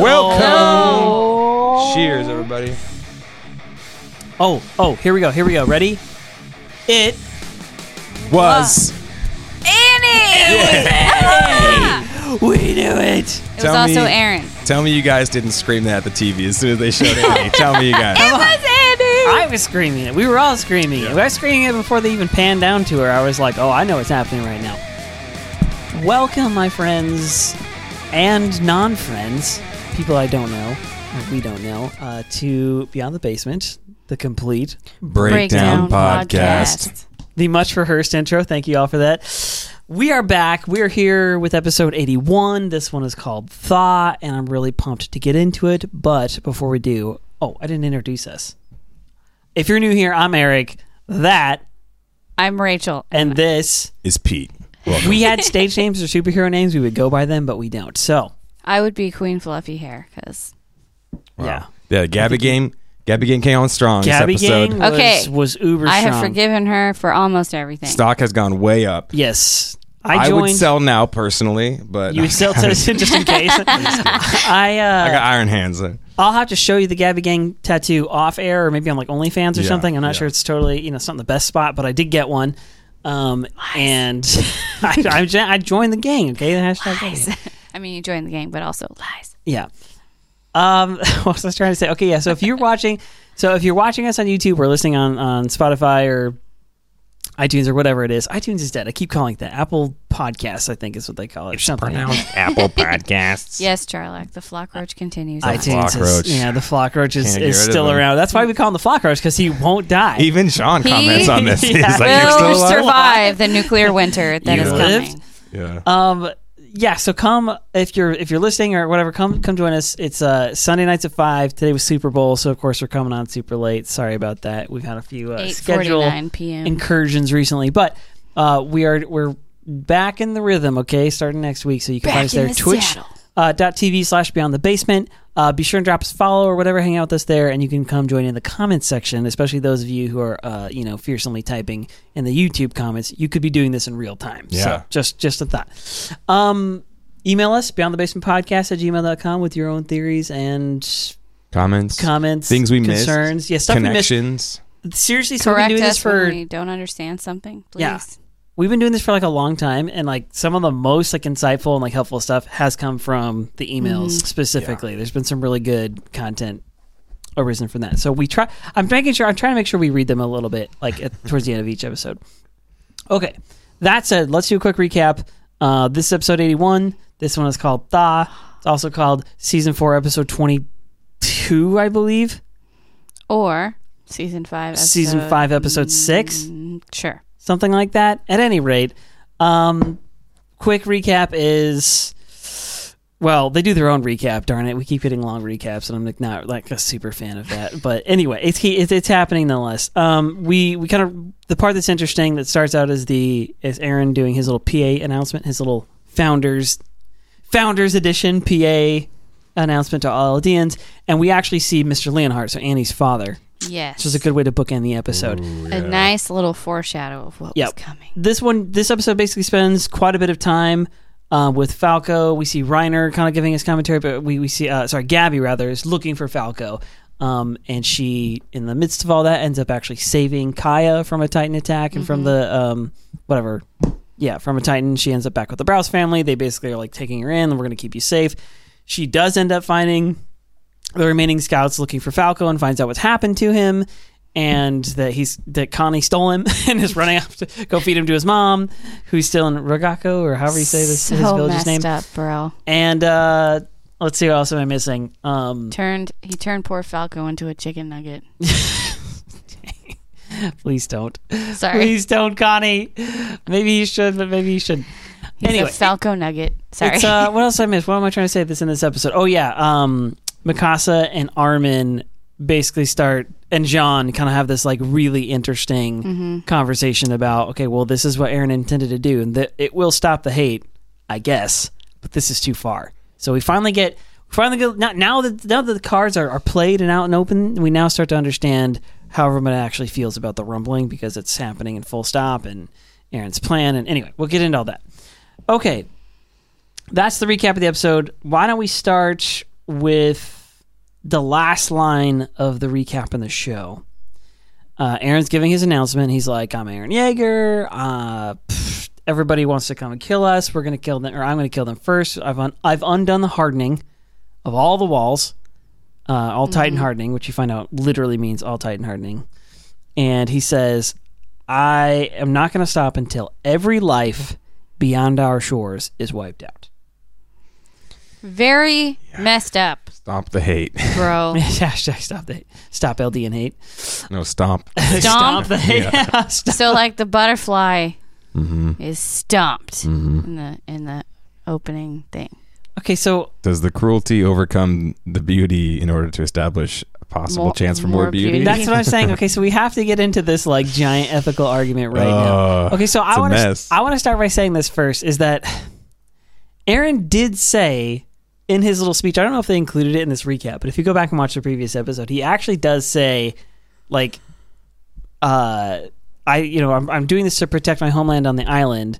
Welcome. Cheers, everybody. Oh, oh, here we go. Here we go. Ready? It Was Annie! we knew it. It was Tell also me- Eren. Tell me you guys didn't scream that at the TV as soon as they showed Annie. Tell me you guys. It was Annie. I was screaming it. We were all screaming it. I was screaming it before they even panned down to her. I was like, "Oh, I know what's happening right now." Welcome, my friends and non-friends, people I don't know, or we don't know, uh, to Beyond the Basement, the complete, Breakdown, podcast. the much rehearsed intro. Thank you all for that. We are back. We are here with episode 81. This one is called Thaw, and I'm really pumped to get into it. But before we do, oh, I didn't introduce us. If you're new here, I'm Eric. That I'm Rachel. and this, Is Pete. Welcome. we had stage names or superhero names, we would go by them, but we don't. So, I would be Queen Fluffy Hair because yeah. Yeah, Gabby game. Gabby game came on strong Gabby this episode. Gang was, Okay. was uber I have strong. forgiven her for almost everything. Stock has gone way up. Yes. I I, joined. would sell now personally, but you would sell to just in case. I uh, I got iron hands. Then. I'll have to show you the Gabby Gang tattoo off air, or maybe on like OnlyFans or Yeah, something. I'm not yeah. sure it's totally, you know, it's not the best spot, but I did get one. Um, and I, I, jo- I joined the gang. Okay, the hashtag. gang. I mean, you joined the gang, but also lies. Yeah. Um, what was I trying to say? Okay, yeah. So if you're watching, so if you're watching us on YouTube or listening on on Spotify or iTunes or whatever it is, iTunes is dead. I keep calling it that. Apple Podcasts, I think, is what they call it. or something. Apple Podcasts. Yes, Charlock. The flock roach continues. iTunes flock is, roach. yeah, the flock roach is, Can't get is rid of still him. around. That's why we call him the flock roach because he won't die. Even Sean He- comments on this. He's Yeah. like, "You're still Will alive?" survive the nuclear winter that You is lived? coming. Yeah. Um, yeah. So come if you're if you're listening or whatever, come come join us. It's uh Sunday nights at five. Today was Super Bowl, so of course we're coming on super late. Sorry about that. We've had a few uh, schedule p.m. incursions recently, but uh, we are we're back in the rhythm. Okay, starting next week, so you can Back find us there. the Twitch. saddle. Uh, dot TV slash Beyond the Basement. Uh, be sure and drop us a follow or whatever. Hang out with us there, and you can come join in the comments section. Especially those of you who are, uh, you know, fearsomely typing in the YouTube comments. You could be doing this in real time. Yeah. So just just a thought. Um, email us beyond the basement podcast at gmail.com with your own theories and Comments. comments, Things we missed. concerns. Yeah, stuff Connections. we missed. Seriously, so we've been Correct doing this for when we don't understand something. Please. Yeah. We've been doing this for like a long time and like some of the most like insightful and like helpful stuff has come from the emails specifically. There's been some really good content arisen from that. So we try i'm making sure i'm trying to make sure we read them a little bit like at, towards the end of each episode. Okay. That said let's do a quick recap. Uh this is episode 81 this one is called tha. It's also called season 4 episode 22 i believe. Or season five. season episode- 5 episode 6 Mm, Sure. Something like that. At any rate, um, quick recap is well, they do their own recap. Darn it, we keep getting long recaps, and I'm like not like a super fan of that. But anyway, it's it's, it's happening nonetheless. Um, we we kind of the part that's interesting that starts out is the is Eren doing his little PA announcement, his little founders founders edition PA announcement to all Eldians, and we actually see Mr. Leonhardt, so Annie's father, Yes. which is a good way to bookend the episode. a nice little foreshadow of what Yep. was coming. this one this episode basically spends quite a bit of time uh, with Falco. We see Reiner kind of giving his commentary, but we, we see uh, sorry Gabby rather is looking for Falco, um, and she in the midst of all that ends up actually saving Kaya from a Titan attack and from the um, whatever. Yeah, from a Titan, she ends up back with the Braus family. They basically are like taking her in, and we're going to keep you safe. She does end up finding the remaining scouts looking for Falco and finds out what's happened to him and that he's that Connie stole him and is running off to go feed him to his mom, who's still in Ragako or however you say this so his village's name. up, bro. And uh let's see what else am I missing. Um Turned he turned poor Falco into a chicken nugget. please don't. Sorry. Please don't, Connie. Maybe you should, but maybe you should. He's anyway. Falco nugget. Sorry. It's, uh, what else I missed? What am I trying to say this in this episode? Oh yeah, um, Mikasa and Armin basically start and Jean kind of have this like really interesting Mm-hmm. conversation about okay, well this is what Eren intended to do and that it will stop the hate, I guess, but this is too far. So we finally get finally get now, now that now that the cards are, are played and out and open, we now start to understand how everyone actually feels about the rumbling because it's happening in full stop and Eren's plan and anyway, we'll get into all that. Okay, that's the recap of the episode. Why don't we start with the last line of the recap in the show. Uh, Eren's giving his announcement. He's like, "I'm Eren Yeager. Uh, pff, everybody wants to come and kill us. We're going to kill them, or I'm going to kill them first. I've un- I've undone the hardening of all the walls, uh, all Titan hardening, which you find out literally means all Titan hardening. And he says, I am not going to stop until every life beyond our shores is wiped out. Very messed up, Stomp the hate. bro. Hashtag stop the hate. stop Eldian hate. No, stomp. Stomp? the hate. Stop. so like the butterfly hmm is stomped hmm in the in the opening thing. Okay, so Does the cruelty overcome the beauty in order to establish a possible More- chance for more, more beauty? beauty. that's what I'm saying. Okay, so we have to get into this like giant ethical argument right now. Uh, Okay, so I it's want to. I want to start by saying this first is that Eren did say in his little speech, I don't know if they included it in this recap, but if you go back and watch the previous episode, he actually does say like uh I you know, I'm I'm doing this to protect my homeland on the island,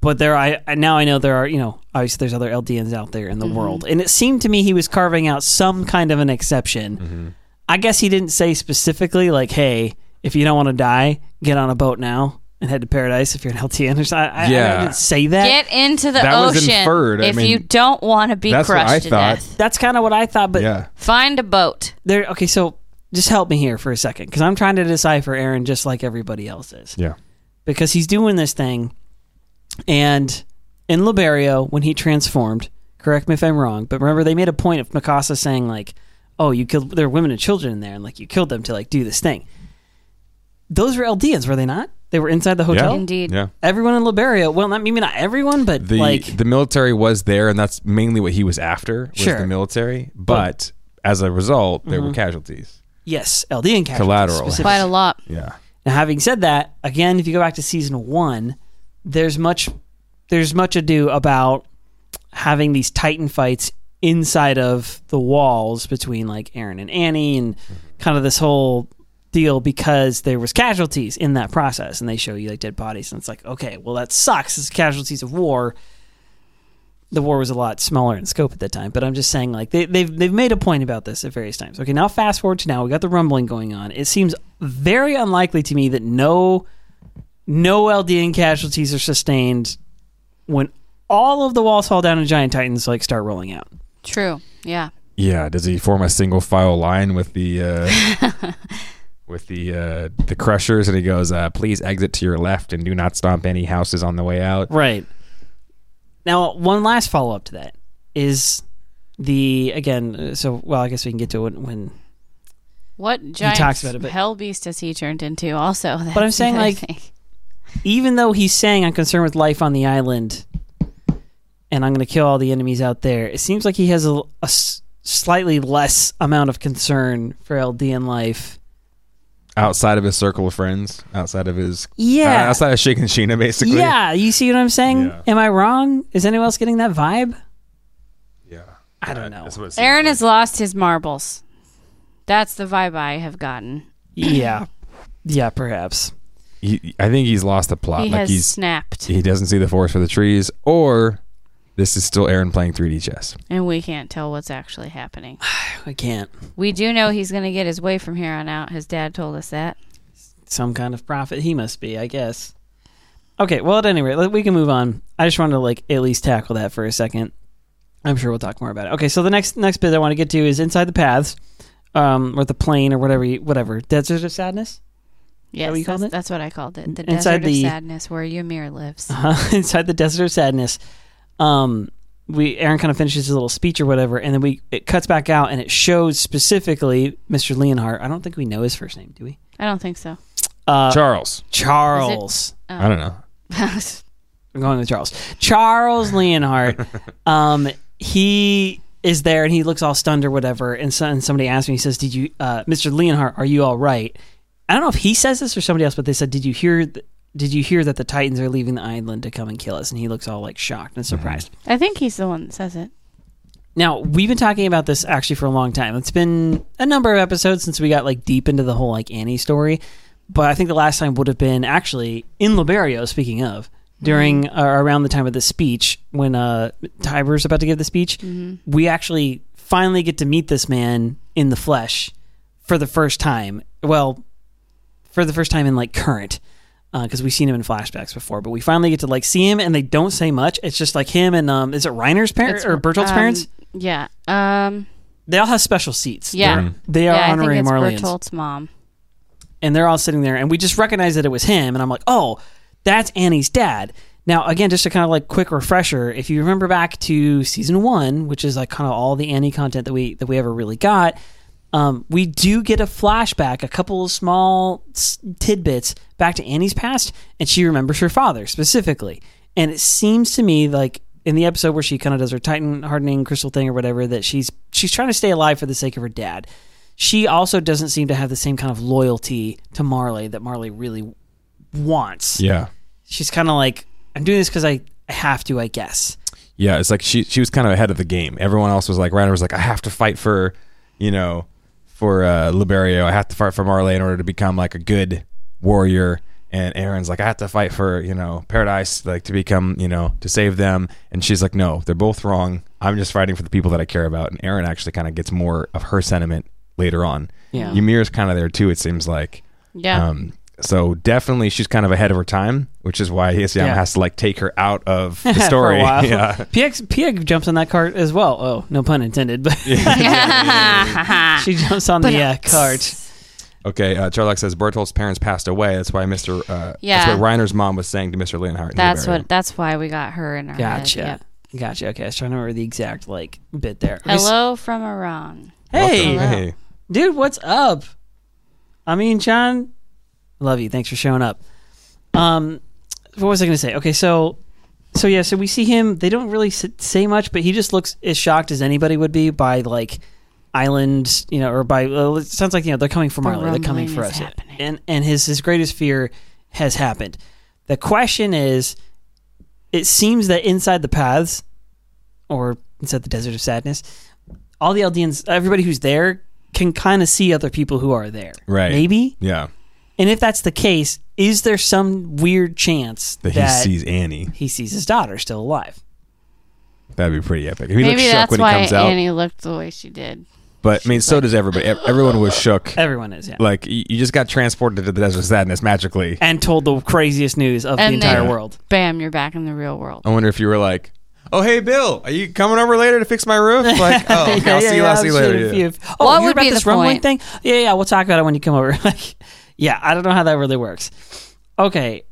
but there I now I know there are, you know, obviously there's other Eldians out there in the world. And it seemed to me he was carving out some kind of an exception. Mm-hmm. I guess he didn't say specifically like, "Hey, if you don't want to die, get on a boat now and head to paradise." If you're an Eldian or something, I, I, Yeah. I didn't say that. Get into the That was ocean inferred. I if mean, you don't want to be that's what crushed I to thought. death. That's kind of what I thought, but yeah. Find a boat. there. Okay, so just help me here for a second because I'm trying to decipher Eren just like everybody else is Yeah. because he's doing this thing, and in Liberio when he transformed, correct me if I'm wrong, but remember they made a point of Mikasa saying like, "Oh, you killed there are women and children in there, and like you killed them to like do this thing." Those were Eldians, were they not? They were inside the hotel. Yeah. Indeed. Yeah. Everyone in Liberio, well, not maybe not everyone, but The like the military was there, and that's mainly what he was after. Was Sure. the military, but as a result, there Mm-hmm. were casualties. yes, Eldian casualties Collateral. Quite a lot. Yeah. Now, having said that, again, if you go back to season one, there's much there's much ado about having these Titan fights inside of the walls between like Eren and Annie, and kind of this whole deal because there was casualties in that process, and they show you like dead bodies, and it's like, okay, well that sucks. It's casualties of war. The war was a lot smaller in scope at that time, but I'm just saying, like they, they've they've made a point about this at various times. Okay, now fast forward to now, we got the rumbling going on. It seems very unlikely to me that no no Eldian casualties are sustained when all of the walls fall down and giant titans like start rolling out. True. Yeah. Yeah. Does he form a single file line with the uh, with the uh, the crushers, and he goes, uh, "Please exit to your left and do not stomp any houses on the way out." Right. Now, one last follow up to that is the again. uh, So, well, I guess we can get to it when. What giant talks about it, but- hell beast has he turned into? Also, but I'm saying, like, thing. Even though he's saying I'm concerned with life on the island, and I'm going to kill all the enemies out there, it seems like he has a slightly less amount of concern for Eldian life. Outside of his circle of friends, outside of his Yeah. uh, outside of Shiganshina, basically. Yeah, you see what I'm saying? Yeah. Am I wrong? Is anyone else getting that vibe? Yeah. I don't know. That's what it seems Eren like. has lost his marbles. That's the vibe I have gotten. Yeah. Yeah, perhaps. He, I think he's lost the plot. he like has he's snapped, he doesn't see the forest for the trees, or this is still Eren playing 3D chess. and we can't tell what's actually happening. I can't. We do know he's going to get his way from here on out. His dad told us that. Some kind of prophet he must be, I guess. Okay, well at any rate, we can move on. I just wanted to like at least tackle that for a second. I'm sure we'll talk more about it. Okay, so the next next bit I want to get to is inside the paths, um, or the plane or whatever, you, whatever. Desert of Sadness. Yes, what that's, called it? that's what I called it. The Inside desert the- of sadness, where Ymir lives. uh, inside the desert of sadness. Um, we Eren kind of finishes his little speech or whatever, and then we it cuts back out and it shows specifically Mr. Leonhardt. I don't think we know his first name, do we? I don't think so. Uh, Charles. Charles. I don't know. I'm going with Charles. Charles Leonhardt. um, he is there and he looks all stunned or whatever. And, so, and somebody asks me, he says, "Did you, uh, Mr. Leonhardt, are you all right?" I don't know if he says this or somebody else, but they said, "Did you hear? Th- did you hear that the Titans are leaving the island to come and kill us?" And he looks all like shocked and surprised. I think he's the one that says it. Now we've been talking about this actually for a long time. It's been a number of episodes since we got like deep into the whole like Annie story, but I think the last time would have been actually in Liberio. Speaking of, during uh, around the time of the speech when uh Tybur's about to give the speech, we actually finally get to meet this man in the flesh for the first time. Well, for the first time in like current, because we've seen him in flashbacks before, but we finally get to like see him, and they don't say much. It's just like him and um, is it Reiner's parents or Bertolt's um, parents? Yeah. Um. They all have special seats. Yeah. Mhm. They are yeah, I think honorary it's Marleyans. Bertolt's mom. and they're all sitting there and we just recognize that it was him and i'm like oh that's annie's dad now again just a kind of like quick refresher if you remember back to season one which is like kind of all the annie content that we that we ever really got um, we do get a flashback a couple of small tidbits back to annie's past and she remembers her father specifically and it seems to me like in the episode where she kind of does her titan hardening crystal thing or whatever that she's she's trying to stay alive for the sake of her dad she also doesn't seem to have the same kind of loyalty to Marley that Marley really wants. Yeah. She's kind of like, I'm doing this because I, I have to, I guess. Yeah, it's like she she was kind of ahead of the game. Everyone else was like, Reiner was like, I have to fight for, you know, for uh, Liberio. I have to fight for Marley in order to become like a good warrior. And Eren's like, I have to fight for you know Paradise, like to become you know to save them. And she's like, No, they're both wrong. I'm just fighting for the people that I care about. And Eren actually kind of gets more of her sentiment later on. Yeah. Ymir's kind of there too. It seems like. Yeah. Um, so definitely she's kind of ahead of her time, which is why Isayama Yeah. has to like take her out of the For story. yeah. PX, PX jumps on that cart as well. Oh, no pun intended, but she jumps on the uh, cart. Okay, uh, Charlock says Bertolt's parents passed away. That's why Mr. Uh, Yeah. That's what Reiner's mom was saying to Mr. Leonhardt. that's what. That's why we got her in our Gotcha. head. Yep. Gotcha. Okay, I was trying to remember the exact like bit there. Okay, s- Hello from Iran. Hey, Welcome. Hey. dude, what's up? I mean, John, love you. Thanks for showing up. Um, what was I going to say? Okay, so, so yeah, so we see him. They don't really say much, but he just looks as shocked as anybody would be by like island, you know, or by. Uh, it sounds like you know they're coming for The Marley. They're coming for us, happening. and and his his greatest fear has happened. The question is, it seems that inside the paths, or inside the desert of sadness, all the Eldians, everybody who's there, can kind of see other people who are there. Right. Maybe. Yeah. And if that's the case, is there some weird chance That that, he sees Annie. he sees his daughter still alive? That'd be pretty epic. If he looks Maybe shook that's when he why comes out. Annie looked the way she did. but I mean, so does everybody. Ev- Everyone was shook. Everyone is, yeah. Like you you just got transported to the desert of sadness magically. and told the craziest news of the And entire then- world. Bam! You're back in the real world. I wonder if you were like, "Oh, hey, Bill, are you coming over later to fix my roof?" Like, oh, okay, I'll see you. I'll see you later. yeah. oh, What you heard would about be this the rumbling point? thing? Yeah, yeah, we'll talk about it when you come over. like, yeah, I don't know how that really works. Okay,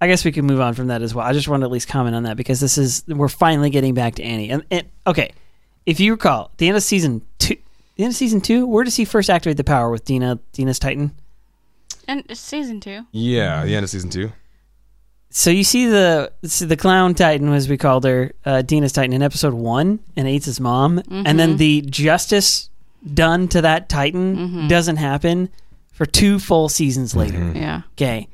I guess we can move on from that as well. I just want to at least comment on that because this is we're finally getting back to Annie. And, and okay, if you recall, the end of season two, the end of season two, where does he first activate the power with Dina, Dina's Titan? And it's season two. Yeah, the end of season two. So you see the see the clown Titan, as we called her, uh, Dina's Titan in episode one, and eats his mom, and then the justice done to that Titan doesn't happen for two full seasons mm-hmm. later. Yeah. Okay,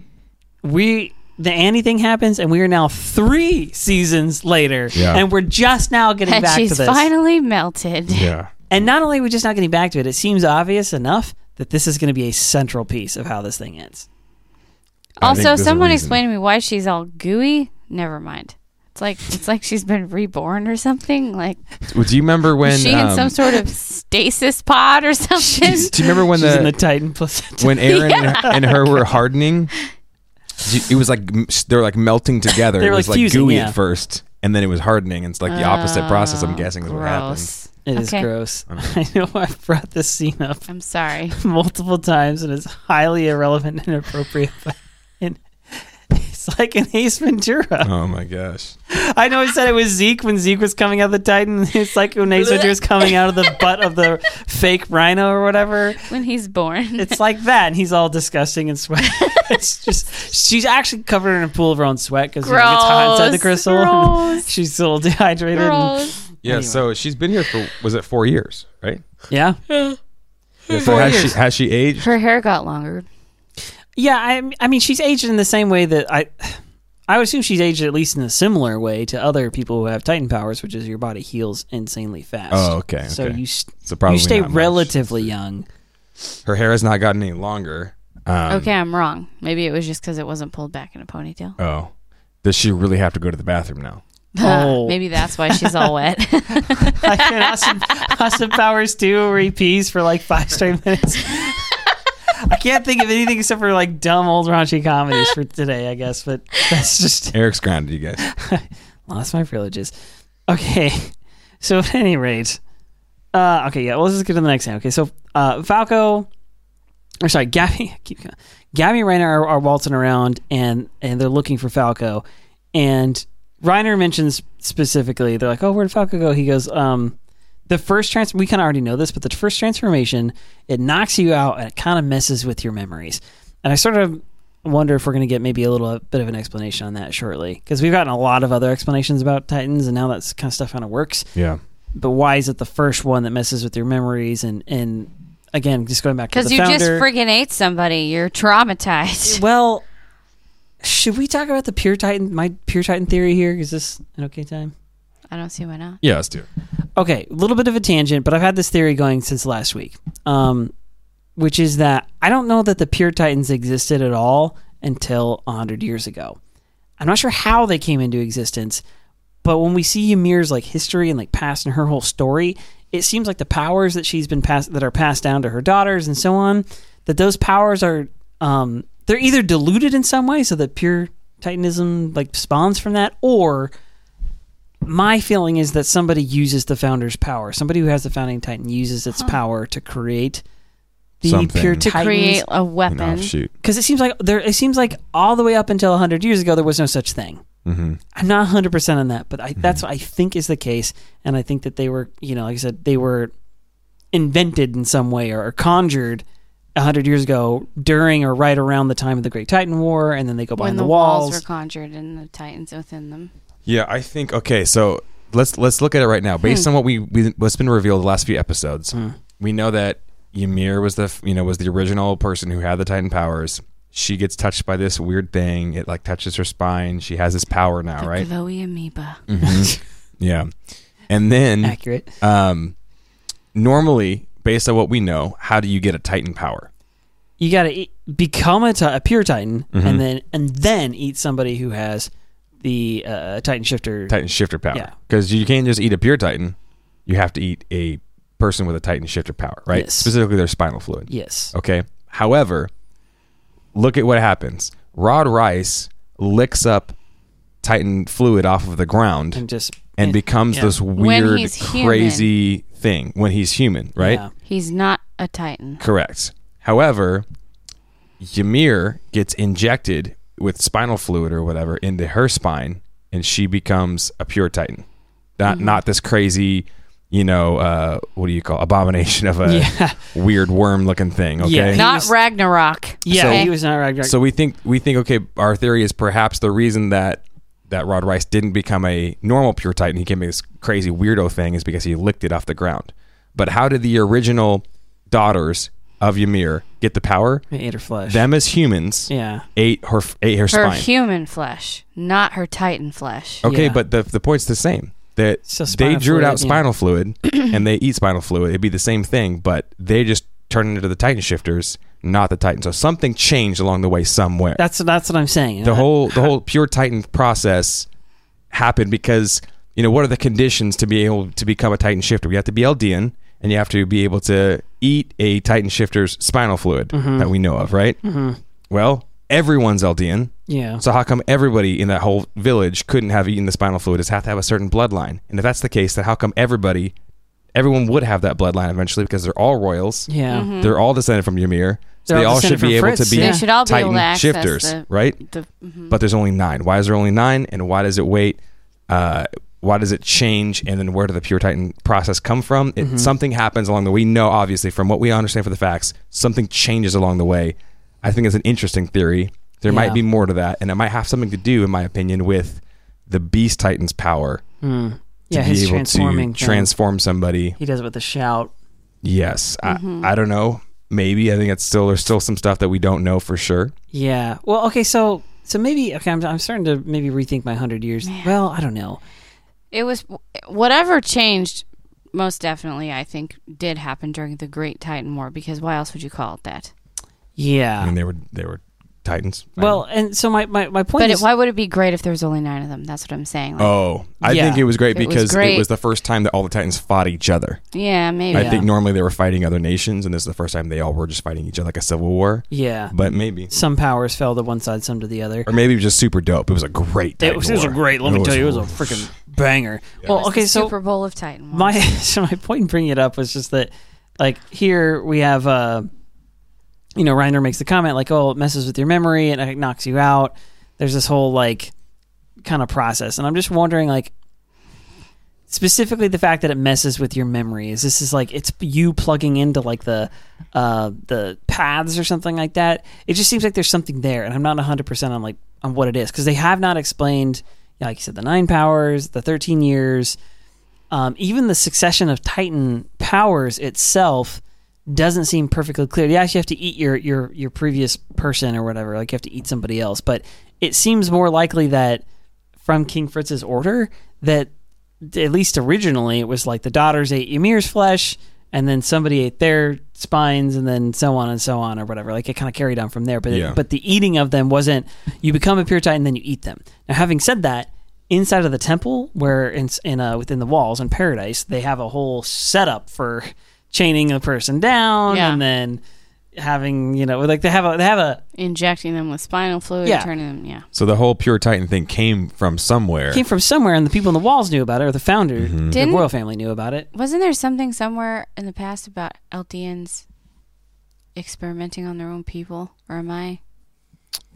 we the Annie thing happens, and we are now three seasons later, Yeah. and we're just now getting And back she's to this. finally melted. Yeah. And not only are we just not getting back to it, it seems obvious enough that this is going to be a central piece of how this thing ends. I think Also, there's a someone reason. explain to me why she's all gooey. Never mind. It's like it's like she's been reborn or something. Like do you remember when she in um, some sort of stasis pod or something? do you remember when She's the, in the Titan placenta. when Eren and her were hardening? It was like they were like melting together. They it were, was like, like fusing, gooey yeah. at first, and then it was hardening. And it's like the opposite process. I'm Oh, guessing is what happened. gross. It is Okay. gross. I know I've brought this scene up I'm sorry. multiple times and it's highly irrelevant and inappropriate. But and it's like an Ace Ventura. Oh my gosh! I know he said it was Zeke when Zeke was coming out of the Titan. It's like when Ace Ventura is coming out of the butt of the fake rhino or whatever. When he's born. It's like that, and he's all disgusting and sweat. it's just she's actually covered in a pool of her own sweat because you know, it's hot inside the crystal. and she's a little dehydrated. and- Yeah, Anyway. so she's been here for was it four years, right? yeah, Yeah, so has she has she aged? Her hair got longer. Yeah, I, I mean, she's aged in the same way that I, I would assume she's aged at least in a similar way to other people who have Titan powers, which is your body heals insanely fast. Oh, okay. So okay. you s- so probably you stay not much. relatively young. Her hair has not gotten any longer. Um, okay, I'm wrong. Maybe it was just because it wasn't pulled back in a ponytail. Oh, does she really have to go to the bathroom now? Oh. Maybe that's why she's all wet. like in Austin, Austin Powers 2 where he pees for like five straight minutes. I can't think of anything except for like dumb old raunchy comedies for today, I guess, but that's just Eric's grounded, you guys. lost my privileges. Okay, so at any rate, uh, okay, yeah, well, let's just get to the next thing. Okay, so uh, Falco, or sorry, Gabby, keep going. Gabby and Reiner are, are waltzing around and and they're looking for Falco, and Reiner mentions specifically, they're like, "Oh, where'd Falco go?" He goes, um, "The first trans, we kind of already know this, but the first transformation, it knocks you out and it kind of messes with your memories." And I sort of wonder if we're going to get maybe a little bit of an explanation on that shortly, because we've gotten a lot of other explanations about Titans, and now that's kind of stuff kind of works. Yeah. But why is it the first one that messes with your memories? And and again, just going back Because the you just founder. friggin' ate somebody. You're traumatized. well, should we talk about the pure Titan? My pure Titan theory here is this an okay time? I don't see why not. Yeah, let's do it. Okay, a little bit of a tangent, but I've had this theory going since last week, um, which is that I don't know that the pure Titans existed at all until hundred years ago. I'm not sure how they came into existence, but when we see Ymir's like history and like past and her whole story, it seems like the powers that she's been passed that are passed down to her daughters and so on, that those powers are um, they're either diluted in some way so that pure Titanism like spawns from that, or my feeling is that somebody uses the founder's power. Somebody who has the founding titan uses its power to create the Something. pure To To create a weapon. shoot. Because it seems like there. It seems like all the way up until hundred years ago there was no such thing. Mm-hmm. I'm not 100 percent on that, but I, that's what I think is the case, and I think that they were, you know, like I said, they were invented in some way or, or conjured hundred years ago during or right around the time of the Great Titan War, and then they go when behind the the, walls. walls. were conjured and the titans within them. Yeah, I think okay. So let's let's look at it right now. Based on what we, we what's been revealed the last few episodes, we know that Ymir was the you know was the original person who had the Titan powers. She gets touched by this weird thing. It like touches her spine. She has this power now, The right? glowy amoeba. Yeah, and then Accurate. um, normally based on what we know, how do you get a Titan power? You got to become a, pure Titan, Mhm. and then and then eat somebody who has the uh, Titan shifter. Titan shifter power. Yeah. Because you can't just eat a pure Titan. You have to eat a person with a Titan shifter power, right? Yes. Specifically their spinal fluid. Yes. Okay. However, look at what happens. Rod Reiss licks up Titan fluid off of the ground And just and becomes yeah. this weird, he's human. crazy thing when he's human, right? Yeah. He's not a titan. Correct. However, Ymir gets injected with spinal fluid or whatever into her spine, and she becomes a pure Titan. Not Mm-hmm. not this crazy, you know, uh, what do you call abomination of a Yeah. weird worm looking thing. Okay. Yeah. Not was- Ragnarok. Yeah, So- he was not Ragnarok. So we think we think okay, our theory is perhaps the reason that that Rod Reiss didn't become a normal pure Titan, he became this crazy weirdo thing, is because he licked it off the ground. But how did the original daughters of Ymir get the power? He ate her flesh. Them as humans yeah. ate her ate her, Her spine. human flesh, not her titan flesh. okay, Yeah. but the the point's the same. That So they spinal drew fluid, out yeah. spinal fluid and they eat spinal fluid. It'd be the same thing, but they just turn into the Titan shifters, not the Titan. So something changed along the way somewhere. That's that's what I'm saying. the Uh, whole the whole pure titan process happened because you know what are the conditions to be able to become a titan shifter We have to be eldian and you have to be able to eat a titan shifter's spinal fluid Mm-hmm. that we know of right well everyone's eldian yeah. so how come everybody in that whole village couldn't have eaten the spinal fluid is have to have a certain bloodline and if that's the case then how come everybody everyone would have that bloodline eventually because they're all royals yeah. they're all descended from ymir so They're they all all should be from able to be yeah. They should be titan able to access shifters the- right The, mhm. but there's only nine. Why is there only nine? And why does it wait? Uh, why does it change? And then where did the pure titan process come from? It, Something happens along the way. We know, obviously, from what we understand for the facts, something changes along the way. I think it's an interesting theory. There Yeah. might be more to that, and it might have something to do, in my opinion, with the beast titan's power to Yeah, be his able transforming to thing. transform somebody. He does it with a shout. Yes, Mm-hmm. I, I don't know. Maybe I think it's still there's still some stuff that we don't know for sure. Yeah. Well, okay, so so maybe okay, I'm, I'm starting to maybe rethink my hundred years. Well, I don't know. It was whatever changed. Most definitely, I think did happen during the Great Titan War because why else would you call it that? I Yeah. mean, they were they were Titans. Well, and so my my, my point But is, it, why would it be great if there was only nine of them? That's what I'm saying. Like, oh, I Yeah. think it was great It was because it was the first time that all the Titans fought each other. yeah, maybe. I Yeah. think normally they were fighting other nations, and this is the first time they all were just fighting each other like a civil war. yeah, But maybe, some powers fell to one side, some to the other. or maybe it was just super dope. It was a great. It Titan was, it was a great. Let me tell you, it was a freaking banger. It Well, okay, so Super Bowl of Titan. Wars. my so my point in bringing it up was just that like here we have uh you know Reiner makes the comment like oh it messes with your memory and it knocks you out there's this whole like kind of process and I'm just wondering like specifically the fact that it messes with your memory is this is like it's you plugging into like the uh the paths or something like that it just seems like there's something there and I'm not 100% on like on what it is because they have not explained like you said the nine powers the 13 years um, even the succession of Titan powers itself doesn't seem perfectly clear. You have to eat your your your previous person or whatever. Like you have to eat somebody else, but it seems more likely that from King Fritz's order that at least originally it was like the daughters ate Ymir's flesh and then somebody ate their spines and then so on and so on or whatever. Like it kind of carried on from there. But Yeah. but the eating of them wasn't you become a pure Titan then you eat them. Now having said that, inside of the temple where in, in uh, within the walls in paradise they have a whole setup for chaining a person down Yeah. and then having you know like they have a they have a Injecting them with spinal fluid, Yeah. turning them, yeah. So the whole pure Titan thing came from somewhere. came from somewhere and the people in the walls knew about it or the founder the Didn't- royal family knew about it Wasn't there something somewhere in the past about Eldians experimenting on their own people? Or am I?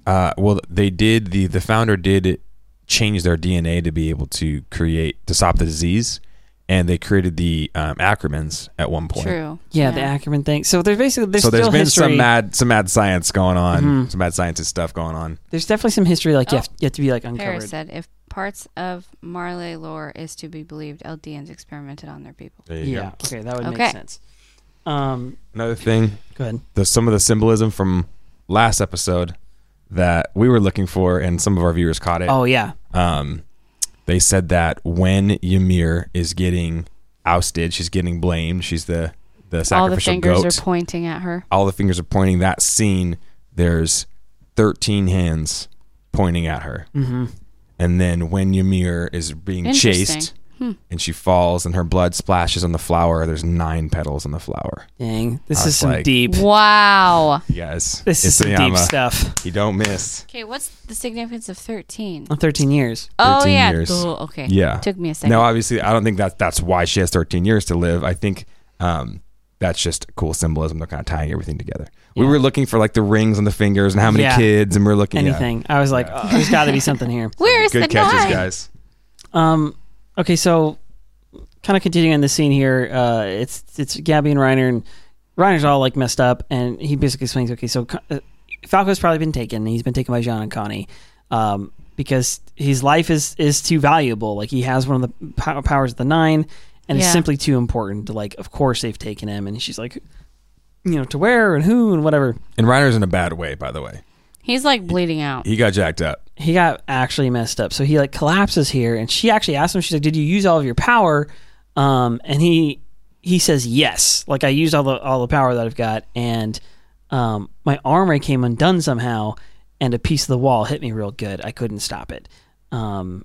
Uh, well, they did the the founder did change their DNA to be able to create to stop the disease, and they created the um, Ackermans at one point. True. yeah, the Ackerman thing so there's basically there's so there's still been history some mad some mad science going on, Mhm. some mad scientist stuff going on. there's definitely some history like you, Oh. have, you have to be like uncovered Paris said, if parts of Marley lore is to be believed, Eldians experimented on their people. There you yeah go. okay that would Okay. make sense um Another thing, go ahead the some of the symbolism from last episode that we were looking for, and some of our viewers caught it. oh yeah um, they said that when Ymir is getting ousted, she's getting blamed. She's the the sacrificial All the fingers goat. are pointing at her. All the fingers are pointing. That scene, there's thirteen hands pointing at her, mm-hmm. and then when Ymir is being Interesting. chased Hmm. and she falls and her blood splashes on the flower, there's nine petals on the flower. dang this is some like- deep Wow. Yes, this is some deep stuff You don't miss. Okay, what's the significance of 13? on 13 years Oh, 13 yeah. years. Duh, okay. Yeah. Took me a second. No, obviously, I don't think that that's why she has 13 years to live. I think um, that's just cool symbolism. They're kind of tying everything together. We were looking for like the rings on the fingers and how many Yeah. kids, and we're looking yeah. anything i was like oh, there's got to be something here Where's Good the catches, nine? guys. Um, okay, so kind of continuing on the scene here, uh, it's it's Gabby and Reiner, and Reiner's all like messed up, and he basically explains, okay, so uh, Falco's probably been taken. He's been taken by Jean and Connie, um, because his life is is too valuable. Like he has one of the pow- powers of the nine, and it's simply too important. To like, of course they've taken him, and she's like, you know, to where and who and whatever. And Reiner's in a bad way, by the way. He's like bleeding out. He got jacked up. he got actually messed up. So he like collapses here, and she actually asks him. She's like, "Did you use all of your power?" Um, and he he says, "Yes. Like I used all the all the power that I've got, and um, my armor came undone somehow, and a piece of the wall hit me real good. I couldn't stop it." Um,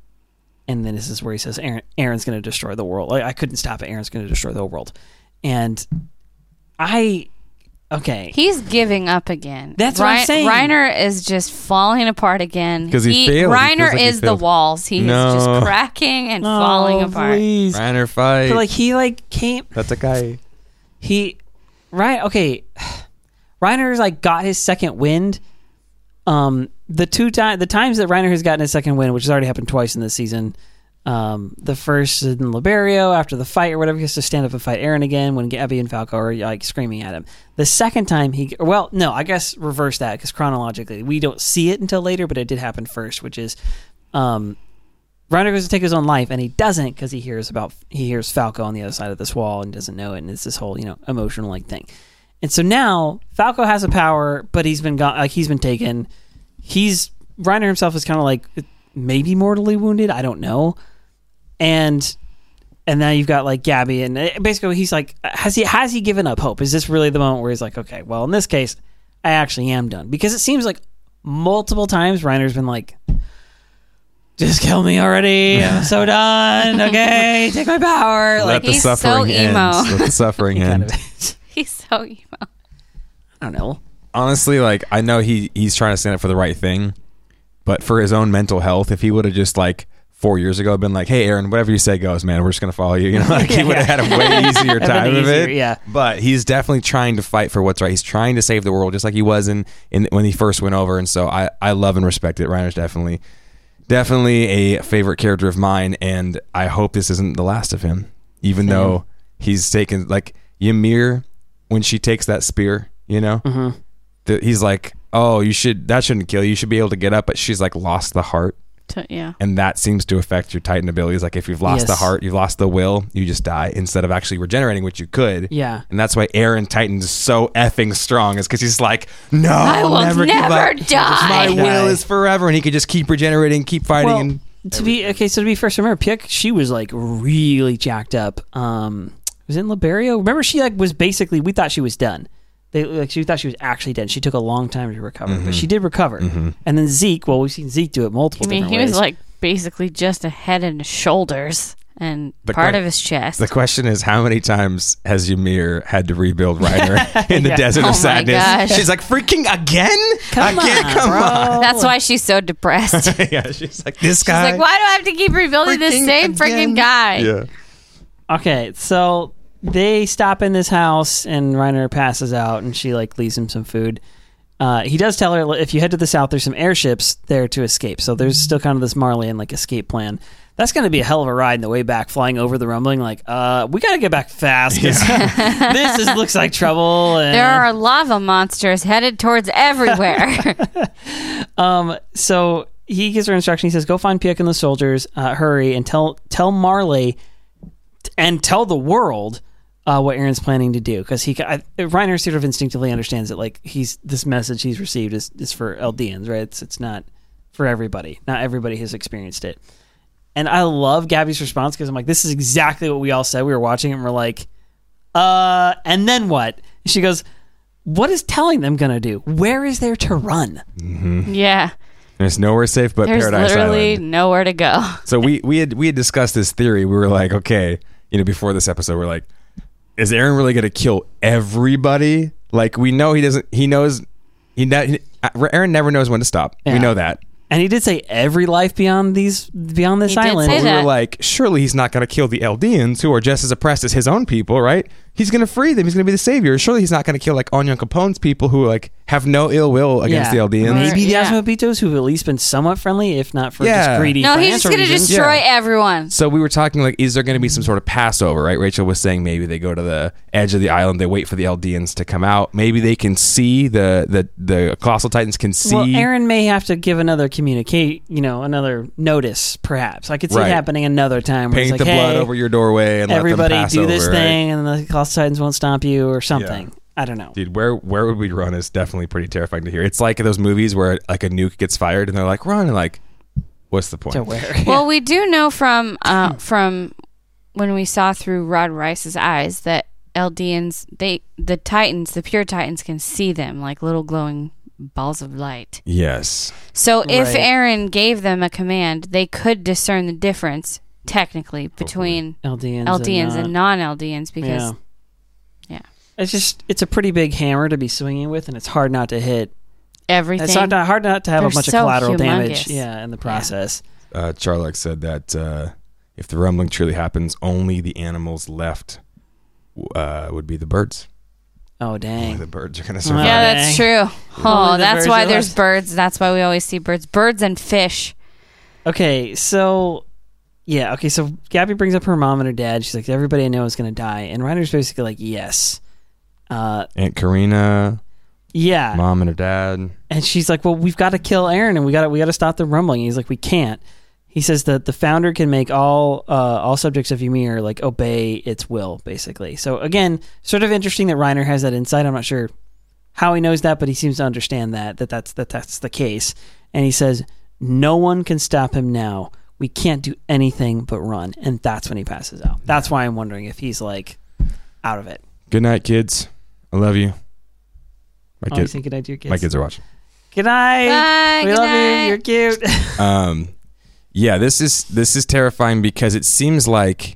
and then this is where he says, "Eren, Eren's going to destroy the world. Like I couldn't stop it. Eren's going to destroy the world." And I, okay, He's giving up again. That's what I'm saying. Reiner is just falling apart again. 'Cause he failed. He Reiner feels like he is the walls. He No. is just cracking and falling apart. Please. Reiner fight. But like he like came that's a guy. he right okay Reiner's like got his second wind um the two time the times that Reiner has gotten his second wind which has already happened twice in this season um the first in Liberio after the fight or whatever he has to stand up and fight Eren again when Gabby and Falco are like screaming at him the second time he well no I guess reverse that because chronologically we don't see it until later but it did happen first which is um Reiner goes to take his own life, and he doesn't because he hears about he hears Falco on the other side of this wall and doesn't know it, and it's this whole you know emotional like thing. And so now Falco has a power, but he's been got like he's been taken. He's Reiner himself is kind of like maybe mortally wounded. I don't know. And and now you've got like Gabby, and uh, basically he's like, has he has he given up hope? Is this really the moment where he's like, okay, well in this case, I actually am done because it seems like multiple times Reiner's been like, "Just kill me already! I'm so done. Okay, take my power." Let Like the he's so suffering end. emo. Let the suffering kind end. of. He's so emo. I don't know. Honestly, like I know he he's trying to stand up for the right thing, but for his own mental health, if he would have just like four years ago been like, "Hey, Eren, whatever you say goes, man. We're just gonna follow you," you know, like he would have yeah. had a way easier time of easier, it. yeah. But he's definitely trying to fight for what's right. He's trying to save the world, just like he was in, in when he first went over. And so I I love and respect it. Reiner's definitely definitely a favorite character of mine, and I hope this isn't the last of him. Even Same. though he's taken like Ymir when she takes that spear, you know, Mm-hmm. that he's like, "Oh, you should that shouldn't kill you. You should be able to get up." But she's like lost the heart, To, yeah. and that seems to affect your Titan abilities. Like if you've lost the heart, you've lost the will, you just die instead of actually regenerating, which you could. Yeah. And that's why Eren Titan's so effing strong, is because he's like, no, I I'll never, give never up. die." My will is forever, and he could just keep regenerating, keep fighting. Well, and to be okay, so to be first, remember Pieck, she was like really jacked up. Um, was in Liberio? Remember, she like was basically we thought she was done. They like she thought she was actually dead. She took a long time to recover, Mm-hmm. but she did recover. And then Zeke, well, we've seen Zeke do it multiple times. I mean, different he was like basically just a head and shoulders and The part que- of his chest. the question is, how many times has Ymir had to rebuild Reiner in the Yeah. desert Oh of my sadness? gosh. She's like, freaking again? Come again? on, come bro. on. That's why she's so depressed. She's yeah, she's like, this guy. like, why do I have to keep rebuilding this same again. freaking guy? Yeah. Okay, so they stop in this house and Reiner passes out and she like leaves him some food. Uh, he does tell her if you head to the south, there's some airships there to escape. So there's still kind of this Marleyan like escape plan. That's going to be a hell of a ride in the way back, flying over the rumbling. Like, uh, we got to get back fast. 'cause this is, looks like trouble. And, There are lava monsters headed towards everywhere. Um, so he gives her instruction. He says, "Go find Piek and the soldiers. Uh, hurry and tell tell Marley and tell the world uh, what Eren's planning to do." Because he, I, Reiner sort of instinctively understands that like he's this message he's received is is for Eldians, right? It's it's not for everybody. Not everybody has experienced it. And I love Gabby's response because I'm like, this is exactly what we all said. We were watching it and we're like, uh, and then what? She goes, what is telling them going to do? Where is there to run? yeah. There's nowhere safe but There's Paradise literally Island. nowhere to go. So we we had we had discussed this theory. We were like, okay, you know, before this episode, we're like, is Eren really going to kill everybody? Like we know he doesn't. He knows he, ne- he uh, Eren never knows when to stop. Yeah. We know that. And he did say every life beyond these beyond this He did island. say we that. were like, surely he's not going to kill the Eldians who are just as oppressed as his own people, right? He's going to free them. He's going to be the savior. Surely he's not going to kill like Onyankopon's people who like have no ill will against Yeah. the Eldians. Maybe the Yeah. Azumabitos, who've at least been somewhat friendly, if not for Yeah. just greedy. No, he's just going to destroy Yeah. everyone. So we were talking like, is there going to be some sort of Passover? Right? Rachel was saying maybe they go to the edge of the island, they wait for the Eldians to come out. Maybe they can see the the the colossal titans can see. Well, Eren may have to give another communicate, you know, another notice. Perhaps I could see Right. it happening another time. Where paint it's the like, blood hey, over your doorway and everybody let them pass do this over, right? thing, and the Colossal Titans won't stop you, or something. I don't know. Dude, where where would we run is definitely pretty terrifying to hear. It's like those movies where like a nuke gets fired and they're like run and like, what's the point? To where? Well, we do know from uh, from when we saw through Rod Reiss's eyes that Eldians, they the Titans, the pure Titans, can see them like little glowing balls of light. Yes. So if Right. Eren gave them a command, they could discern the difference technically between Eldians, Eldians and, and non-Eldians because yeah. Yeah. it's just it's a pretty big hammer to be swinging with, and it's hard not to hit. everything. It's hard not, hard not to have They're a bunch so of collateral damage. Yeah, in the process. Uh, Charlock said that uh, if the rumbling truly happens, only the animals left uh, would be the birds. Oh Only dang! the birds are going to survive. yeah, that's Dang. true. Only Oh, that's birds why there's left. birds. That's why we always see birds. Birds and fish. Okay, so yeah, okay, so Gabby brings up her mom and her dad. She's like, everybody I know is going to die, and Reiner's basically like, yes. Uh, Aunt Karina, yeah, mom and her dad. and she's like, well, we've got to kill Eren, and we got to we got to stop the rumbling. He's like, we can't. He says that the founder can make all uh, all subjects of Ymir like obey its will, basically. So again, sort of interesting that Reiner has that insight. I'm not sure how he knows that, but he seems to understand that that that's that that's the case. And he says, no one can stop him now. We can't do anything but run, and that's when he passes out. That's why I'm wondering if he's like out of it. Good night, kids. I love you. My kids, you think I do, kids? my kids are watching. Good night. Bye, we good love night. you. You're cute. Um, yeah, this is this is terrifying because it seems like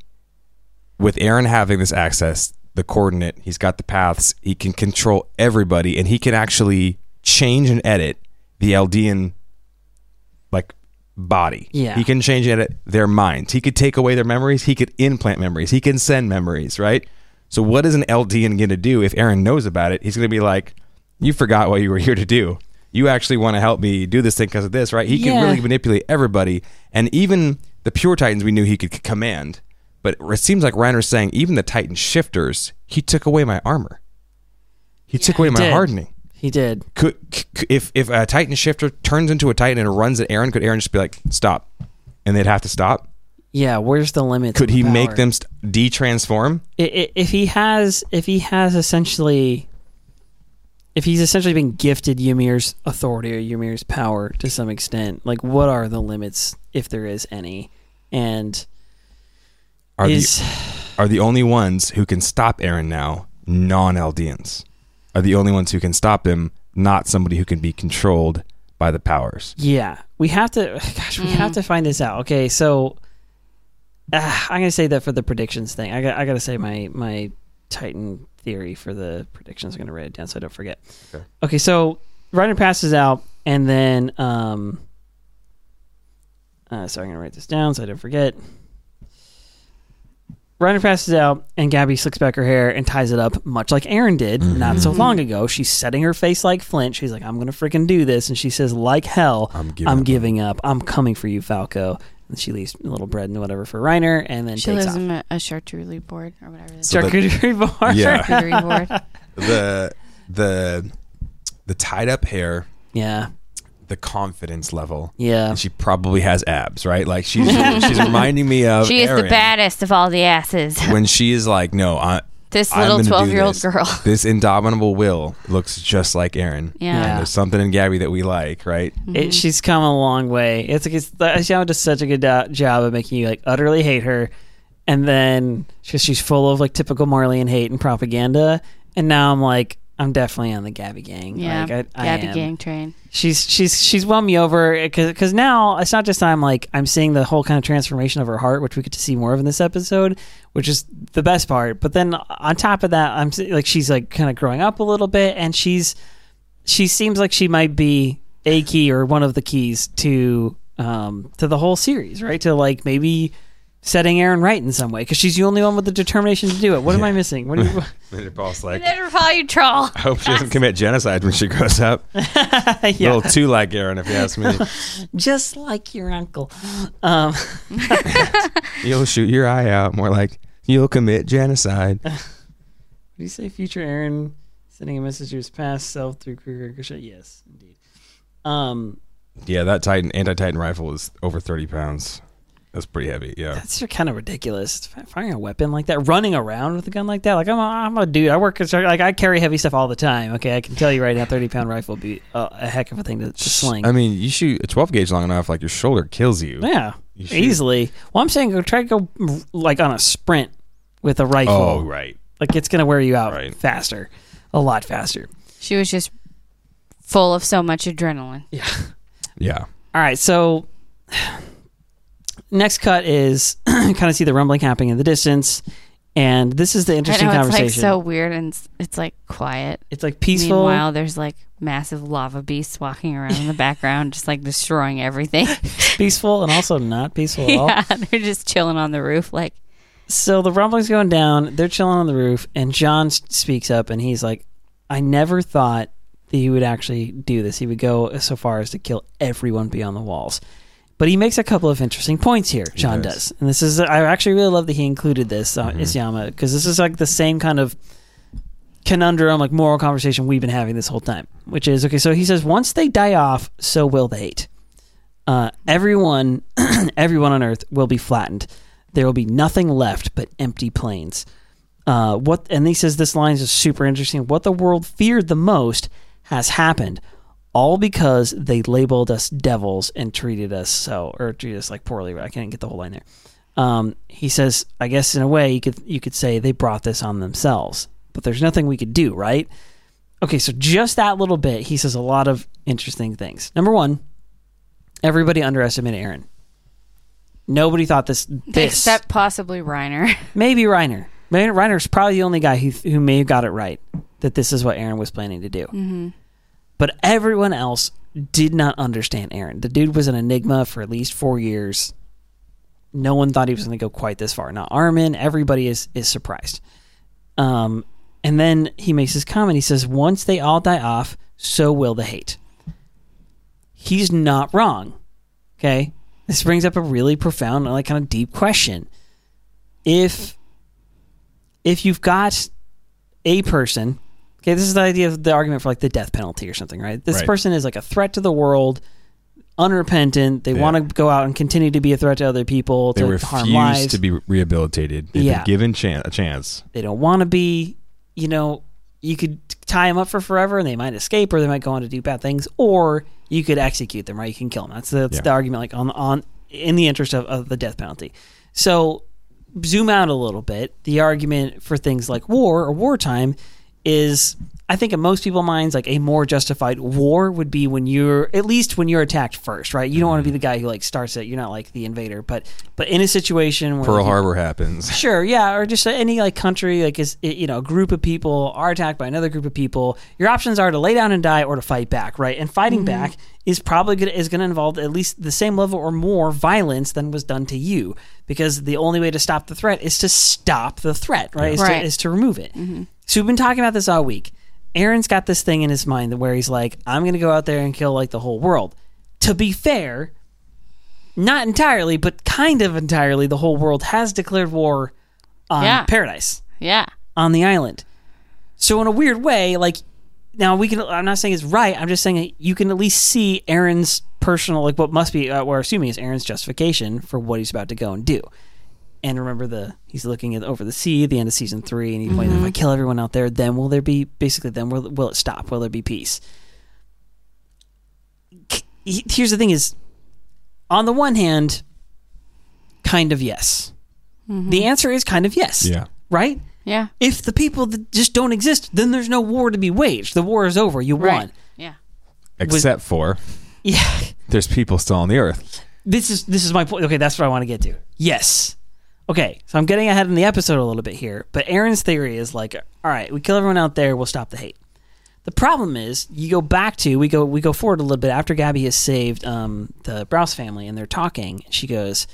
with Eren having this access, the coordinate, he's got the paths, he can control everybody, and he can actually change and edit the Eldian like body. Yeah. he can change and edit their minds. He could take away their memories. He could implant memories. He can send memories. Right. So what is an Eldian going to do if Eren knows about it? He's going to be like, "You forgot what you were here to do." You actually want to help me do this thing because of this, right? He can really manipulate everybody, and even the pure Titans we knew he could command. But it seems like Reiner's saying even the Titan shifters, he took away my armor. He took away my did. hardening. he did. Could if if a Titan shifter turns into a Titan and runs at Eren, could Eren just be like stop, and they'd have to stop? Yeah. Where's the limit? Could he make them st- de-transform? I- i- if he has if he has essentially if he's essentially been gifted Ymir's authority or Ymir's power to some extent, like what are the limits if there is any? And Are is the are the only ones who can stop Eren now non-Eldians? Are the only ones who can stop him not somebody who can be controlled by the powers? yeah, we have to gosh, we have mm. to find this out. Okay, so uh, I'm gonna say that for the predictions thing. I got I gotta say my my Titan theory for the predictions. I'm gonna write it down so I don't forget. Okay. Okay, so Reiner passes out, and then um, uh, so I'm gonna write this down so I don't forget. Reiner passes out, and Gabi slicks back her hair and ties it up, much like Eren did not so long ago. She's setting her face like Flint. She's like, "I'm gonna freaking do this," and she says, "Like hell, I'm giving I'm up." giving up. I'm coming for you, Falco." And she leaves a little bread and whatever for Reiner, and then She takes lives off. in a, a charcuterie board or whatever. It is. So the- Charcuterie board. Yeah. charcuterie board. the the the tied up hair, yeah, the confidence level. yeah. And she probably has abs, right? Like she's she's reminding me of She is the Eren baddest of all the asses. when she is like, no, I, This I'm little gonna do 12 year old this. girl. This indomitable will looks just like Eren. Yeah. Yeah. And there's something in Gabi that we like, right? Mm-hmm. It, she's come a long way. It's like it's, Isayama does such a good do- job of making you like utterly hate her, and then she's she's full of like typical Marleyan hate and propaganda. And now I'm like, I'm definitely on the Gabi gang. Yeah. like, I, I Gabi am. gang train. She's she's she's won me over because now it's not just I'm like I'm seeing the whole kind of transformation of her heart, which we get to see more of in this episode, which is the best part. But then on top of that, I'm like she's like kind of growing up a little bit, and she's she seems like she might be a key or one of the keys to um to the whole series, right? To like maybe setting Eren right in some way because she's the only one with the determination to do it. What am I missing? What? Are you, And Paul's like, Never follow you, troll. I hope she doesn't commit genocide when she grows up. A yeah, little too like Eren, if you ask me. just like your uncle. Um, You'll shoot your eye out. More like you'll commit genocide. Did you say future Eren sending a message to his past self through Kruger Ricochet? Yes, indeed. Um, Yeah, that Titan anti-Titan rifle is over thirty pounds. That's pretty heavy. Yeah. that's kind of ridiculous. Firing a weapon like that, running around with a gun like that. Like I'm, a, I'm a dude. I work as like I carry heavy stuff all the time. Okay, I can tell you right now, thirty pound rifle would be a, a heck of a thing to, to sling. I mean, you shoot a twelve gauge long enough, like your shoulder kills you. yeah, You easily. Well, I'm saying go try to go like on a sprint with a rifle. Oh, right. Like it's gonna wear you out Right. faster, a lot faster. She was just full of so much adrenaline. Yeah. Yeah. All right, so next cut is kind of see the rumbling happening in the distance, and this is the interesting I know it's like so weird and it's, it's like quiet. it's like peaceful. Meanwhile, there's like massive lava beasts walking around in the background, just like destroying everything. peaceful and also not peaceful at all. yeah, they're just chilling on the roof. Like, So the rumbling's going down. They're chilling on the roof, and Jean speaks up, and he's like, "I never thought that he would actually do this. He would go so far as to kill everyone beyond the walls." But he makes a couple of interesting points here. Jean does. does, and this is I actually really love that he included this uh, Mm-hmm. Isayama because this is like the same kind of conundrum, like moral conversation we've been having this whole time. Which is okay. So he says, once they die off, so will the hate. Uh, everyone, everyone on Earth will be flattened. There will be nothing left but empty plains. Uh, what? And he says this line is super interesting. What the world feared the most has happened, all because they labeled us devils and treated us so, or treated us like poorly. I can't get the whole line there. Um, he says, I guess in a way you could you could say they brought this on themselves, but there's nothing we could do, right? Okay, so just that little bit, he says a lot of interesting things. Number one, everybody underestimated Eren. Nobody thought this. This Except possibly Reiner. maybe Reiner. Reiner's probably the only guy who who may have got it right that this is what Eren was planning to do. Mm-hmm. But everyone else did not understand Eren. The dude was an enigma for at least four years. No one thought he was going to go quite this far. Now Armin, everybody is is surprised. Um, and then he makes his comment. He says, "Once they all die off, so will the hate." He's not wrong. Okay, this brings up a really profound, like kind of deep question. If if you've got a person Okay, this is the idea of the argument for like the death penalty or something, right? This Right. person is like a threat to the world, unrepentant. They Yeah. want to go out and continue to be a threat to other people, They to harm refuse lives. to be rehabilitated. They've Yeah. been given chan- a chance. they don't want to be. You know, you could tie them up for forever, and they might escape, or they might go on to do bad things, or you could execute them, right? You can kill them. That's the, that's Yeah. the argument, like on on in the interest of, of the death penalty. So zoom out a little bit. The argument for things like war or wartime is I think in most people's minds, like a more justified war would be when you're at least when you're attacked first, right? You don't want to be the guy who like starts it. You're not like the invader, but but in a situation where Pearl like, you- Harbor happens. Sure, yeah, or just any like country, like is you know, a group of people are attacked by another group of people. Your options are to lay down and die or to fight back, right? And fighting mm-hmm. back is probably gonna is going to involve at least the same level or more violence than was done to you, because the only way to stop the threat is to stop the threat, right? Is, Right. To, is to remove it. Mm-hmm. So we've been talking about this all week. Eren's got this thing in his mind where he's like, I'm going to go out there and kill like the whole world. To be fair, not entirely, but kind of entirely, the whole world has declared war on Yeah. Paradise, Yeah. on the island. So in a weird way, like now we can. I'm not saying it's right. I'm just saying you can at least see Eren's personal, like what must be, uh, we're assuming is Eren's justification for what he's about to go and do. And remember the he's looking at over the sea at the end of season three, and he pointed, Mm-hmm. if I kill everyone out there, then will there be basically then will will it stop? Will there be peace? Here's the thing: is on the one hand, kind of yes. Mm-hmm. The answer is kind of yes. Yeah. Right. Yeah. If the people that just don't exist, then there's no war to be waged. The war is over. You Right. won. Yeah. Except for Yeah. there's people still on the earth. this is this is my point. Okay, that's what I want to get to. Yes. Okay, so I'm getting ahead in the episode a little bit here, but Eren's theory is like, all right, we kill everyone out there, we'll stop the hate. The problem is, you go back to we go we go forward a little bit after Gabi has saved um, the Braus family, and they're talking. She goes,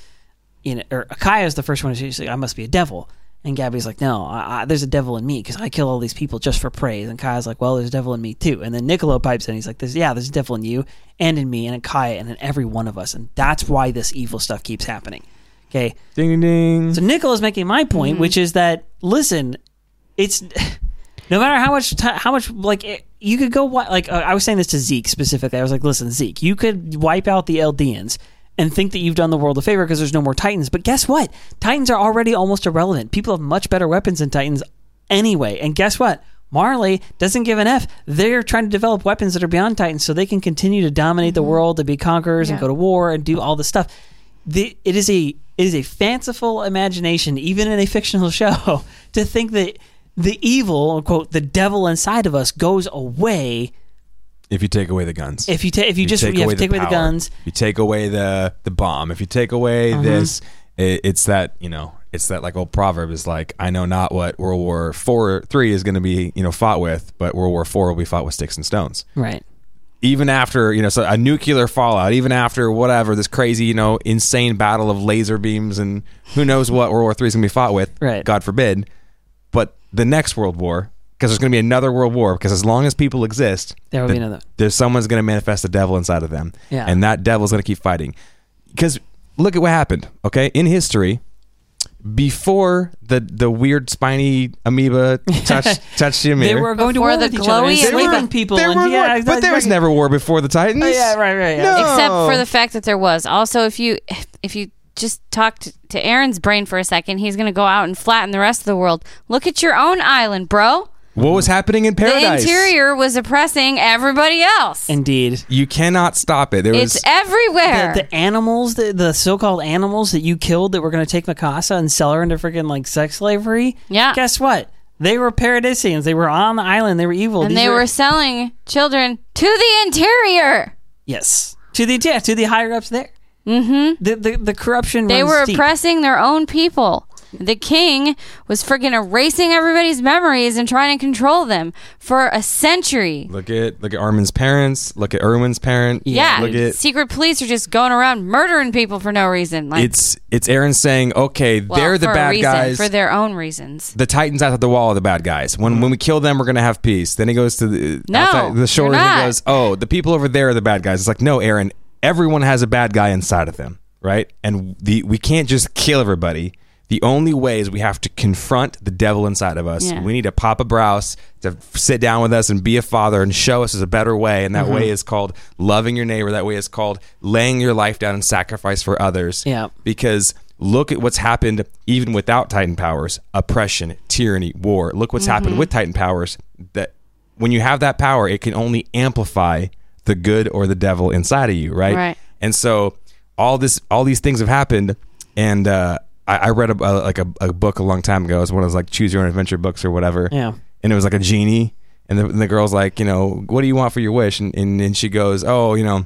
you know, or Akaya is the first one. She's like, I must be a devil. And Gabi's like, no, I, I, there's a devil in me because I kill all these people just for praise. And Kaya's like, well, there's a devil in me too. And then Niccolo pipes in. He's like, there's, yeah, there's a devil in you and in me and in Kaya and in every one of us. And that's why this evil stuff keeps happening. Okay. Ding ding ding. So Niccolo's making my point, which is that, listen, it's no matter how much ti how much like it, you could go like uh, I was saying this to Zeke specifically. I was like, listen, Zeke, you could wipe out the Eldians and think that you've done the world a favor because there's no more Titans. But guess what? Titans are already almost irrelevant. People have much better weapons than Titans anyway. And guess what? Marley doesn't give an F. They're trying to develop weapons that are beyond Titans so they can continue to dominate the world, to be conquerors and go to war and do all this stuff. The, it is a it is a fanciful imagination, even in a fictional show, to think that the evil, quote, the devil inside of us goes away If you take away the guns. if you take if you, just take you away to take away the guns. You take away the the bomb. If you take away Uh-huh. this, it, it's that you know, it's that like old proverb is like, I know not what World War Four three is going to be you know fought with, but World War Four will be fought with sticks and stones. Right. Even after you know, so a nuclear fallout, even after whatever this crazy you know insane battle of laser beams and who knows what World War Three is going to be fought with. Right. God forbid. But the next World War, because there's going to be another World War, because as long as people exist, There will the- be another. there's someone's going to manifest the devil inside of them. Yeah. And that devil's going to keep fighting. Because look at what happened, okay? In history, before the the weird spiny amoeba touched touched Ymir, They were going Before to war the with each other, and glowy and sleeping like- people, there and were yeah, war- but there was never war before the Titans. Oh, yeah, right, right. Yeah. No. Except for the fact that there was. Also, if you if you just talk to, to Eren's brain for a second, he's going to go out and flatten the rest of the world. Look at your own island, bro. What was happening in paradise? The interior was oppressing everybody else. Indeed. You cannot stop it. There it's was everywhere. The, the animals, the, the so-called animals that you killed that were going to take Mikasa and sell her into freaking like sex slavery. Yeah. Guess what? They were paradisians. They were on the island. They were evil. and These they are- were selling children to the interior. yes to the yeah, to the higher ups there. Mm-hmm. The the, the corruption. They runs were deep. oppressing their own people. The king was freaking erasing everybody's memories and trying to control them for a century. Look at look at Armin's parents. Look at Erwin's parent. Yeah, Look at secret police are just going around murdering people for no reason. Like, it's it's Eren saying, okay, well, they're the bad reason, guys. for their own reasons. the Titans outside the wall are the bad guys. When mm-hmm. when we kill them, we're gonna have peace. Then he goes to the No, the shore and he goes, oh, the people over there are the bad guys. It's like, no, Eren, everyone has a bad guy inside of them, right? And the we can't just kill everybody. The only way is we have to confront the devil inside of us. Yeah. We need a Papa Braus to sit down with us and be a father and show us as a better way. And that Mm-hmm. way is called loving your neighbor. That way is called laying your life down and sacrifice for others Yeah. because look at what's happened even without titan powers oppression tyranny war look what's Mm-hmm. happened with titan powers that when you have that power it can only amplify the good or the devil inside of you right Right. and so all this all these things have happened and uh I, I read a, a, like a, a book a long time ago. It was one of those like choose your own adventure books or whatever. Yeah. And it was like a genie, and the, and the girl's like, you know, what do you want for your wish? And and, and she goes, oh, you know,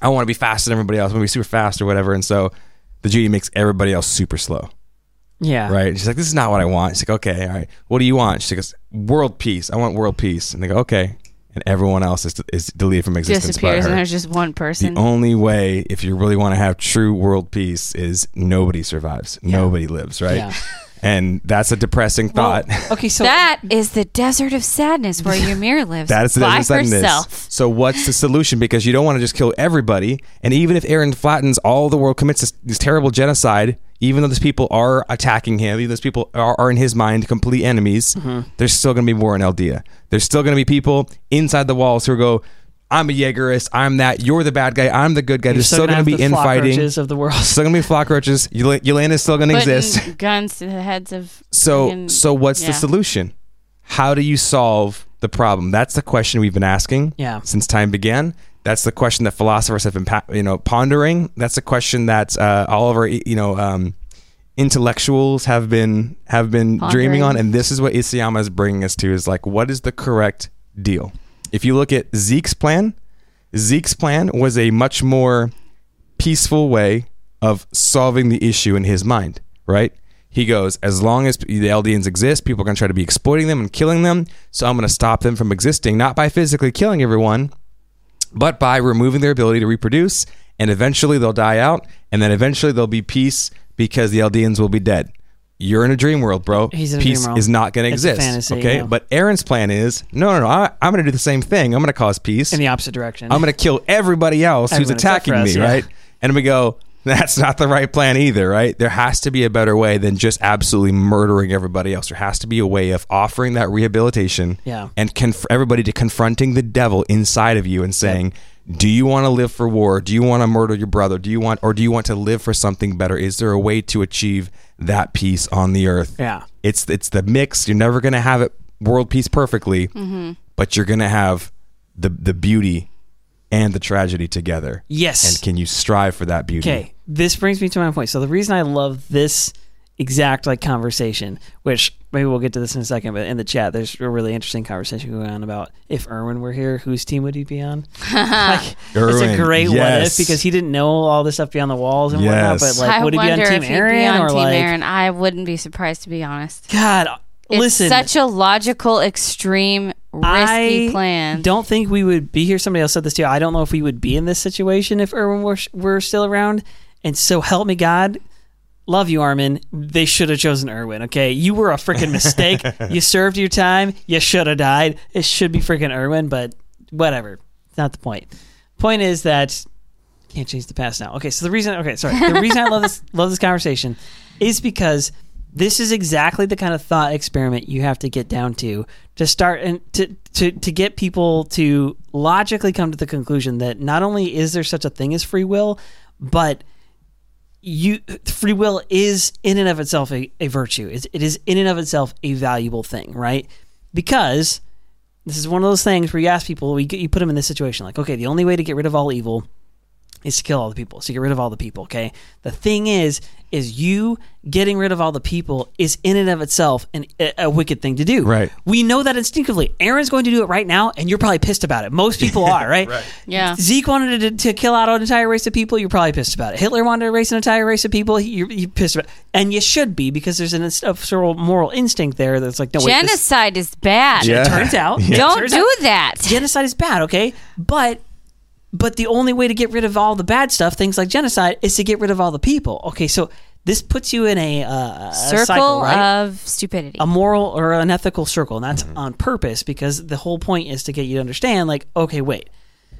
I want to be faster than everybody else. I want to be super fast or whatever. And so the genie makes everybody else super slow, Yeah. right? And she's like, this is not what I want. She's like, okay, all right. What do you want? She goes, world peace. I want world peace. And they go, okay. And everyone else is, is deleted from existence but Disappears, her. and there's just one person. The only way, if you really want to have true world peace, is nobody survives. Nobody lives, right? Yeah. And that's a depressing thought. Well, okay, so that is the desert of sadness where Ymir lives. That is the by desert of sadness. herself. So what's the solution? Because you don't want to just kill everybody. And even if Eren flattens all the world, commits this, this terrible genocide, even though those people are attacking him, even those people are, are in his mind complete enemies, Mm-hmm. there's still going to be war in Eldia. There's still going to be people inside the walls who go, I'm a Jaegerist. I'm that. You're the bad guy. I'm the good guy. you're There's still gonna going to be the infighting. flockroaches of the world. Still going to be flock roaches. Yel- Yelena's still going to Putting exist. guns to the heads of. So friggin- so what's the solution? How do you solve the problem? That's the question we've been asking Yeah. since time began. That's the question that philosophers have been you know pondering. That's the question that uh, all of our you know um, intellectuals have been have been dreaming on. And this is what Isayama is bringing us to: is like what is the correct deal? If you look at Zeke's plan, Zeke's plan was a much more peaceful way of solving the issue in his mind, right? He goes, as long as the Eldians exist, people are going to try to be exploiting them and killing them. So I'm going to stop them from existing, not by physically killing everyone, but by removing their ability to reproduce. And eventually they'll die out. And then eventually there'll be peace because the Eldians will be dead. You're in a dream world, bro. He's in a peace dream world. is not going to It's a exist. fantasy, okay. yeah. But Eren's plan is no, no, no. I, I'm going to do the same thing. I'm going to cause peace. in the opposite direction. I'm going to kill everybody else who's Everyone except attacking for me, yeah. right? And we go, that's not the right plan either, right? There has to be a better way than just absolutely murdering everybody else. There has to be a way of offering that rehabilitation Yeah. and conf- everybody to confronting the devil inside of you and saying, do you want to live for war? Do you want to murder your brother? Do you want, or do you want to live for something better? Is there a way to achieve that peace on the earth? Yeah. It's it's the mix. You're never going to have it world peace perfectly, Mm-hmm. but you're going to have the the beauty and the tragedy together. Yes. And can you strive for that beauty? Okay, this brings me to my point. So the reason I love this exact like conversation, which maybe we'll get to this in a second, but in the chat, there's a really interesting conversation going on about if Erwin were here, whose team would he be on? like, it's a Erwin, great what yes. if because he didn't know all this stuff beyond the walls and whatnot. But like, I would he be on Team if Eren be on or Team like? Eren. I wouldn't be surprised to be honest. God, It's listen, such a logical, extreme, risky I plan. don't think we would be here. Somebody else said this too. I don't know if we would be in this situation if Erwin were, were still around. And so help me God. Love you, Armin. They should have chosen Erwin. Okay, you were a freaking mistake. you served your time. You should have died. It should be freaking Erwin, but whatever. It's not the point. Point is that can't change the past now. Okay, so the reason okay, sorry. The reason I love this love this conversation is because this is exactly the kind of thought experiment you have to get down to to start and to to to get people to logically come to the conclusion that not only is there such a thing as free will, but you free will is in and of itself a, a virtue. It's, it is in and of itself a valuable thing, right? Because this is one of those things where you ask people, you, you put them in this situation, like, okay, the only way to get rid of all evil is to kill all the people, so get rid of all the people. Okay. The thing is, is you getting rid of all the people is in and of itself an, a, a wicked thing to do. Right. We know that instinctively. Eren's going to do it right now, and you're probably pissed about it. Most people are, right? Right. Yeah. Zeke wanted to, to kill out an entire race of people. You're probably pissed about it. Hitler wanted to race an entire race of people. You're, you're pissed about, it. and you should be because there's an, a sort of moral instinct there that's like, no, wait, this- Genocide is bad. Yeah. it turns out, it Don't turns do out- that. genocide is bad, okay? But but the only way to get rid of all the bad stuff, things like genocide, is to get rid of all the people. Okay, so this puts you in a, uh, a Circle cycle, right? of stupidity. a moral or an ethical circle, and that's on purpose because the whole point is to get you to understand, like, okay, wait.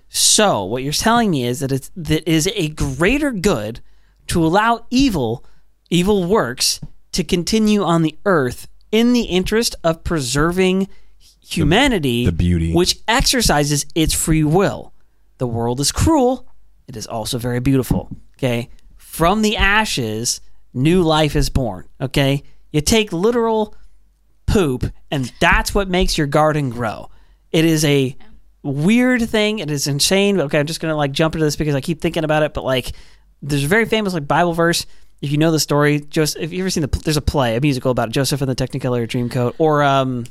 So what you're telling me is that it's that is a greater good to allow evil, evil works to continue on the earth in the interest of preserving humanity, the beauty. which exercises its free will. The world is cruel. It is also very beautiful. Okay. From the ashes, new life is born. Okay. You take literal poop, and that's what makes your garden grow. It is a weird thing. It is insane. Okay, I'm just gonna like jump into this because I keep thinking about it. But like, there's a very famous like Bible verse. If you know the story, Joseph. If you ever seen the, there's a play, a musical about Joseph and the Technicolor Dreamcoat, or um,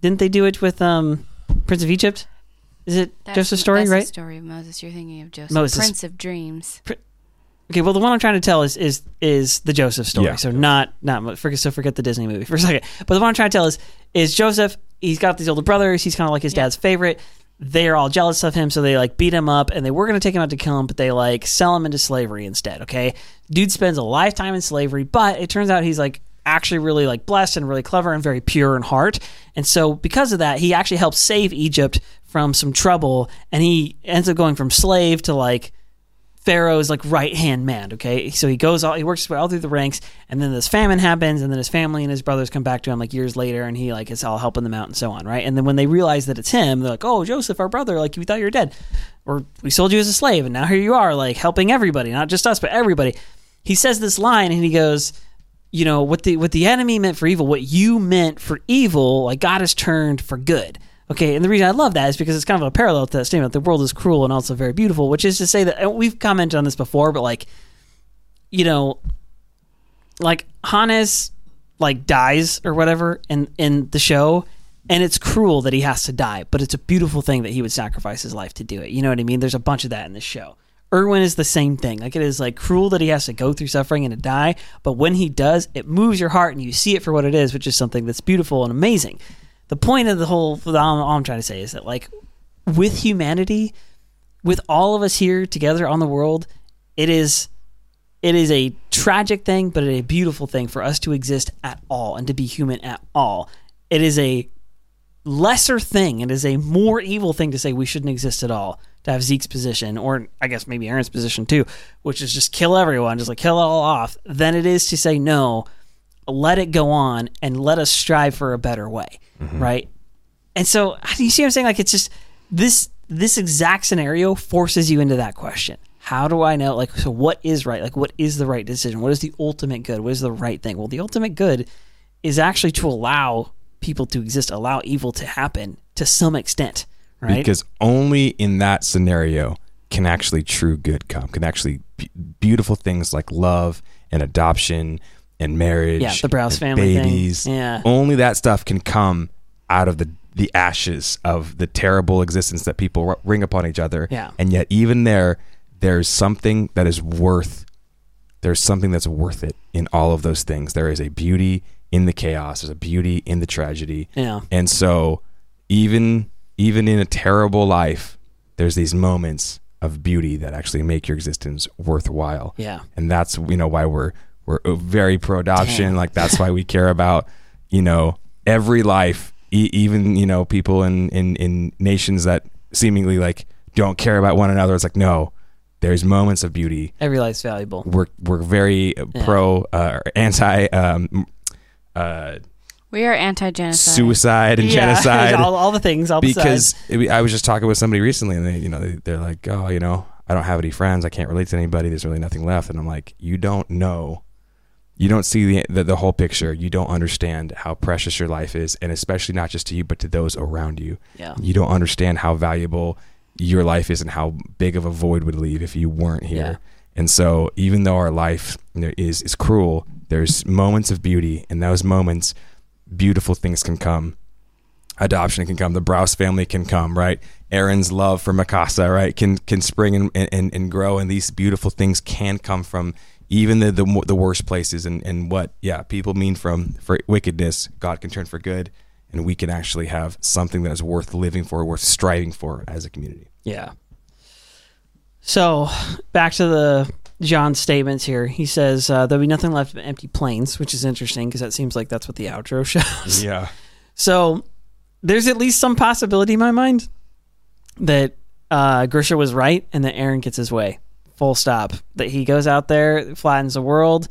didn't they do it with um, Prince of Egypt? Is it That's- Joseph's story, that's right? The story of Moses. You're thinking of Joseph, Moses. Prince of Dreams. Okay, well, the one I'm trying to tell is is is the Joseph story. Yeah. So not not forget so forget the Disney movie for a second. But the one I'm trying to tell is is Joseph. He's got these older brothers. He's kind of like his Yeah. dad's favorite. They're all jealous of him, so they like beat him up, and they were going to take him out to kill him, but they like sell him into slavery instead. Okay, dude spends a lifetime in slavery, but it turns out he's like actually really like blessed and really clever and very pure in heart. And so because of that, he actually helps save Egypt from some trouble, and he ends up going from slave to like Pharaoh's like right hand man. Okay, so he goes all he works his way all through the ranks, and then this famine happens, and then his family and his brothers come back to him like years later, and he like is all helping them out and so on, right? And then when they realize that it's him, they're like, "Oh, Joseph, our brother, like we thought you were dead, or we sold you as a slave, and now here you are, like helping everybody, not just us, but everybody." He says this line, and he goes, "You know what the what the enemy meant for evil, what you meant for evil, like God has turned for good." Okay, and the reason I love that is because it's kind of a parallel to that statement. The world is cruel and also very beautiful, which is to say that we've commented on this before, but like, you know, like Hannes like dies or whatever in in the show, and it's cruel that he has to die, but it's a beautiful thing that he would sacrifice his life to do it. You know what I mean? There's a bunch of that in this show. Erwin is the same thing. Like it is like cruel that he has to go through suffering and to die, but when he does, it moves your heart and you see it for what it is, which is something that's beautiful and amazing. The point of the whole, all I'm trying to say is that like with humanity, with all of us here together on the world, it is it is a tragic thing, but a beautiful thing for us to exist at all and to be human at all. It is a lesser thing. It is a more evil thing to say we shouldn't exist at all. To have Zeke's position, or I guess maybe Eren's position too, which is just kill everyone, just like kill it all off, than it is to say no, let it go on and let us strive for a better way, Mm-hmm. right? And so you see what I'm saying? Like it's just this this exact scenario forces you into that question. How do I know? Like, so what is right? Like, what is the right decision? What is the ultimate good? What is the right thing? Well, the ultimate good is actually to allow people to exist, allow evil to happen to some extent, right? Because only in that scenario can actually true good come. Can actually be- beautiful things like love and adoption and marriage. Yeah, the Braus family thing. babies. Yeah. Only that stuff can come out of the the ashes of the terrible existence that people ring upon each other. Yeah. And yet, even there, there's something that is worth. There's something that's worth it in all of those things. There is a beauty in the chaos. There's a beauty in the tragedy. Yeah. And so even even in a terrible life, there's these moments of beauty that actually make your existence worthwhile. Yeah. And that's you know why we're we're very pro adoption. Damn. Like that's why we care about you know every life, e- even you know people in in in nations that seemingly like don't care about one another. It's like no, there's moments of beauty. Every life's valuable. We're we're very pro uh, or anti um, uh, We are anti-genocide. suicide and Yeah, genocide all, all the things, all because it- I was just talking with somebody recently, and they, you know, they, they're like, "Oh, you know, I don't have any friends. I can't relate to anybody. There's really nothing left." And I'm like, "You don't know. You don't see the, the the whole picture. You don't understand how precious your life is, and especially not just to you, but to those around you. Yeah. You don't understand how valuable your life is and how big of a void would leave if you weren't here. Yeah. And so, even though our life is is cruel, there's moments of beauty, and those moments, beautiful things can come. Adoption can come. The Braus family can come. Right. Eren's love for Mikasa, right, can can spring and, and, and grow, and these beautiful things can come from even the the, the worst places, and, and what yeah people mean from for wickedness, God can turn for good, and we can actually have something that is worth living for, worth striving for as a community. Yeah. So back to the Jean statements here. He says uh, there'll be nothing left but empty plains, which is interesting because that seems like that's what the outro shows. Yeah. So there's at least some possibility in my mind that uh, Grisha was right and that Eren gets his way. Full stop. That he goes out there, flattens the world,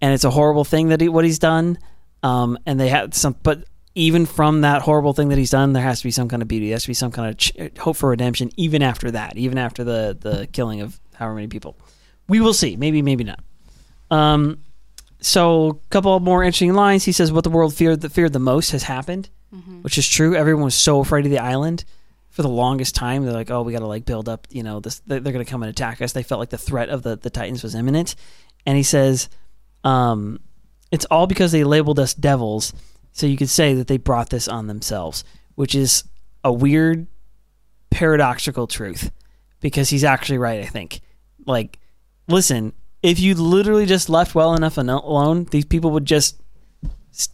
and it's a horrible thing that he, what he's done. Um, and they have some, but even from that horrible thing that he's done, there has to be some kind of beauty. There has to be some kind of ch- hope for redemption. Even after that, even after the the killing of however many people, we will see. Maybe, maybe not. Um, so a couple more interesting lines. He says, "What the world feared that feared the most has happened," which is true. Everyone was so afraid of the island for the longest time. They're like, "Oh, we got to like build up. You know, this they're, going to come and attack us." They felt like the threat of the the Titans was imminent. And he says, um, "It's all because they labeled us devils." So you could say that they brought this on themselves, which is a weird paradoxical truth because he's actually right. I think. Like, listen, if you literally just left well enough alone, these people would just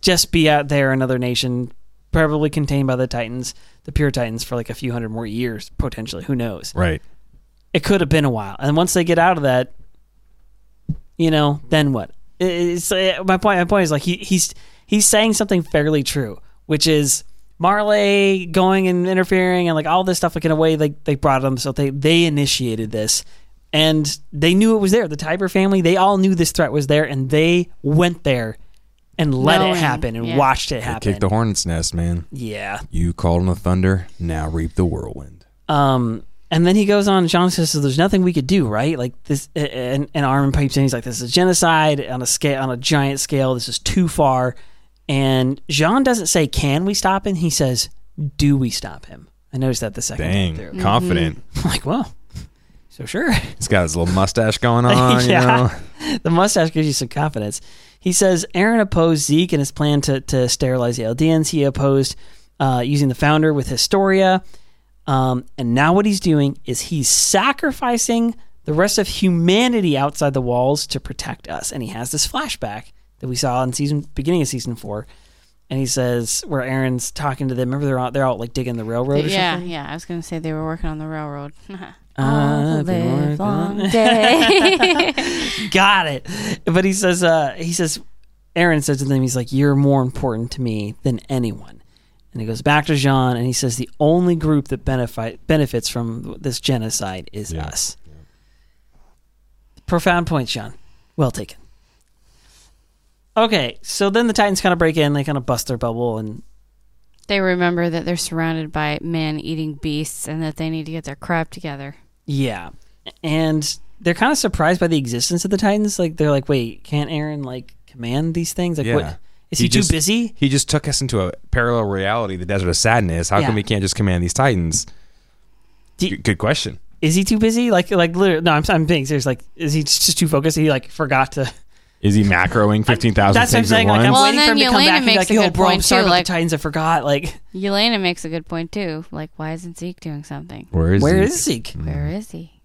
just be out there, another nation, probably contained by the Titans, the pure Titans, for like a few hundred more years, potentially. Who knows? Right. It could have been a while, and once they get out of that, you know, then what? It's uh, my point. My point is like he, he's he's saying something fairly true, which is Marley going and interfering and like all this stuff. Like in a way, like they brought them, so they they initiated this, and they knew it was there. The Tybur family, they all knew this threat was there, and they went there and let it happen and yeah. watched it They happen. kicked the hornet's nest, man. yeah. You called on the thunder, now reap the whirlwind. Um, and then he goes on. Jean says, "So there's nothing we could do, right? Like this." And, and Armin pipes in. He's like, "This is genocide on a scale, on a giant scale. This is too far." And Jean doesn't say, "Can we stop him?" He says, "Do we stop him?" I noticed that the second Dang, time through. confident. I'm like, "Well, so sure." He's got his little mustache going on. Yeah. You know? the mustache gives you some confidence. He says Eren opposed Zeke and his plan to, to sterilize the Eldians. He opposed uh, using the founder with Historia. Um, and now what he's doing is he's sacrificing the rest of humanity outside the walls to protect us. And he has this flashback that we saw in season beginning of season four. And he says where Eren's talking to them. Remember they're out they're out like digging the railroad or yeah, something? yeah. I was gonna say they were working on the railroad. I've been long day. got it. But he says, uh, he says, Eren says to them, he's like, you're more important to me than anyone. And he goes back to Jean and he says, the only group that benefit, benefits from this genocide is Yeah. us. Profound point, Jean. Well taken. Okay, so then the Titans kind of break in, they kind of bust their bubble, and they remember that they're surrounded by men eating beasts and that they need to get their crap together. Yeah. And they're kind of surprised by the existence of the Titans. Like, they're like, wait, can't Eren, like, command these things? Like, Yeah. what? Is he, too just- busy? He just took us into a parallel reality, the desert of sadness. How Yeah. come we can't just command these titans? Good, good question. is he too busy? Like, like literally, no, I'm, I'm being serious. Like, is he just too focused? He like forgot to. Is he macroing fifteen thousand That's what I'm saying. Like. I'm Well, waiting and for him then to come back and be makes like, a "Yo, good bro, I'm point, sorry too, like- the Titans. I forgot." Like, Yelena makes a good point too. Like, why isn't Zeke doing something? Where is where he? is Zeke? Where is he?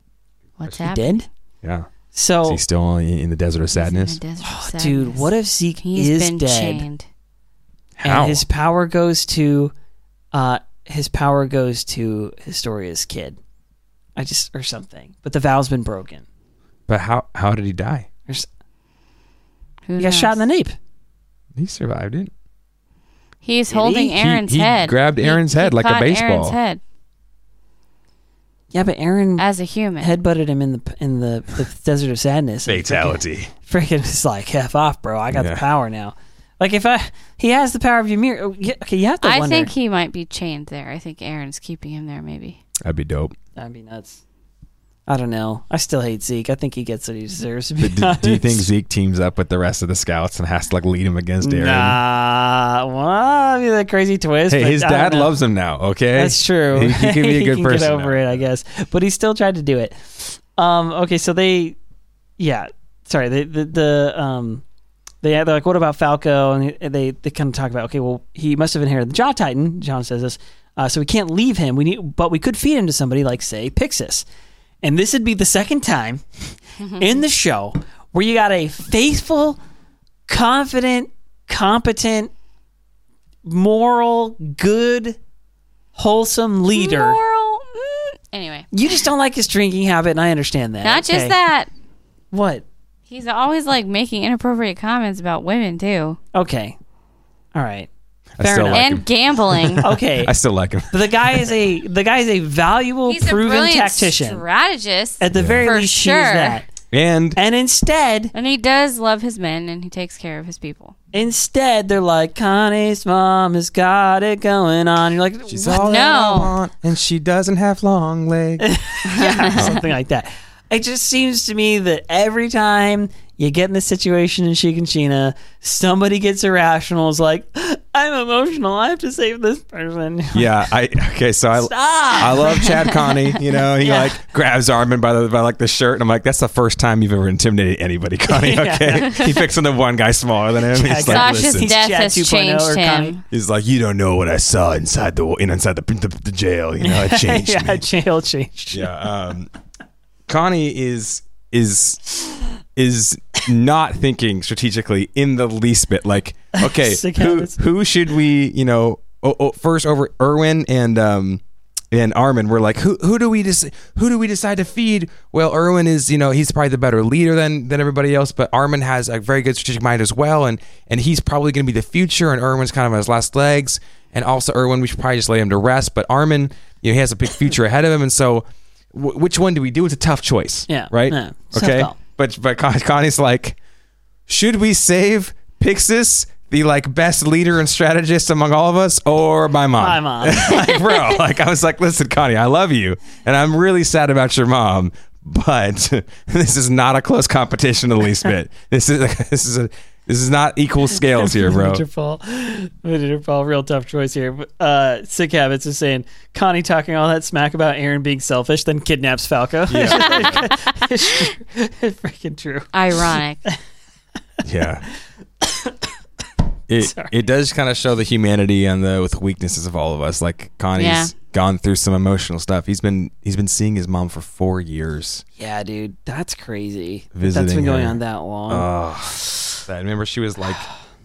What's He happening? dead? Yeah. So, Is he still in in the desert of He's in the sadness? desert of dude, what if Zeke He's is been dead chained? How? and his power goes to, uh, his power goes to Historia's kid? I just or something. But the vow's been broken. but how? How did he die? There's, Who he got shot in the knows? nape. He survived it. He's Did holding He- Eren's he head. grabbed Eren's head like a caught Eren's baseball. head Yeah, but Eren as a human. headbutted him in the in the, the desert of sadness. Fatality. freaking is like f off, bro. I got Yeah. the power now. Like if I he has the power of Ymir. oh, yeah, Okay, you have to I wonder. think he might be chained there. I think Eren's keeping him there. Maybe. That'd be dope. That'd be nuts. I don't know. I still hate Zeke. I think he gets what he deserves. To be But do, do you think. Zeke teams up with the rest of the scouts and has to like lead him against Eren? Nah, well, I mean that crazy twist. Hey, his dad know. loves him now. Okay, That's true. He, he can be a good can person. Get over now. it, I guess. But he still tried to do it. Um. Okay. So they, yeah. Sorry. The the, the um. They, they're like, what about Falco? And they they kind of talk about, okay, well, he must have inherited the Jaw Titan. Jean says this, uh, so we can't leave him. We need, but we could feed him to somebody like, say, Pixis. And this would be the second time in the show where you got a faithful, confident, competent, moral, good, wholesome leader. Moral. Mm. Anyway, You just don't like his drinking habit, and I understand that. not just that. What? He's always like making inappropriate comments about women too, Okay. All right. I still enough. like and him. gambling. Okay. I still like him. the guy is a the guy is a valuable, He's a proven brilliant tactician. strategist, At the very For least, he is that. And And instead, and he does love his men, and he takes care of his people. instead, they're like, Connie's mom has got it going on. You're like, she's what? all that I No. want, and she doesn't have long legs. yeah, something like that. It just seems to me that every time you get in this situation in Shiganshina, somebody gets irrational. Is like, I'm emotional. I have to save this person. yeah, I okay. So I Stop. I love Chad Connie. You know, he Yeah. like grabs Armin by the by like the shirt, and I'm like, that's the first time you've ever intimidated anybody, Connie. Yeah. Okay, he picks on the one guy smaller than him. He's like, Sasha's listen. He's death Chad has 2.0 changed or him. Connie. He's like, you don't know what I saw inside the in inside the the, the jail. You know, it changed yeah, me. jail changed. Yeah. Um, Connie is is is not thinking strategically in the least bit. Like, okay, who who should we? You know, oh, oh, first over Erwin and um and Armin. We're like, who who do we just who do we decide to feed? Well, Erwin is you know he's probably the better leader than than everybody else, but Armin has a very good strategic mind as well, and and he's probably going to be the future. And Erwin's kind of on his last legs. And also Erwin, we should probably just lay him to rest. But Armin, you know, he has a big future ahead of him, and so w- which one do we do? It's a tough choice. Yeah, Right. yeah, it's a tough okay. call. But but Con- Connie's like, should we save Pixis, the like best leader and strategist among all of us, or my mom? My mom. like, bro, like I was like, listen, Connie, I love you, and I'm really sad about your mom, but this is not a close competition in the least bit. This is this is a this is not equal scales here, bro. Major Paul, Major Paul, real tough choice here. But, Uh, Sick Habits is saying Connie talking all that smack about Eren being selfish, then kidnaps Falco. it's, true. it's freaking true. Ironic. Yeah. It, Sorry. it does kind of show the humanity and the with weaknesses of all of us. Like Connie's Yeah. gone through some emotional stuff. He's been he's been seeing his mom for four years. Yeah, dude, that's crazy. That's been going her. on that long. Oh, I remember she was like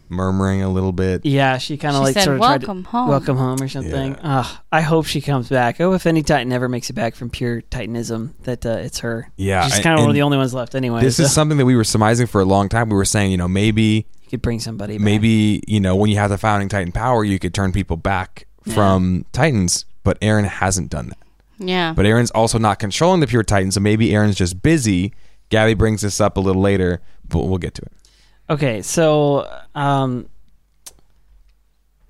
murmuring a little bit. yeah, she kind of She like said, sort of tried to "Welcome home." welcome home or something. Ugh, I hope she comes back. Oh, if any Titan ever makes it back from pure Titanism, that uh, it's her. Yeah, she's and- kind of one of the only ones left anyway. This so is something that we were surmising for a long time. We were saying, you know, maybe you could bring somebody. Back. maybe you know when you have the founding Titan power, you could turn people back from Titans. But Eren hasn't done that. Yeah. But Eren's also not controlling the pure Titan, so maybe Eren's just busy. Gabi brings this up a little later, but we'll get to it. Okay, so um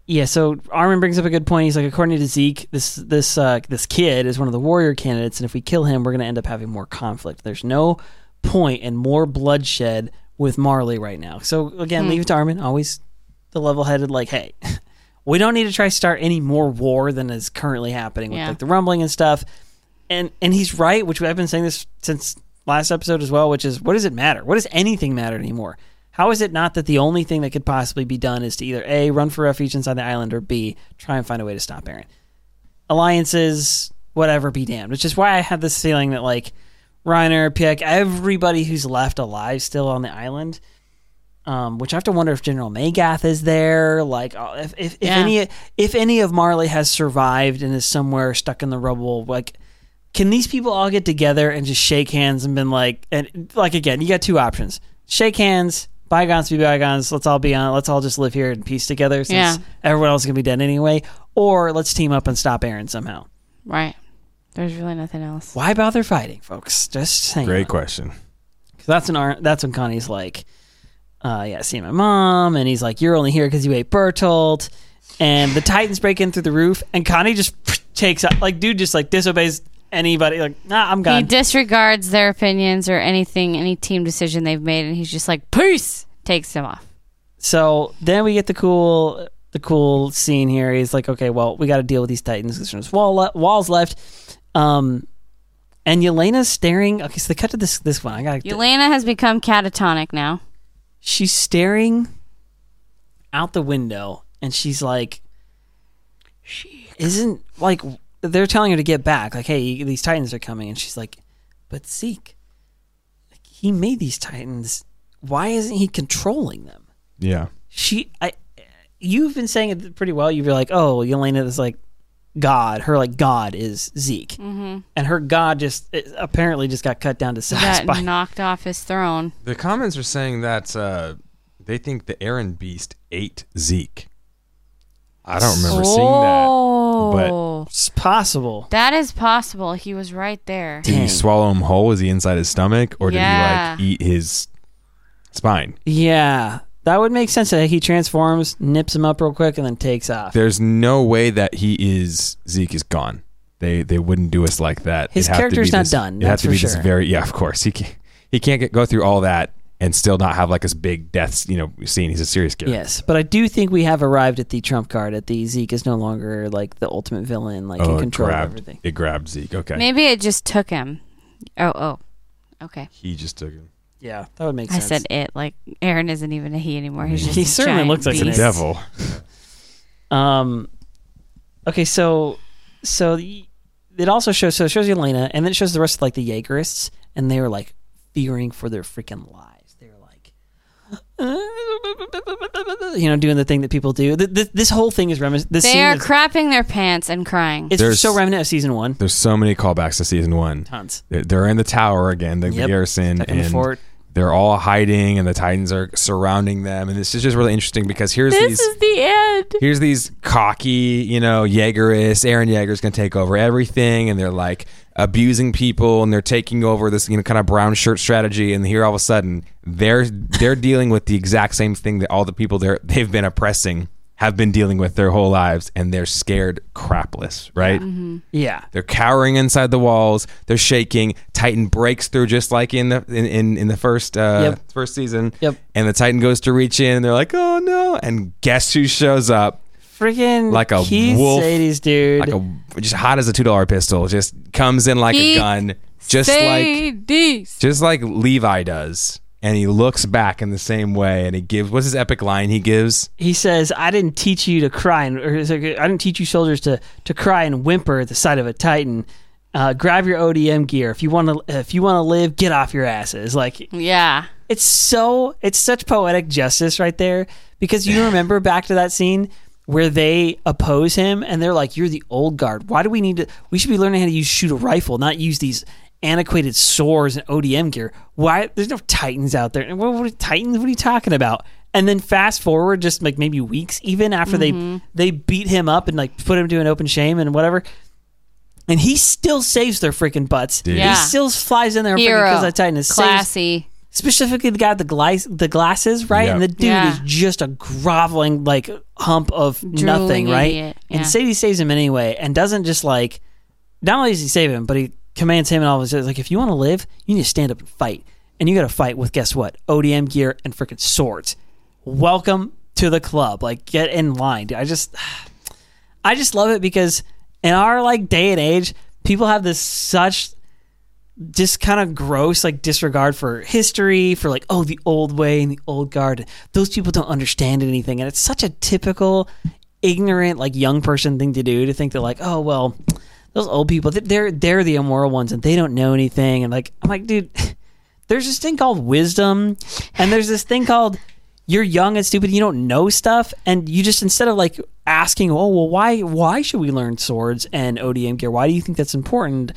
yeah, so Armin brings up a good point. He's like, according to Zeke, this this uh, this kid is one of the warrior candidates, and if we kill him, we're going to end up having more conflict. There's no point in more bloodshed with Marley right now. So again, leave it to Armin. Always the level-headed, like, hey, we don't need to try start any more war than is currently happening with Yeah. like the rumbling and stuff. And and he's right, which I've been saying this since last episode as well, which is what does it matter? What does anything matter anymore? How is it not that the only thing that could possibly be done is to either A, run for refuge inside the island, or B, try and find a way to stop Eren? Alliances, whatever, be damned. Which is why I had this feeling that, like, Reiner, Pieck, everybody who's left alive still on the island, um, which I have to wonder if General Magath is there. Like, uh, if, if, if any if any of Marley has survived and is somewhere stuck in the rubble, like, can these people all get together and just shake hands and been like, and like again, you got two options: shake hands, bygones be bygones. Let's all be on. Let's all just live here in peace together, since Yeah. everyone else is gonna be dead anyway. Or let's team up and stop Eren somehow. right. There's really nothing else. Why bother fighting, folks? Just saying. Great question. 'Cause that's when Ar- that's when Connie's like, uh, yeah, see my mom, and he's like, you're only here because you ate Bertolt, and the Titans break in through the roof, and Connie just takes out, like, dude, just like disobeys anybody. Like, nah, I'm gone. He disregards their opinions or anything, any team decision they've made, and he's just like, peace! Takes them off. So then we get the cool, the cool scene here. He's like, okay, well, we got to deal with these titans. There's just wall le- walls left. Um, and Yelena's staring. Okay, so they cut to this this one. I got. Yelena has become catatonic now. She's staring out the window, and she's like, she isn't like they're telling her to get back. Like, hey, these titans are coming, and she's like, but Zeke, like, he made these titans. Why isn't he controlling them? Yeah. she I you've been saying it pretty well. You've been like, oh, Yelena is like God. Her like God is Zeke, mm-hmm. and her God just it apparently just got cut down to size Got by knocked off his throne. The comments are saying that uh, they think the Eren Beast ate Zeke. I don't remember seeing that. Oh, It's possible. that is possible. He was right there. Did he swallow him whole? Is he inside his stomach, or did he like eat his spine? Yeah, that would make sense. That he transforms, nips him up real quick, and then takes off. There's no way that he is Zeke is gone. They they wouldn't do us like that. His It'd have to character's be not this- done, It has that's to for be this sure. very yeah. Of course he can't. He can't get, go through all that and still not have like this big death you know scene. He's a serious character. Yes, but I do think we have arrived at the trump card. At the Zeke is no longer like the ultimate villain, like Oh, in it control of grabbed, everything. It grabbed Zeke. Okay. Maybe it just took him. Oh, oh. Okay. He just took him. Yeah, that would make sense. I said it. Like Eren isn't even a he anymore. He's just He a certainly giant looks like an beast. Devil. Um, okay, so so the, it also shows so it shows Yelena, and then it shows the rest of like the Jaegerists, and they were like fearing for their freaking lives. They were like, you know, doing the thing that people do. Th- th- This whole thing is reminiscent. This They scene are is, crapping their pants and crying. it's There's- so reminiscent of season one. There's so many callbacks to season one. Tons. They're, they're in the tower again, the, the Yep. garrison, Stuck in the and fort. they're all hiding, and the Titans are surrounding them. And this is just really interesting because here's this these is the end. here's these cocky, you know, Jaegerists. Eren Jaeger's gonna take over everything, and they're like abusing people, and they're taking over this, you know, kind of brown shirt strategy. And here, all of a sudden, they're they're dealing with the exact same thing that all the people they're they've been oppressing have been dealing with their whole lives, and they're scared crapless, right? Yeah. They're cowering inside the walls. They're shaking. Titan breaks through just like in the in, in, in the first uh, Yep. first season. Yep. And the Titan goes to reach in, and they're like, "Oh no!" And guess who shows up? Freaking Like a Keith wolf, Shadis dude. Like a just hot as a two dollar pistol. Just comes in like He a gun, just like Shadis. just like Levi does. And he looks back in the same way, and he gives what's his epic line? He gives he says, "I didn't teach you to cry, and, or like, I didn't teach you soldiers to to cry and whimper at the sight of a titan. Uh, grab your ODM gear if you want to. If you want to live, get off your asses. Like Yeah. it's so it's such poetic justice right there because you remember back to that scene where they oppose him and they're like, "You're the old guard. Why do we need to? We should be learning how to use shoot a rifle, not use these." Antiquated swords and ODM gear. Why? There's no Titans out there. What, what Titans? What are you talking about? And then fast forward, just like maybe weeks, even after they mm-hmm. they beat him up and like put him to an open shame and whatever, and he still saves their freaking butts. Dude. He still flies in there because that Titan is saves, Classy. Specifically the guy with the glass the glasses, right? Yeah. And the dude Yeah. is just a groveling like hump of nothing, right? idiot. And Shadis saves him anyway, and doesn't just like not only does he save him, but he commands him and all of his like if you want to live, you need to stand up and fight, and you got to fight with guess what? ODM gear and freaking swords. Welcome to the club. Like get in line. Dude, I just I just love it because in our like day and age, people have this such just kind of gross like disregard for history for like oh the old way and the old guard. Those people don't understand anything and it's such a typical ignorant like young person thing to do to think that like oh well those old people they're they're the immoral ones and they don't know anything and like i'm like dude there's this thing called wisdom and there's this thing called you're young and stupid you don't know stuff and you just instead of like asking oh well why why should we learn swords and odm gear? Why do you think that's important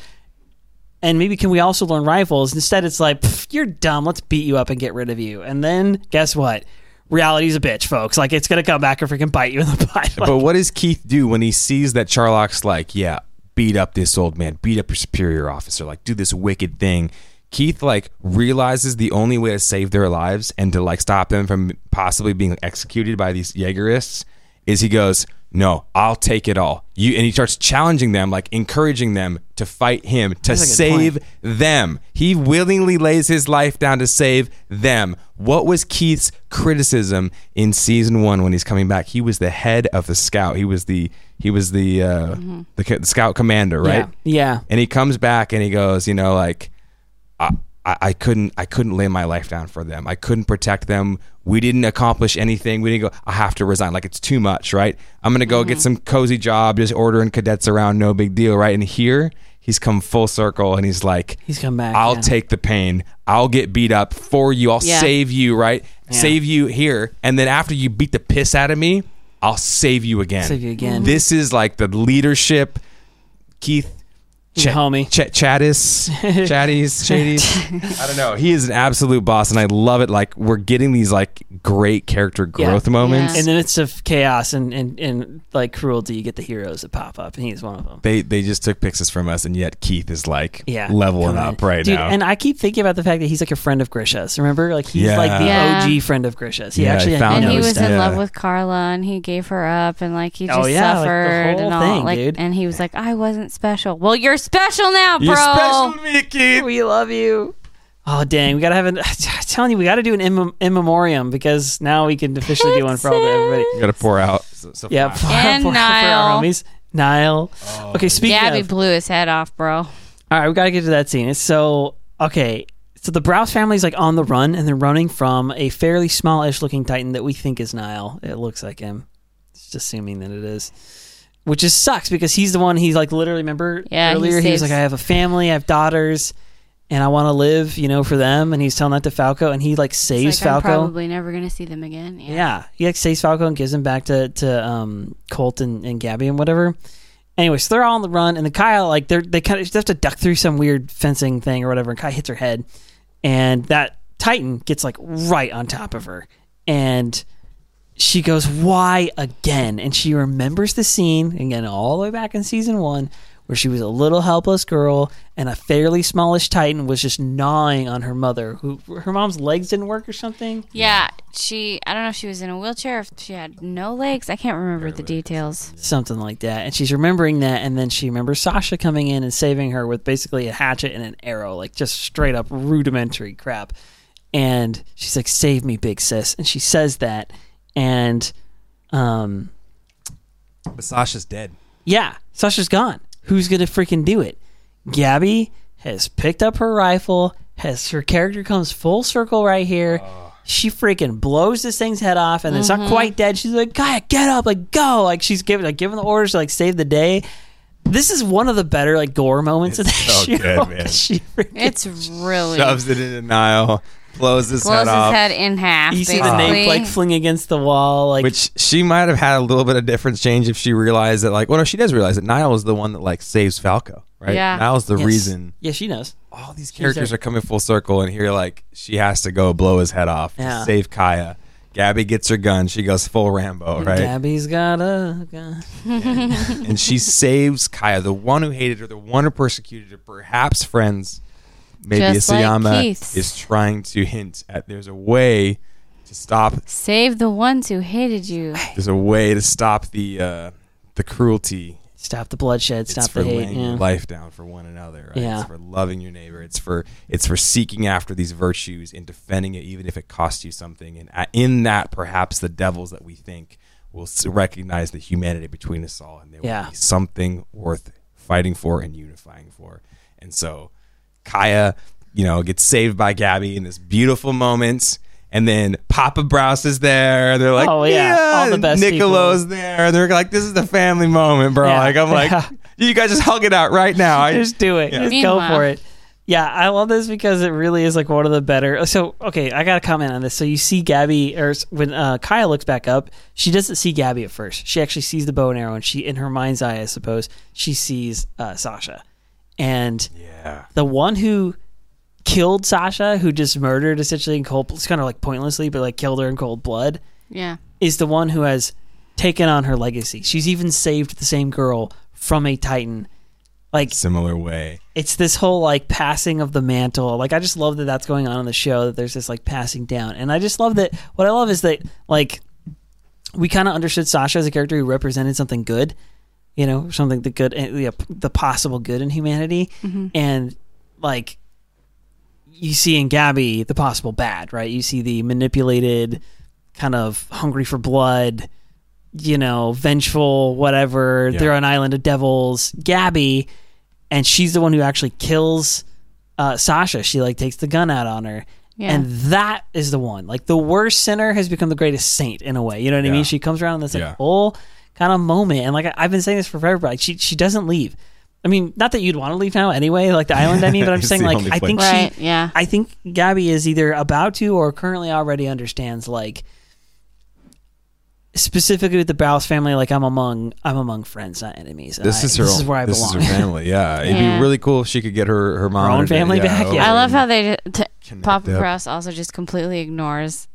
and maybe can we also learn rifles? Instead it's like you're dumb. Let's beat you up and get rid of you. And then guess what? Reality's a bitch folks. Like it's gonna come back and freaking bite you in the butt. Like, But what does Keith do when he sees that Charlock's like, yeah, beat up this old man, beat up your superior officer, like do this wicked thing? Keith like realizes the only way to save their lives and to like stop them from possibly being executed by these Jaegerists is he goes, no, I'll take it all. You and he starts challenging them, like encouraging them to fight him to That's a good save point. them. He willingly lays his life down to save them. What was Keith's criticism in season one when he's coming back? He was the head of the scout. He was the he was the uh, the, ca- the scout commander, right? Yeah. And he comes back and he goes, you know, like I, I I couldn't I couldn't lay my life down for them. I couldn't protect them. We didn't accomplish anything. We didn't go. I have to resign. Like it's too much, right? I'm gonna go get mm-hmm. some cozy job, just ordering cadets around, no big deal, right? And here he's come full circle and he's like, He's come back. I'll yeah. take the pain. I'll get beat up for you. I'll Yeah. save you, right? Yeah. Save you here. And then after you beat the piss out of me, I'll save you again. Save you again. This is like the leadership. Keith He's a homie. Ch- Chattis, Chatties, Shadies. I don't know. He is an absolute boss, and I love it. Like we're getting these like great character Yeah. growth moments. Yeah. In the midst of chaos and, and, and like cruelty, you get the heroes that pop up, and he's one of them. They they just took pixels from us, and yet Keith is like Yeah, leveling up right Dude, now. And I keep thinking about the fact that he's like a friend of Grisha's. Remember, like he's Yeah. like the Yeah. OG friend of Grisha's. He Yeah, actually I found and he was that. in love with Carla, and he gave her up, and like he oh, just Oh, yeah, like the suffered whole and all. thing, like, dude. and he was like, "I wasn't special." Well, you're special now, bro. You're special to me, Keith. we love you. Oh dang, we gotta have an. I'm telling you, we gotta do an in, in memoriam because now we can officially do one for all the everybody. You got to pour out. So, so Yeah, fast. for, And for, for our homies. Nile. Oh, okay, speaking Gabi of, blew his head off, bro. all right, we gotta get to that scene. It's so okay. So the Braus family's like on the run, and they're running from a fairly smallish looking Titan that we think is Nile. It looks like him. Just assuming that it is. Which just sucks because he's the one he's like literally remember Yeah, earlier he, was like I have a family, I have daughters, and I want to live, you know, for them. And he's telling that to Falco, and he like saves like, I'm Falco. probably never gonna see them again. Yeah. Yeah, he like saves Falco and gives him back to to um, Colt and, and Gabi and whatever. Anyway, so they're all on the run, and the Kyle like they're they kind of just have to duck through some weird fencing thing or whatever, and Kai hits her head, and that Titan gets like right on top of her, and she goes, "Why again?" And she remembers the scene again all the way back in season one. Where she was a little helpless girl and a fairly smallish Titan was just gnawing on her mother, who her mom's legs didn't work or something. Yeah, she. I don't know if she was in a wheelchair, if she had no legs. I can't remember the details. something like that. And she's remembering that, and then she remembers Sasha coming in and saving her with basically a hatchet and an arrow, like just straight up rudimentary crap. And she's like, "Save me, big sis," and she says that, and um, But Sasha's dead. yeah, Sasha's gone. Who's gonna freaking do it? Gabi has picked up her rifle. Has her character comes full circle right here. She freaking blows this thing's head off, and it's not quite dead. She's like, "Kaya, get up, like go!" Like she's giving like giving the orders to like save the day. This is one of the better like gore moments of the It's so show. good, man. 'cause She freaking, It's really Shoves it into Nile, blows his blows head his off. head in half. you see basically. the nape like fling against the wall, like Which she might have had a little bit of difference change if she realized that, like, well, no, she does realize that Nile is the one that like saves Falco, right? Yeah. Nile's the Yes. reason Yeah, she knows. all these characters are coming full circle, and here, like, she has to go blow his head off Yeah. to save Kaya. Gabi gets her gun. She goes full Rambo, right? Gabi's got a gun. and she saves Kaya, the one who hated her, the one who persecuted her, perhaps friends. Maybe Just like Isayama Keith's. is trying to hint at there's a way to stop. Save the ones who hated you. There's a way to stop the uh, the cruelty. Stop the bloodshed. It's Stop for the hate. laying Yeah. your life down for one another. Right? Yeah. It's for loving your neighbor. It's for it's for seeking after these virtues and defending it, even if it costs you something. And uh, in that, perhaps the devils that we think will recognize the humanity between us all, and there Yeah. will be something worth fighting for and unifying for. And so, Kaya, you know, gets saved by Gabi in this beautiful moment. And then Papa Braus is there. They're like, Oh, yeah. All the and best Niccolo's there. They're like, this is the family moment, bro. Yeah. Like, I'm like, Yeah. you guys just hug it out right now. I, Just do it. Yeah. Just Meanwhile- go for it. Yeah, I love this because it really is like one of the better. So, okay, I got to comment on this. So, you see Gabi, or when uh, Kaya looks back up, she doesn't see Gabi at first. She actually sees the bow and arrow, and she, in her mind's eye, I suppose, she sees uh, Sasha. And yeah. the one who killed Sasha, who just murdered essentially in cold, it's kind of like pointlessly, but like killed her in cold blood, Yeah. is the one who has taken on her legacy. She's even saved the same girl from a Titan. Like Similar way. it's this whole like passing of the mantle. Like I just love that that's going on in the show. That there's this like passing down, and I just love that. What I love is that like we kind of understood Sasha as a character who represented something good, you know, something the good, eh, the possible good in humanity, and like you see in Gabi the possible bad, right? You see the manipulated, kind of hungry for blood, you know, vengeful, whatever. Yeah. They're on an island of devils. Gabi, and she's the one who actually kills uh, Sasha. She like takes the gun out on her. Yeah. And that is the one. Like the worst sinner has become the greatest saint in a way. You know what I mean? She comes around and this like Yeah. Whole kind of moment, and like I, I've been saying this for forever. Like she she doesn't leave. I mean, not that you'd want to leave now anyway, like the island. I mean, but I'm saying, like I think. Right, she, yeah. I think Gabi is either about to or currently already understands like specifically with the Braus family. Like I'm among I'm among friends, not enemies. This I- is her. This is where I this belong. is her family. Yeah, it'd Yeah. be really cool if she could get her her mom own and dad- family yeah, back, over yeah. I love how they t- connect Papa up. Braus also just completely ignores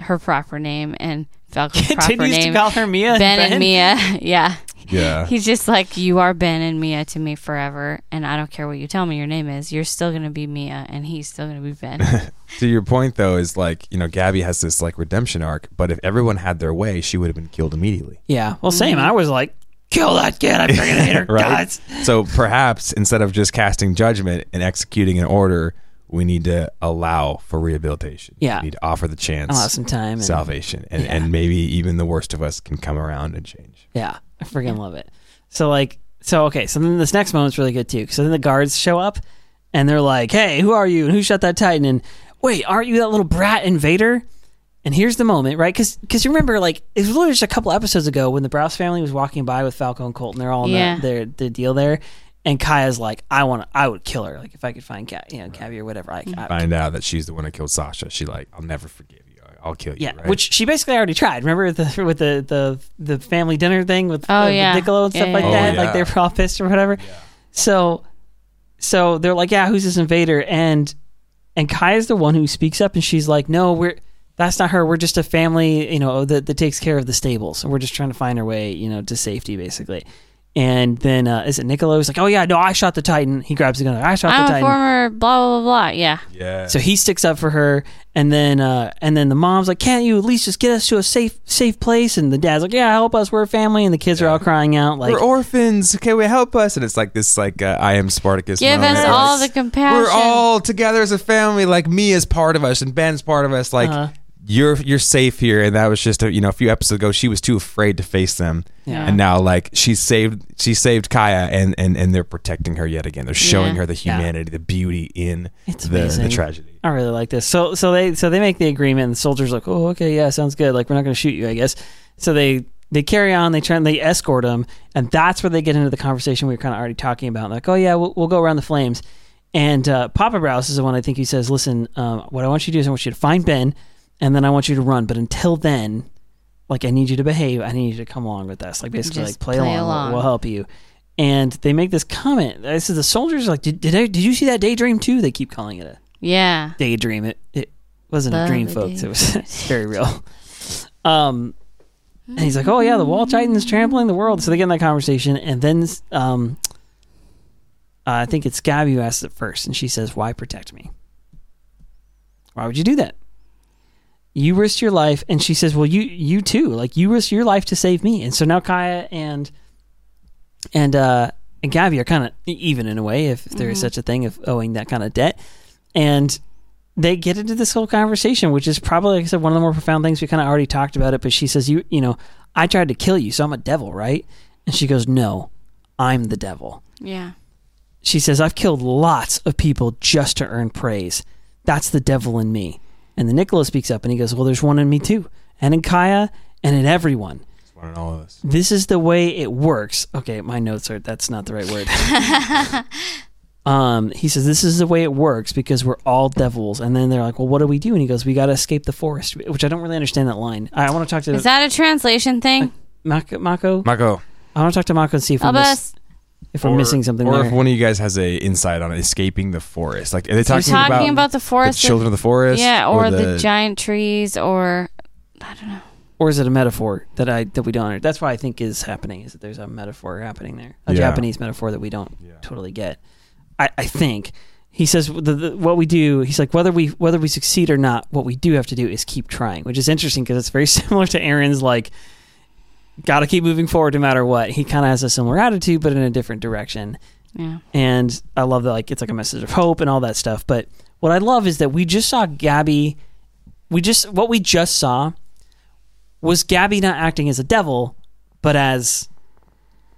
her proper name and Falco's proper Continues to name. call her Mia. and ben, and Mia. Yeah. Yeah, He's just like, You are Ben and Mia to me forever. And I don't care what you tell me your name is. You're still going to be Mia, and he's still going to be Ben. to your point though is like you know Gabi has this like redemption arc, but if everyone had their way, she would have been killed immediately. Yeah. Well, same. Mm-hmm. I was like, kill that kid. I freaking hate her Right. guts. So perhaps instead of just casting judgment and executing an order, we need to allow for rehabilitation. Yeah. we need to offer the chance, I'll some time. And, salvation, and Yeah. and maybe even the worst of us can come around and change. Yeah, I freaking love it. So like, so okay. So then this next moment's really good too. So then the guards show up, and they're like, "Hey, who are you? And who shot that Titan? And wait, aren't you that little brat invader?" And here's the moment, right? Because you remember, like, it was literally just a couple episodes ago when the Braus family was walking by with Falco and Colt, and they're all in Yeah. the, their the deal there. And Kaya's like, "I want, to I would kill her, like if I could find Cat, you know, Gabi or whatever. I, I, Find out that she's the one that killed Sasha. She like, I'll never forgive you. I'll kill you. Yeah, right? which she basically already tried. Remember the with the the, the family dinner thing with, Oh, uh, yeah. Niccolo and stuff Yeah, like yeah, that. yeah. Like they were all pissed or whatever. So, so they're like, "Yeah, who's this invader?" And and Kaya's the one who speaks up, and she's like, "No, we're that's not her. We're just a family, you know, that, that takes care of the stables. And we're just trying to find our way, you know, to safety, basically." And then uh, is it Niccolo? He's like, "Oh yeah, no, I shot the Titan." He grabs the gun. I shot I'm the a Titan. former blah, blah, blah, blah. Yeah. yeah. So he sticks up for her, and then uh, and then the mom's like, "Can't you at least just get us to a safe safe place?" And the dad's like, "Yeah, help us. We're a family." And the kids are all crying out like, we're orphans. Can we help us. And it's like this, like uh, I am Spartacus. Give moment. us all the compassion. We're all together as a family. Like me is part of us, and Ben's part of us. Like Uh-huh. You're you're safe here. And that was just a, you know a few episodes ago. She was too afraid to face them, Yeah. and now like she's saved. She saved Kaya, and and and they're protecting her yet again. They're showing Yeah. her the humanity, the beauty in It's the, amazing. the tragedy. I really like this. So so they so they make the agreement, and the soldiers like, "Oh, okay, yeah, sounds good. Like we're not going to shoot you, I guess." So they they carry on. They try they escort them and that's where they get into the conversation we were kind of already talking about. Like, "Oh yeah, we'll, we'll go around the flames." And uh, Papa Braus is the one I think he says, "Listen, um, what I want you to do is I want you to find Ben, and then I want you to run. But until then, like I need you to behave. I need you to come along with us. Like basically, Just like play, play along. along. We'll, help you." And they make this comment. This is the soldiers are like, "Did did, I, did you see that daydream too?" They keep calling it a Yeah. daydream. It it wasn't a dream, folks. It was very real. Um, and he's like, "Oh yeah, the wall titan is trampling the world." So they get in that conversation, and then um, uh, I think it's Gabi who asks it first, and she says, "Why protect me? Why would you do that? You risked your life." And she says, "Well, you you too. Like you risked your life to save me." And so now Kaya and and uh, and Gabi are kind of even in a way, if there is such a thing of owing that kind of debt. And they get into this whole conversation, which is probably, like I said, one of the more profound things. We kind of already talked about it, but she says, "You, you know, I tried to kill you, so I'm a devil, right?" And she goes, "No, I'm the devil." Yeah. She says, "I've killed lots of people just to earn praise. That's the devil in me." And then Nicholas speaks up and he goes, "Well, there's one in me too, and in Kaya, and in everyone." It's one in all of us. this is the way it works. Okay, my notes are that's not the right word. um, he says this is the way it works because we're all devils. And then they're like, "Well, what do we do?" And he goes, "We got to escape the forest," which I don't really understand that line. I, want to talk to Is that a translation thing? Mako. Mako. Mako, I want to talk to Mako and see if we're, I'll miss, best. if we're or- missing something or there. if one of you guys has a insight on escaping the forest. Like, are they talking, talking about, about, the the forest. children of the forest? yeah, or, the, giant trees, or I don't know. or is it a metaphor that I that we don't? under- That's what I think is happening. Is that there's a metaphor happening there, a Yeah. Japanese metaphor that we don't Yeah. totally get. I, I think he says the, the, what we do. He's like whether we whether we succeed or not, what we do have to do is keep trying, which is interesting because it's very similar to Eren's like got to keep moving forward no matter what. He kind of has a similar attitude, but in a different direction. Yeah. And I love that, like, it's like a message of hope and all that stuff. But what I love is that we just saw Gabi. We just, what we just saw was Gabi not acting as a devil, but as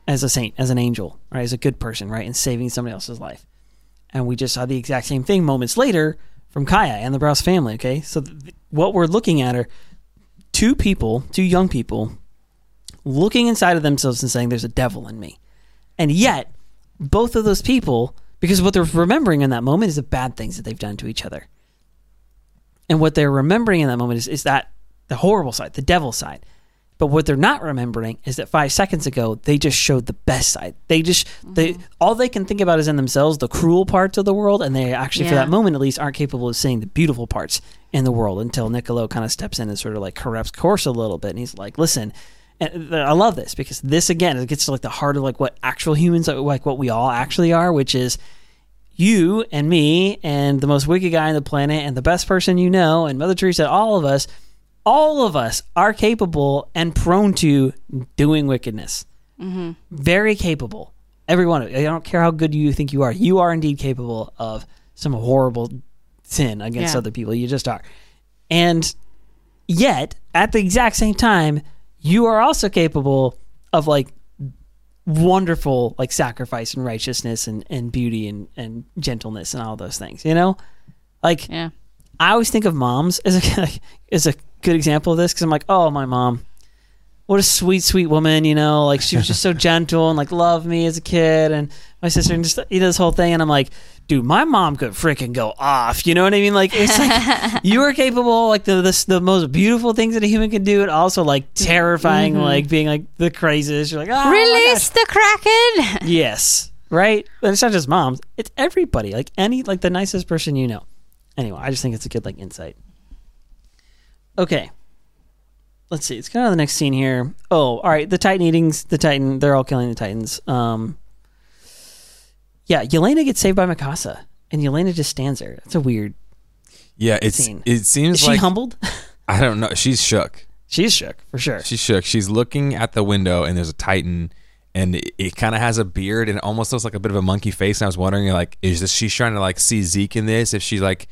as a saint, as an angel, right? As a good person, right? And saving somebody else's life. And we just saw the exact same thing moments later from Kaya and the Braus family, okay? So th- what we're looking at are two people, two young people, looking inside of themselves and saying, There's a devil in me. And yet, both of those people, because what they're remembering in that moment is the bad things that they've done to each other. And what they're remembering in that moment is, is that the horrible side, the devil side. But what they're not remembering is that five seconds ago they just showed the best side. They just they mm-hmm. all they can think about is in themselves the cruel parts of the world, and they actually for that moment at least aren't capable of seeing the beautiful parts in the world until Niccolo kind of steps in and sort of like corrects course a little bit, and he's like, "Listen." And I love this because this again it gets to like the heart of like what actual humans are, like what we all actually are, which is you and me and the most wicked guy on the planet and the best person you know and Mother Teresa, all of us, all of us are capable and prone to doing wickedness. Mm-hmm. Very capable. Everyone, of you. I don't care how good you think you are. You are indeed capable of some horrible sin against Yeah. other people. You just are. And yet, at the exact same time, you are also capable of like wonderful like sacrifice and righteousness and, and beauty and, and gentleness and all those things you know like Yeah. i always think of moms as a as a good example of this because i'm like oh my mom what a sweet sweet woman you know like she was just so gentle and like loved me as a kid and my sister and just you know this whole thing and i'm like dude my mom could freaking go off you know what i mean like it's like you are capable like the, the the most beautiful things that a human can do and also like mm-hmm. terrifying like being like the craziest you're like ah, oh my. Release the Kraken. Yes. Right? But it's not just moms. It's everybody. Like any like the nicest person you know. Anyway, I just think it's a good like insight. Okay. Let's see. Let's go to the next scene here. Oh, all right. The Titan eatings, the Titan, they're all killing the Titans. Um Yeah, Yelena gets saved by Mikasa. And Yelena just stands there. That's a weird Yeah, it's Scene. it seems Is she like humbled? I don't know. She's shook. She's shook, for sure. She's shook. She's looking at the window, and there's a Titan, and it, it kind of has a beard, and it almost looks like a bit of a monkey face. And I was wondering, like, is this she's trying to like see Zeke in this? If she's like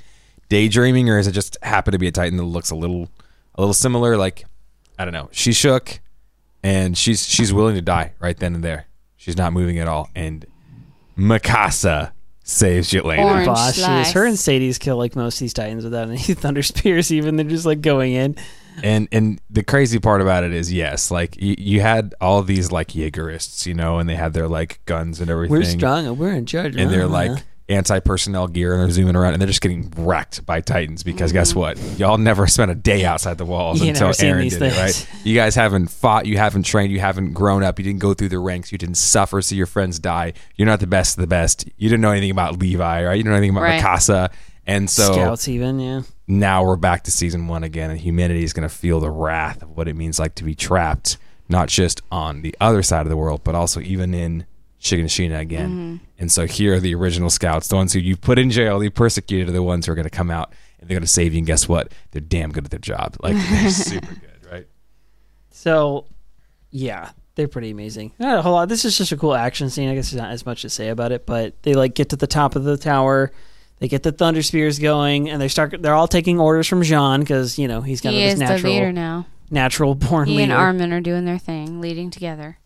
daydreaming, or is it just happen to be a Titan that looks a little, a little similar? Like, I don't know. She shook, and she's she's willing to die right then and there. She's not moving at all, and Mikasa saves Yelena. Orange Boss, she is. slice. Her and Shadis kill like most of these Titans without any Thunder Spears. Even they're just like going in. and and the crazy part about it is yes like you, you had all these like jaegerists you know and they had their like guns and everything We're strong and we're in charge. and they're Uh-huh. Like anti-personnel gear and they're zooming around and they're just getting wrecked by titans because guess mm-hmm. what? Y'all never spent a day outside the walls You until eren did it right? you guys haven't fought you haven't trained you haven't grown up you didn't go through the ranks you didn't suffer see your friends die. You're not the best of the best. You didn't know anything about levi right? You didn't know anything about Right. mikasa. And so scouts even yeah. now we're back to season one again, and humanity is going to feel the wrath of what it means like to be trapped, not just on the other side of the world, but also even in Shiganshina again. Mm-hmm. And so here are the original scouts, the ones who you put in jail, you persecuted, are the ones who are going to come out and they're going to save you. And guess what? They're damn good at their job. Like they're super good, right? So, yeah, they're pretty amazing. Not a whole lot. This is just a cool action scene. I guess there's not as much to say about it, but they like get to the top of the tower. They get the thunder spears going, and they start. They're all taking orders from Jean because you know he's kind he of is this the natural, leader now. natural born He leader. and Armin are doing their thing, leading together.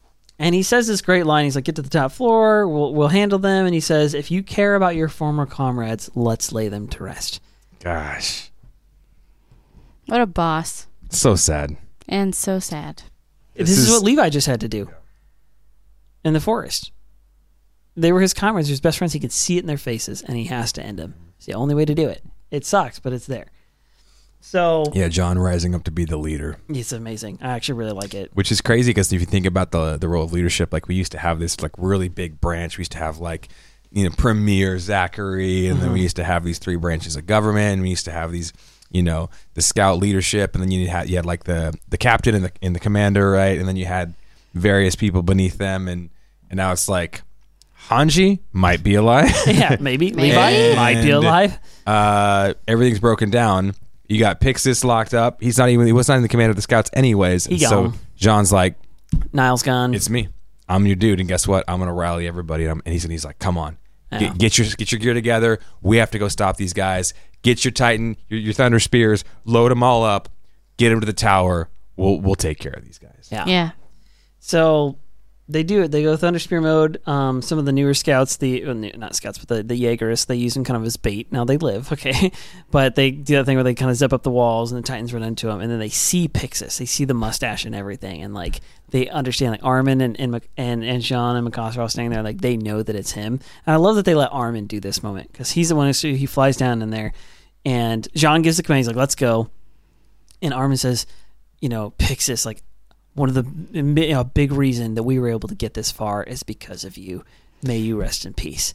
And he says this great line. He's like, "Get to the top floor. We'll we'll handle them." And he says, "If you care about your former comrades, let's lay them to rest." Gosh, What a boss. so sad. And so sad. This, This is, is- what Levi just had to do in the forest. They were his comrades, his best friends. He could see it in their faces, and he has to end them. It's the only way to do it. It sucks, but it's there. So Yeah, Jean rising up to be the leader. it's amazing. I actually really like it. which is crazy because if you think about the the role of leadership, like we used to have this like really big branch. We used to have like you know Premier Zackly, and then we used to have these three branches of government. And we used to have these you know the scout leadership, and then you had you had like the the captain and the and the commander, right? And then you had various people beneath them, and and now it's like Hanji might be alive. yeah, maybe, Maybe. Levi might be alive. uh, everything's broken down. You got Pixis locked up. He's not even he was not in the command of the scouts anyways. He And so gone. Jean's like, Nile's gone. It's me. I'm your dude, and guess what? I'm gonna rally everybody. And, I'm, and he's and he's like, come on, Yeah. get, get your get your gear together. We have to go stop these guys. Get your Titan, your, your Thunder Spears, load them all up, get them to the tower. We'll we'll take care of these guys. yeah. Yeah. So they do it. They go Thunder Spear mode. Um, some of the newer scouts, the uh, not scouts, but the the Jaegerists, they use them kind of as bait. Now they live, okay, but they do that thing where they kind of zip up the walls and the Titans run into them, and then they see Pixis, they see the mustache and everything, and like they understand like Armin and and and, and Jean and Mikasa are all standing there, like they know that it's him. And I love that they let Armin do this moment because he's the one who he flies down in there, and Jean gives the command. He's like, "Let's go," and Armin says, "You know, Pixis, like." One of the you know, big reason that we were able to get this far is because of you. May you rest in peace.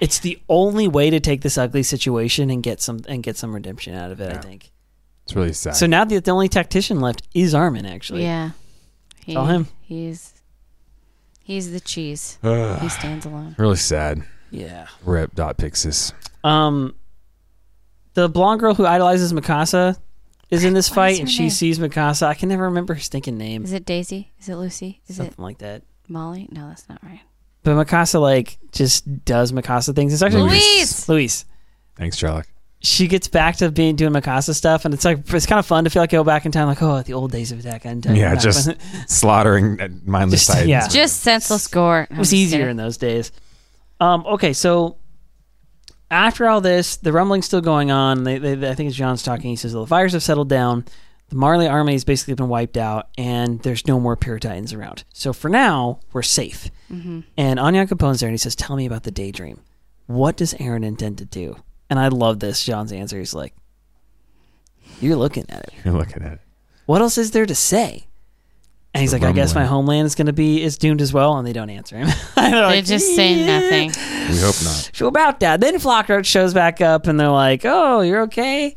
It's the only way to take this ugly situation and get some and get some redemption out of it. I think. It's really sad. So now the, the only tactician left is Armin. Actually, Yeah. He, all him. He's he's the cheese. Ugh, He stands alone. really sad. yeah. Rip dot Pixis. Um, the blonde girl who idolizes Mikasa is in this What fight, and her she name? sees Mikasa. I can never remember her stinking name. Is it Daisy? Is it Lucy? Is it Something it like that. Molly? No, that's not right. But Mikasa like just does Mikasa things. It's actually Louise! Louise. Thanks, Sherlock. she gets back to being doing Mikasa stuff, and it's like it's kind of fun to feel like go back in time, like oh, the old days of Attack on Titan. Yeah, just slaughtering mindless Just- Titans. yeah. Just senseless gore. it was easier in those days. Um, okay, so after all this, the rumbling's still going on. They, they, I think it's Jean's talking. He says the fires have settled down. The Marley army has basically been wiped out, and there's no more pure Titans around. So for now, we're safe. Mm-hmm. And Onyankopon's there, and he says, "Tell me about the daydream. What does Eren intend to do?" And I love this. Jean's answer. He's like, "You're looking at it." You're looking at it. what else is there to say? And he's The like, I guess my homeland is going to be is doomed as well, and they don't answer him. They're like, just say nothing. We hope not. So about that, then Flockroach shows back up, and they're like, "Oh, you're okay."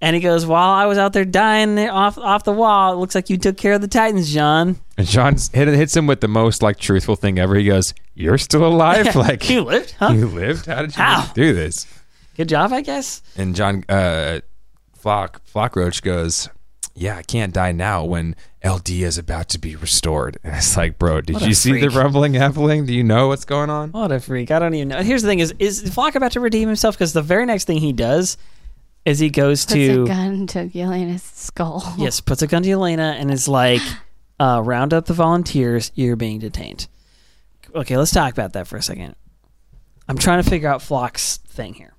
And he goes, "While I was out there dying off off the wall, it looks like you took care of the Titans, Jean. And Jean hit, hits him with the most like truthful thing ever. He goes, "You're still alive? Like you lived, huh? you lived? How did you How? do this?" Good job, I guess." And Jean uh, Floch Flockroach goes, "Yeah, I can't die now when Eldia is about to be restored." And it's like, bro, did What a you see the rumbling happening? Do you know what's going on? What a freak! I don't even know. Here's the thing: is is Floch about to redeem himself? Because the very next thing he does is he goes Puts to a gun to Yelena's skull. Yes, puts a gun to Yelena and is like, uh, round up the volunteers. You're being detained. Okay, let's talk about that for a second. I'm trying to figure out Floch's thing here.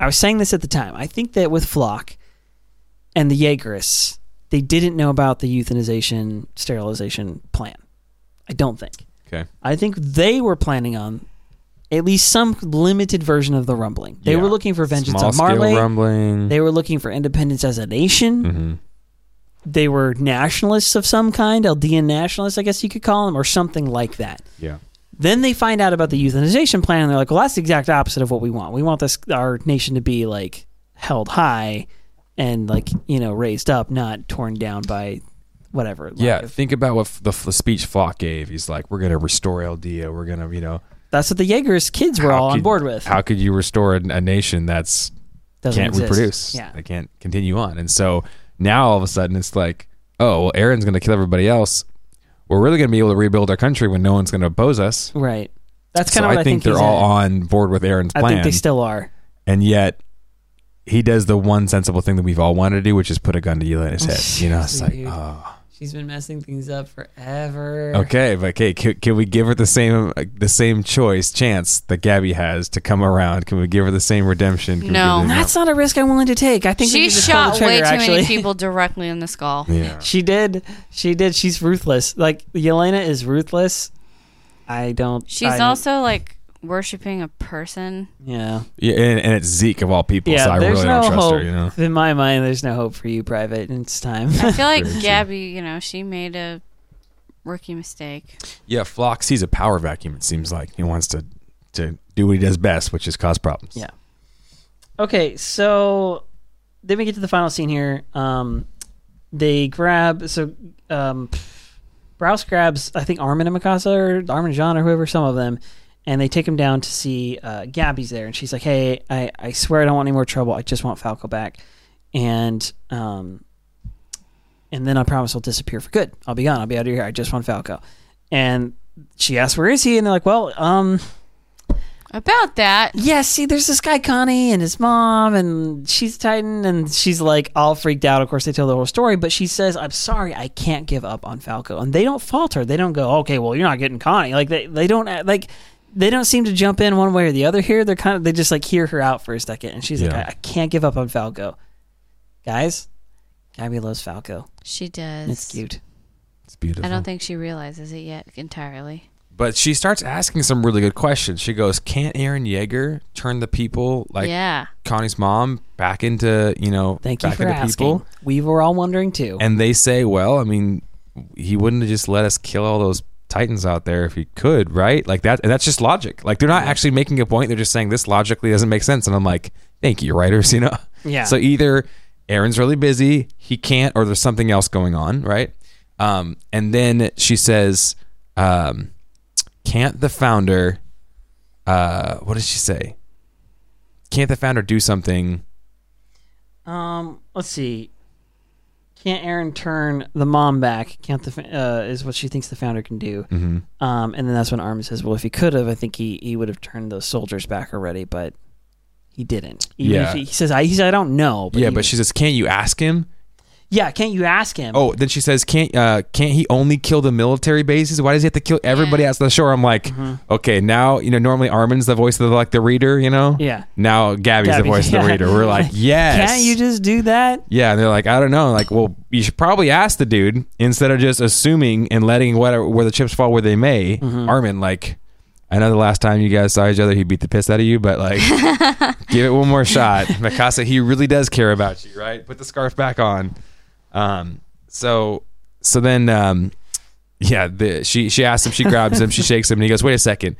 I was saying this at the time. I think that with Flock and the Jaegerists, they didn't know about the euthanization, sterilization plan. I don't think. Okay. I think they were planning on at least some limited version of the rumbling. They Yeah. were looking for vengeance Small on Marley. scale rumbling. They were looking for independence as a nation hmm they were nationalists of some kind, Eldian nationalists, I guess you could call them, or something like that. Yeah. Then they find out about the euthanization plan, and they're like, "Well, that's the exact opposite of what we want. We want this our nation to be like held high and like you know raised up, not torn down by whatever." Yeah, Like, think about what the, the speech Floch gave. He's like, "We're gonna restore Eldia. We're gonna, you know, that's what the Jaegers kids were all on board with. How could you restore a, a nation that's Doesn't can't exist. reproduce? Yeah, they can't continue on. And so now all of a sudden it's like, oh, well, Eren's gonna kill everybody else. We're really gonna be able to rebuild our country when no one's gonna oppose us. right. That's So kind of what I think he's they're all at. on board with Eren's plan. I think they still are. and yet. He does the one sensible thing that we've all wanted to do, which is put a gun to Yelena's head. You know, it's like, Dude. oh, ah. She's been messing things up forever. Okay, but okay, can, can we give her the same the same choice chance that Gabi has to come around? Can we give her the same redemption? Can we No. give her- That's not a risk I'm willing to take. I think we She should just pull the shot trigger, way too actually. many people directly in the skull. yeah. She did. She did. She's ruthless. Like Yelena is ruthless. I don't. She's I- also like worshiping a person. Yeah. yeah, and, and it's Zeke of all people, Yeah. so I there's really no don't trust hope. her. You know, In my mind, there's no hope for you, Private. It's time. I feel like Gabi, you know, she made a rookie mistake. yeah. Floch sees a power vacuum. It seems like he wants to to do what he does best, which is cause problems. Yeah. okay, so then we get to the final scene here. Um, they grab so um, Braus grabs I think Armin and Mikasa or Armin and Jean or whoever, some of them, and they take him down to see uh, Gabi's there, and she's like, "Hey, I, I swear I don't want any more trouble. I just want Falco back." And um, and then I promise I'll disappear for good. I'll be gone. I'll be out of here. I just want Falco." And she asks, "Where is he?" And they're like, "Well, um, About that, yeah, see, there's this guy Connie and his mom, and she's Titan, and she's like all freaked out. Of course, they tell the whole story, but she says, "I'm sorry, I can't give up on Falco." And they don't falter. They don't go, "Okay, well, you're not getting Connie." Like they, they don't like they don't seem to jump in one way or the other here. They're kind of they just like hear her out for a second, and she's like, I, "I can't give up on Falco." Guys, Gabi loves Falco. she does. It's cute. It's beautiful. I don't think she realizes it yet entirely. But she starts asking some really good questions. She goes, "Can't Eren Jaeger turn the people like yeah. Connie's mom back into you know Thank you back for into asking. people?" We were all wondering too. And they say, "Well, I mean, he wouldn't have just let us kill all those titans out there if he could, right? Like that. And that's just logic. Like they're not actually making a point. They're just saying this logically doesn't make sense. And I'm like, thank you, writers. You know. Yeah. So either Eren's really busy, he can't, or there's something else going on, right? Um, and then she says, um, "Can't the founder? Uh, what does she say? Can't the founder do something?" Um, let's see. Can't Eren turn the mom back? Can't the uh, is what she thinks the founder can do. Mhm. Um, and then that's when Armin says, "Well, if he could have, I think he, he would have turned those soldiers back already, but he didn't." Even Yeah. he, he says, "I," he said, "I don't know." yeah, he- but she says, "Can't you ask him?" Yeah, can't you ask him? Oh, then she says, "Can't uh, can't he only kill the military bases? Why does he have to kill everybody Yeah. on the shore?" I'm like, Mm-hmm. okay, now you know normally Armin's the voice of the, like the reader, you know. Yeah. Now Gabi's Gabi, the voice of the reader. We're like, yes. Can't you just do that? Yeah, and they're like, I don't know. Like, well, you should probably ask the dude instead of just assuming and letting whatever where the chips fall where they may. Mm-hmm. Armin, like, I know the last time you guys saw each other, he beat the piss out of you, but like, give it one more shot. Mikasa, he really does care about you, right? Put the scarf back on. Um, so, so then, um, yeah, the, she she asks him, she grabs him, she shakes him, and he goes, "Wait a second.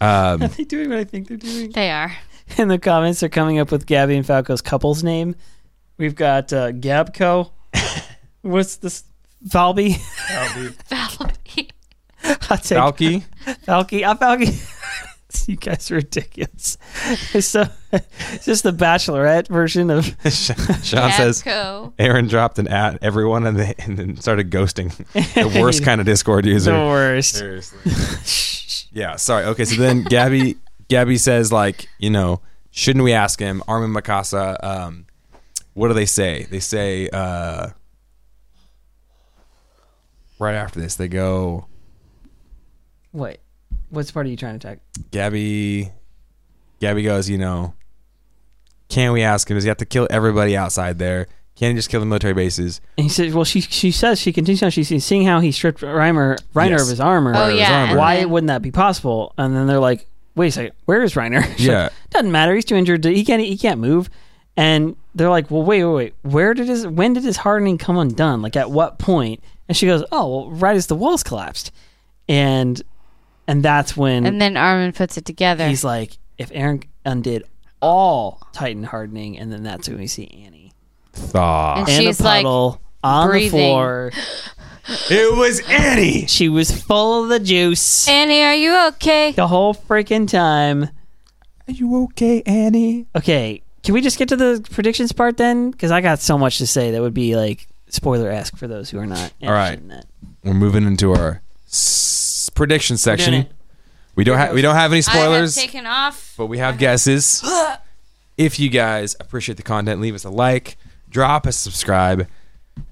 Um, Are they doing what I think they're doing? They are. In the comments, they're coming up with Gabi and Falco's couple's name. We've got uh, Gabco. What's this? Valby. Valby. I'll take Falky, Falky. I'm Falky. you guys are ridiculous. It's so it's just the Bachelorette version of. Sean says, Eren dropped an at everyone and, they, and then started ghosting. The worst kind of Discord user. The user. worst. Seriously. yeah. Sorry. Okay. So then Gabi, Gabi says like, you know, shouldn't we ask him? Armin Mikasa. Um, what do they say? They say uh, right after this. They go. Wait, what's part are you trying to attack? Gabi. Gabi goes. You know, can we ask him? Does he have to kill everybody outside there? Can he just kill the military bases? And he says, "Well, she she says she continues on. She's seeing how he stripped Reimer Reiner Yes. of his armor. Oh, yeah. armor. and Why then- wouldn't that be possible?" And then they're like, "Wait a second, where is Reiner?" She's Yeah. like, doesn't matter. He's too injured. To, he can't. He can't move. And they're like, "Well, wait, wait, wait. Where did his? When did his hardening come undone? Like at what point?" And she goes, "Oh, well, right as the walls collapsed." And and that's when And then Armin puts it together. he's like, "If Eren undid all Titan hardening," and then that's when we see Annie Thaw. And in she's a like puddle on the floor. It was Annie. She was full of the juice Annie, are you okay? the whole freaking time. Are you okay, Annie? Okay, can we just get to the predictions part then? Because I got so much to say that would be like spoiler esque for those who are not. All right. interested in that. We're moving into our s- prediction section. doing. We don't have we don't have any spoilers, I have taken off. but we have guesses. if you guys appreciate the content, leave us a like, drop a subscribe,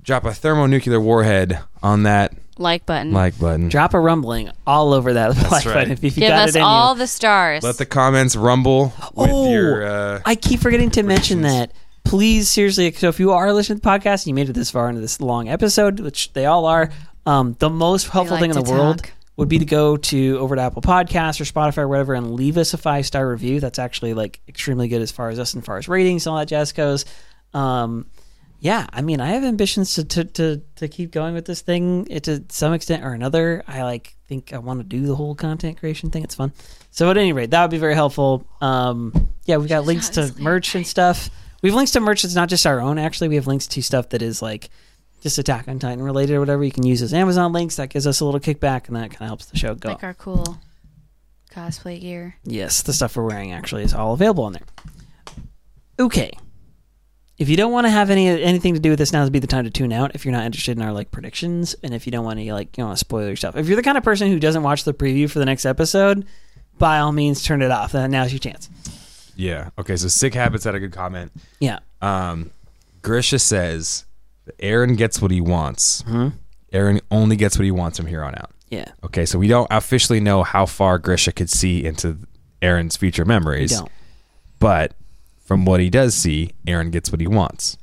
drop a thermonuclear warhead on that Like button. like button. Drop a rumbling all over that like right. button if you Give got us it in all you. the stars. Let the comments rumble with Oh, your. Uh, I keep forgetting to mention that. Please, seriously, so if you are listening to the podcast and you made it this far into this long episode, which they all are, um, the most helpful like thing in to the world talk. Would be to go to over to Apple Podcasts or Spotify or whatever and leave us a five star review. That's actually like extremely good as far as us and far as ratings and all that jazz goes. Um, yeah, I mean, I have ambitions to, to, to, to keep going with this thing it, to some extent or another. I like think I want to do the whole content creation thing. It's fun. So at any rate, that would be very helpful. Um, yeah, we've got links to merch and stuff. We have links to merch that's not just our own. Actually, we have links to stuff that is like just Attack on Titan related or whatever. You can use as Amazon links. That gives us a little kickback, and that kind of helps the show go. like our cool cosplay gear. Yes, the stuff we're wearing actually is all available on there. Okay. if you don't want to have any anything to do with this, now would be the time to tune out. If you're not interested in our like predictions, and if you don't want to like you know spoiler stuff, if you're the kind of person who doesn't watch the preview for the next episode, by all means turn it off. Now's your chance. Yeah. Okay. So sick habits had a good comment. Yeah. Um, Grisha says that Eren gets what he wants. Mhm. Eren only gets what he wants from here on out. Yeah. Okay, so we don't officially know how far Grisha could see into Eren's future We memories, don't. but from what he does see, Eren gets what he wants.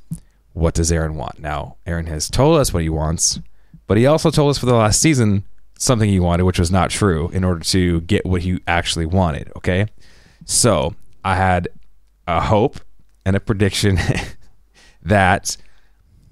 What does Eren want? Now, Eren has told us what he wants, but he also told us for the last season something he wanted, which was not true, in order to get what he actually wanted. Okay, so I had a hope and a prediction that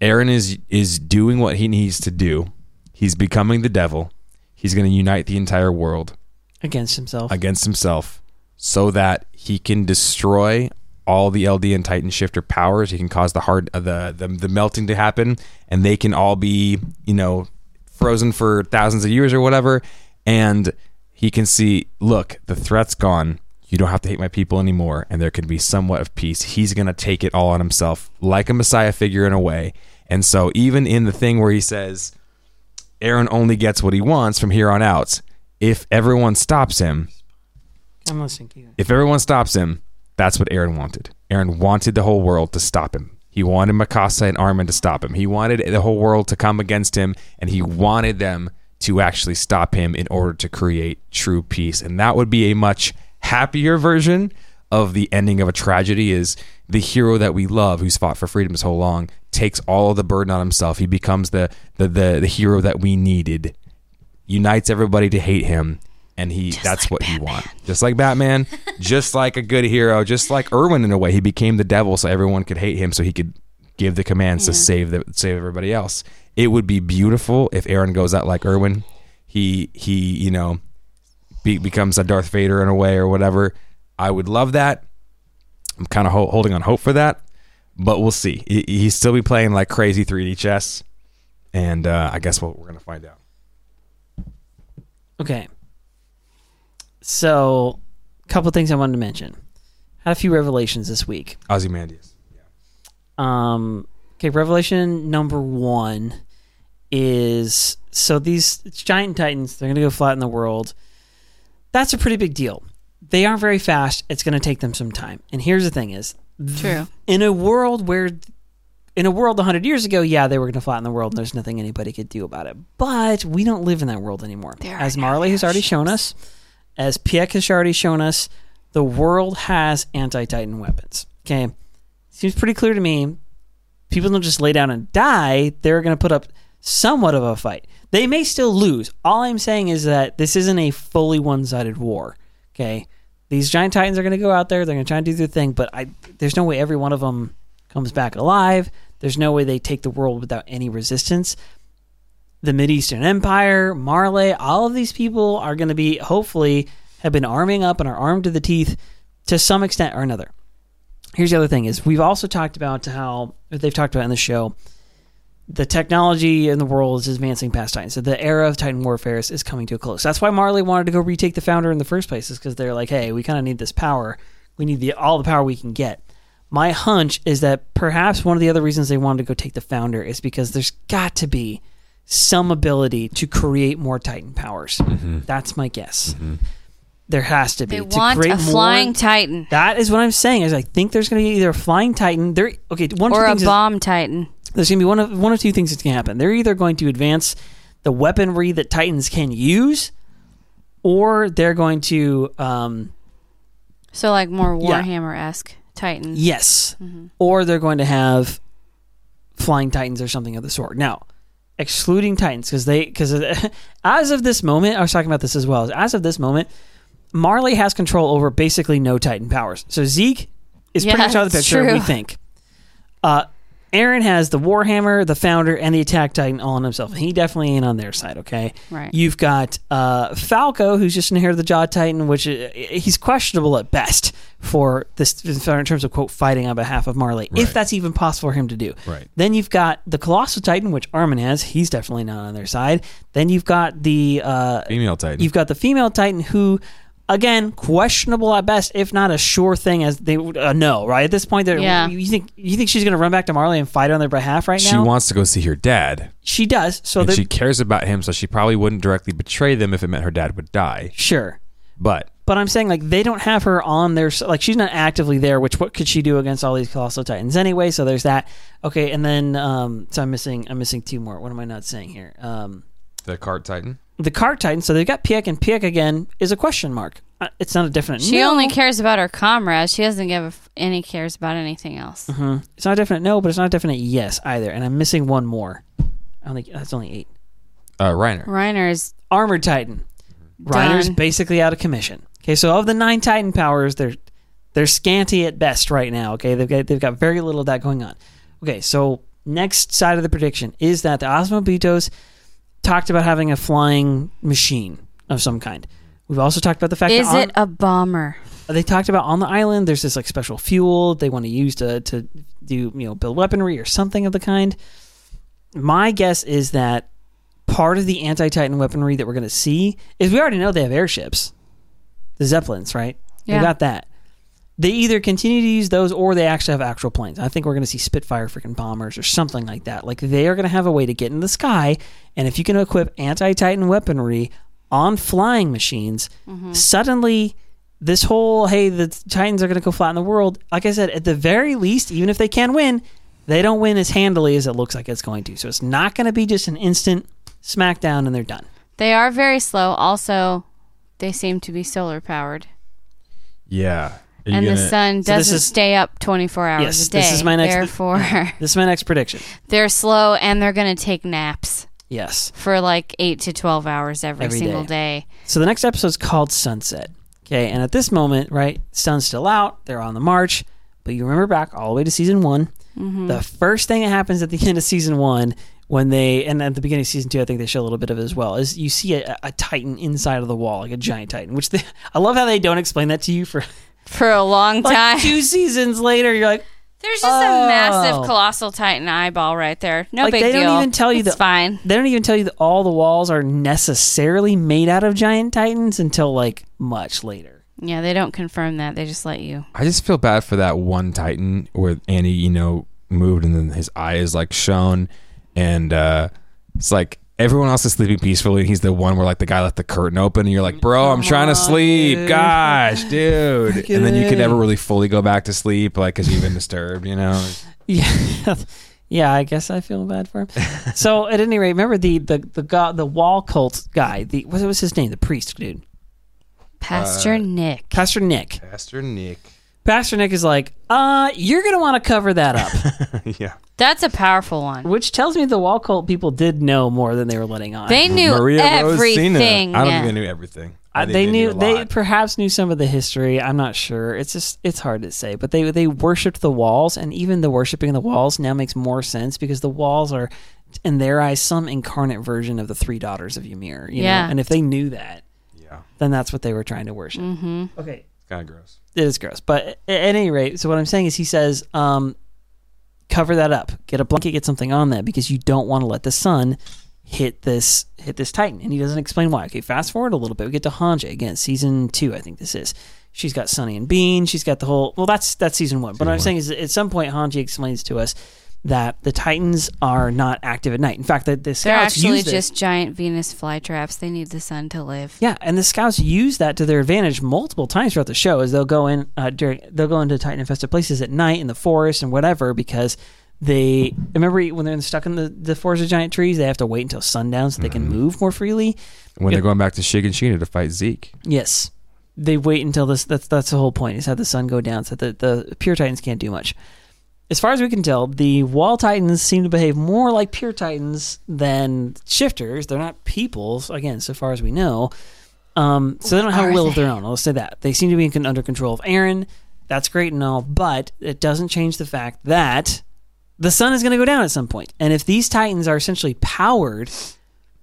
Eren is is doing what he needs to do. He's becoming the devil. He's going to unite the entire world Against himself. against himself so that he can destroy all the LD and Titan shifter powers. He can cause the hard uh, the, the the melting to happen and they can all be, you know, frozen for thousands of years or whatever and he can see, look, the threat's gone. You don't have to hate my people anymore and there can be somewhat of peace. He's going to take it all on himself like a messiah figure in a way. And so even in the thing where he says Eren only gets what he wants from here on out, if everyone stops him, I'm listening to you. if everyone stops him, that's what Eren wanted. Eren wanted the whole world to stop him. He wanted Mikasa and Armin to stop him. He wanted the whole world to come against him, and he wanted them to actually stop him in order to create true peace. And that would be a much happier version of the ending of a tragedy is the hero that we love who's fought for freedom so long takes all of the burden on himself. He becomes the the the, the hero that we needed. Unites everybody to hate him and he that's like what he Batman. wants just like batman. Just like a good hero. Just like Erwin in a way. He became the devil so everyone could hate him so he could give the commands to save the save everybody else. It would be beautiful if Eren goes out like Erwin. He he you know be, becomes a darth vader in a way or whatever i would love that i'm kind of ho- holding on hope for that but we'll see he, he still be playing like crazy 3d chess and uh, i guess what we're gonna find out Okay. So, a couple things I wanted to mention. Had a few revelations this week. ozymandias Um, okay, revelation number one is so these giant titans they're going to go flat in the world. That's a pretty big deal. They aren't very fast. It's going to take them some time. And here's the thing: is True. in a world where in a world 100 years ago yeah they were going to flatten the world. And there's nothing anybody could do about it. But we don't live in that world anymore. As marley has already shown us as Pieck has already shown us the world has anti-titan weapons. Okay? Seems pretty clear to me. People don't just lay down and die. They're going to put up somewhat of a fight they may still lose. All i'm saying is that this isn't a fully one-sided war okay? These giant titans are going to go out there they're going to try and do their thing but I, there's no way every one of them comes back alive. There's no way they take the world without any resistance. The Mideastern Empire, Marley, all of these people are going to be hopefully have been arming up and are armed to the teeth to some extent or another. Here's the other thing: is we've also talked about how they've talked about in the show the technology in the world is advancing past Titan. So the era of Titan warfare is, is coming to a close. That's why Marley wanted to go retake the Founder in the first place, is because they're like, hey, we kind of need this power. We need the all the power we can get. My hunch is that perhaps one of the other reasons they wanted to go take the Founder is because there's got to be some ability to create more Titan powers. Mm-hmm. That's my guess. Mm-hmm. There has to be. They to want create a more- flying titan That is what I'm saying. Is I think there's going to be either a flying Titan. There, okay. One of or a things is- bomb titan. There's going to be one of one of two things that's going to happen. They're either going to advance the weaponry that Titans can use, or they're going to um, So like more Warhammer esque titans. yes, Mm-hmm. or they're going to have flying Titans or something of the sort. Now, excluding Titans because they because as of this moment, I was talking about this as well. As of this moment, Marley has control over basically no Titan powers. So Zeke is pretty much out of the picture. true. We think. Uh, Eren has the Warhammer, the Founder, and the Attack Titan all on himself. He definitely ain't on their side. Okay. Right. You've got uh, Falco, who's just an heir of the Jaw Titan, which uh, he's questionable at best for this in terms of quote fighting on behalf of Marley, if that's even possible for him to do. Right. Then you've got the Colossal Titan, which Armin has. He's definitely not on their side. Then you've got the uh, female titan You've got the female Titan who Again, questionable at best, if not a sure thing as they would uh, no. Right at this point, Yeah. you think you think she's going to run back to Marley and fight on their behalf right now? She wants to go see her dad, she does. So and she cares about him, so she probably wouldn't directly betray them if it meant her dad would die. sure. But But I'm saying like they don't have her on their like she's not actively there. Which what could she do against all these colossal titans anyway? So there's that. Okay, and then um, so I'm missing I'm missing two more. What am I not saying here? Um, the cart titan. The cart titan. So they've got Pieck and Pieck again is a question mark. Uh, It's not a definite. She no. only cares about her comrades. She doesn't give a f- any cares about anything else. Mhm. It's not a definite no, but it's not a definite yes either. And I'm missing one more. I don't think that's only eight. Uh, Reiner. Reiner's Armored Titan. Reiner's Done. basically out of commission. Okay, so of the nine Titan powers, they're they're scanty at best right now. Okay, they've got they've got very little of that going on. Okay, so next side of the prediction is that the Azumabitos talked about having a flying machine of some kind. We've also talked about the fact is that on- it a bomber? they talked about on the island there's this like special fuel they want to use to to do you know build weaponry or something of the kind my guess is that part of the anti-titan weaponry that we're going to see is we already know they have airships the zeppelins right Yeah. they got that they either continue to use those or they actually have actual planes. I think we're going to see spitfire freaking bombers or something like that. Like they are going to have a way to get in the sky and if you can equip anti-titan weaponry on flying machines mm-hmm. suddenly this whole hey the titans are going to go flat in the world like i said at the very least even if they can win they don't win as handily as it looks like it's going to. So it's not going to be just an instant smackdown and they're done. They are very slow. Also, they seem to be solar powered, Yeah. And the gonna- sun So doesn't is- stay up 24 hours Yes, a day. this is my next- Therefore, this is my next prediction. They're slow and they're going to take naps yes. for like 8 to 12 hours every, Every single day. so the next episode is called sunset okay? And at this moment right sun's still out they're on the march but you remember back all the way to season one? Mm-hmm. The first thing that happens at the end of season one when they and at the beginning of season two i think they show a little bit of it as well is you see a, a titan inside of the wall like a giant titan which they, i love how they don't explain that to you for For a long like time. two seasons later you're like There's just Oh. a massive colossal titan eyeball right there. No Like, big they don't deal. even tell you it's that- fine. they don't even tell you that all the walls are necessarily made out of giant titans until like much later Yeah, they don't confirm that. They just let you. I just feel bad for that one Titan where Annie, you know, moved and then his eye is like shown, and uh, it's like everyone else is sleeping peacefully, and he's the one where like the guy left the curtain open, and you're like, bro, I'm trying to sleep, dude. gosh, dude, Freaking and then you could A. never really fully go back to sleep, like because you've been disturbed, you know. Yeah, yeah. I guess I feel bad for him. so at any rate, remember the the the god, the wall cult guy. The what was his name? The priest dude, Pastor Uh, Nick. Pastor Nick. Pastor Nick. Pastor Nick is like, uh, you're gonna want to cover that up, yeah. That's a powerful one. which tells me the wall cult people did know more than they were letting on. They knew Maria everything. Rosina. I don't yeah. think they knew everything. I Uh, think they knew a they perhaps knew some of the history. I'm not sure. It's just it's hard to say. But they they worshipped the walls, and even the worshiping the walls now makes more sense because the walls are, in their eyes, some incarnate version of the three daughters of Ymir. You Yeah. know? and if they knew that, yeah, then that's what they were trying to worship. Mm-hmm. Okay, it's kind of gross. it is gross. But at any rate, so what I'm saying is, he says, um, cover that up, get a blanket, get something on that because you don't want to let the sun hit this hit this Titan, and he doesn't explain why. Okay, fast forward a little bit, we get to Hanji again, season two, I think this is. She's got Sunny and Bean. She's got the whole. Well, that's that's season one. But what I'm saying is, at some point, Hanji explains to us that the Titans are not active at night. In fact, that the They're scouts actually use it- just giant Venus flytraps. They need the sun to live. yeah, and the scouts use that to their advantage multiple times throughout the show. As they'll go in uh, during, they'll go into Titan infested places at night in the forest and whatever because they remember when they're stuck in the, the forest of giant trees, they have to wait until sundown so they can move more freely. When Yeah. they're going back to Shiganshina to fight Zeke. Yes, they wait until this. That's that's the whole point is have the sun go down so that the pure Titans can't do much. As far as we can tell, the Wall Titans seem to behave more like pure Titans than shifters. They're not peoples, again, so far as we know. Um, so they don't have a will of their own. I'll say that they seem to be under control of Eren. That's great and all, but it doesn't change the fact that the sun is going to go down at some point. And if these Titans are essentially powered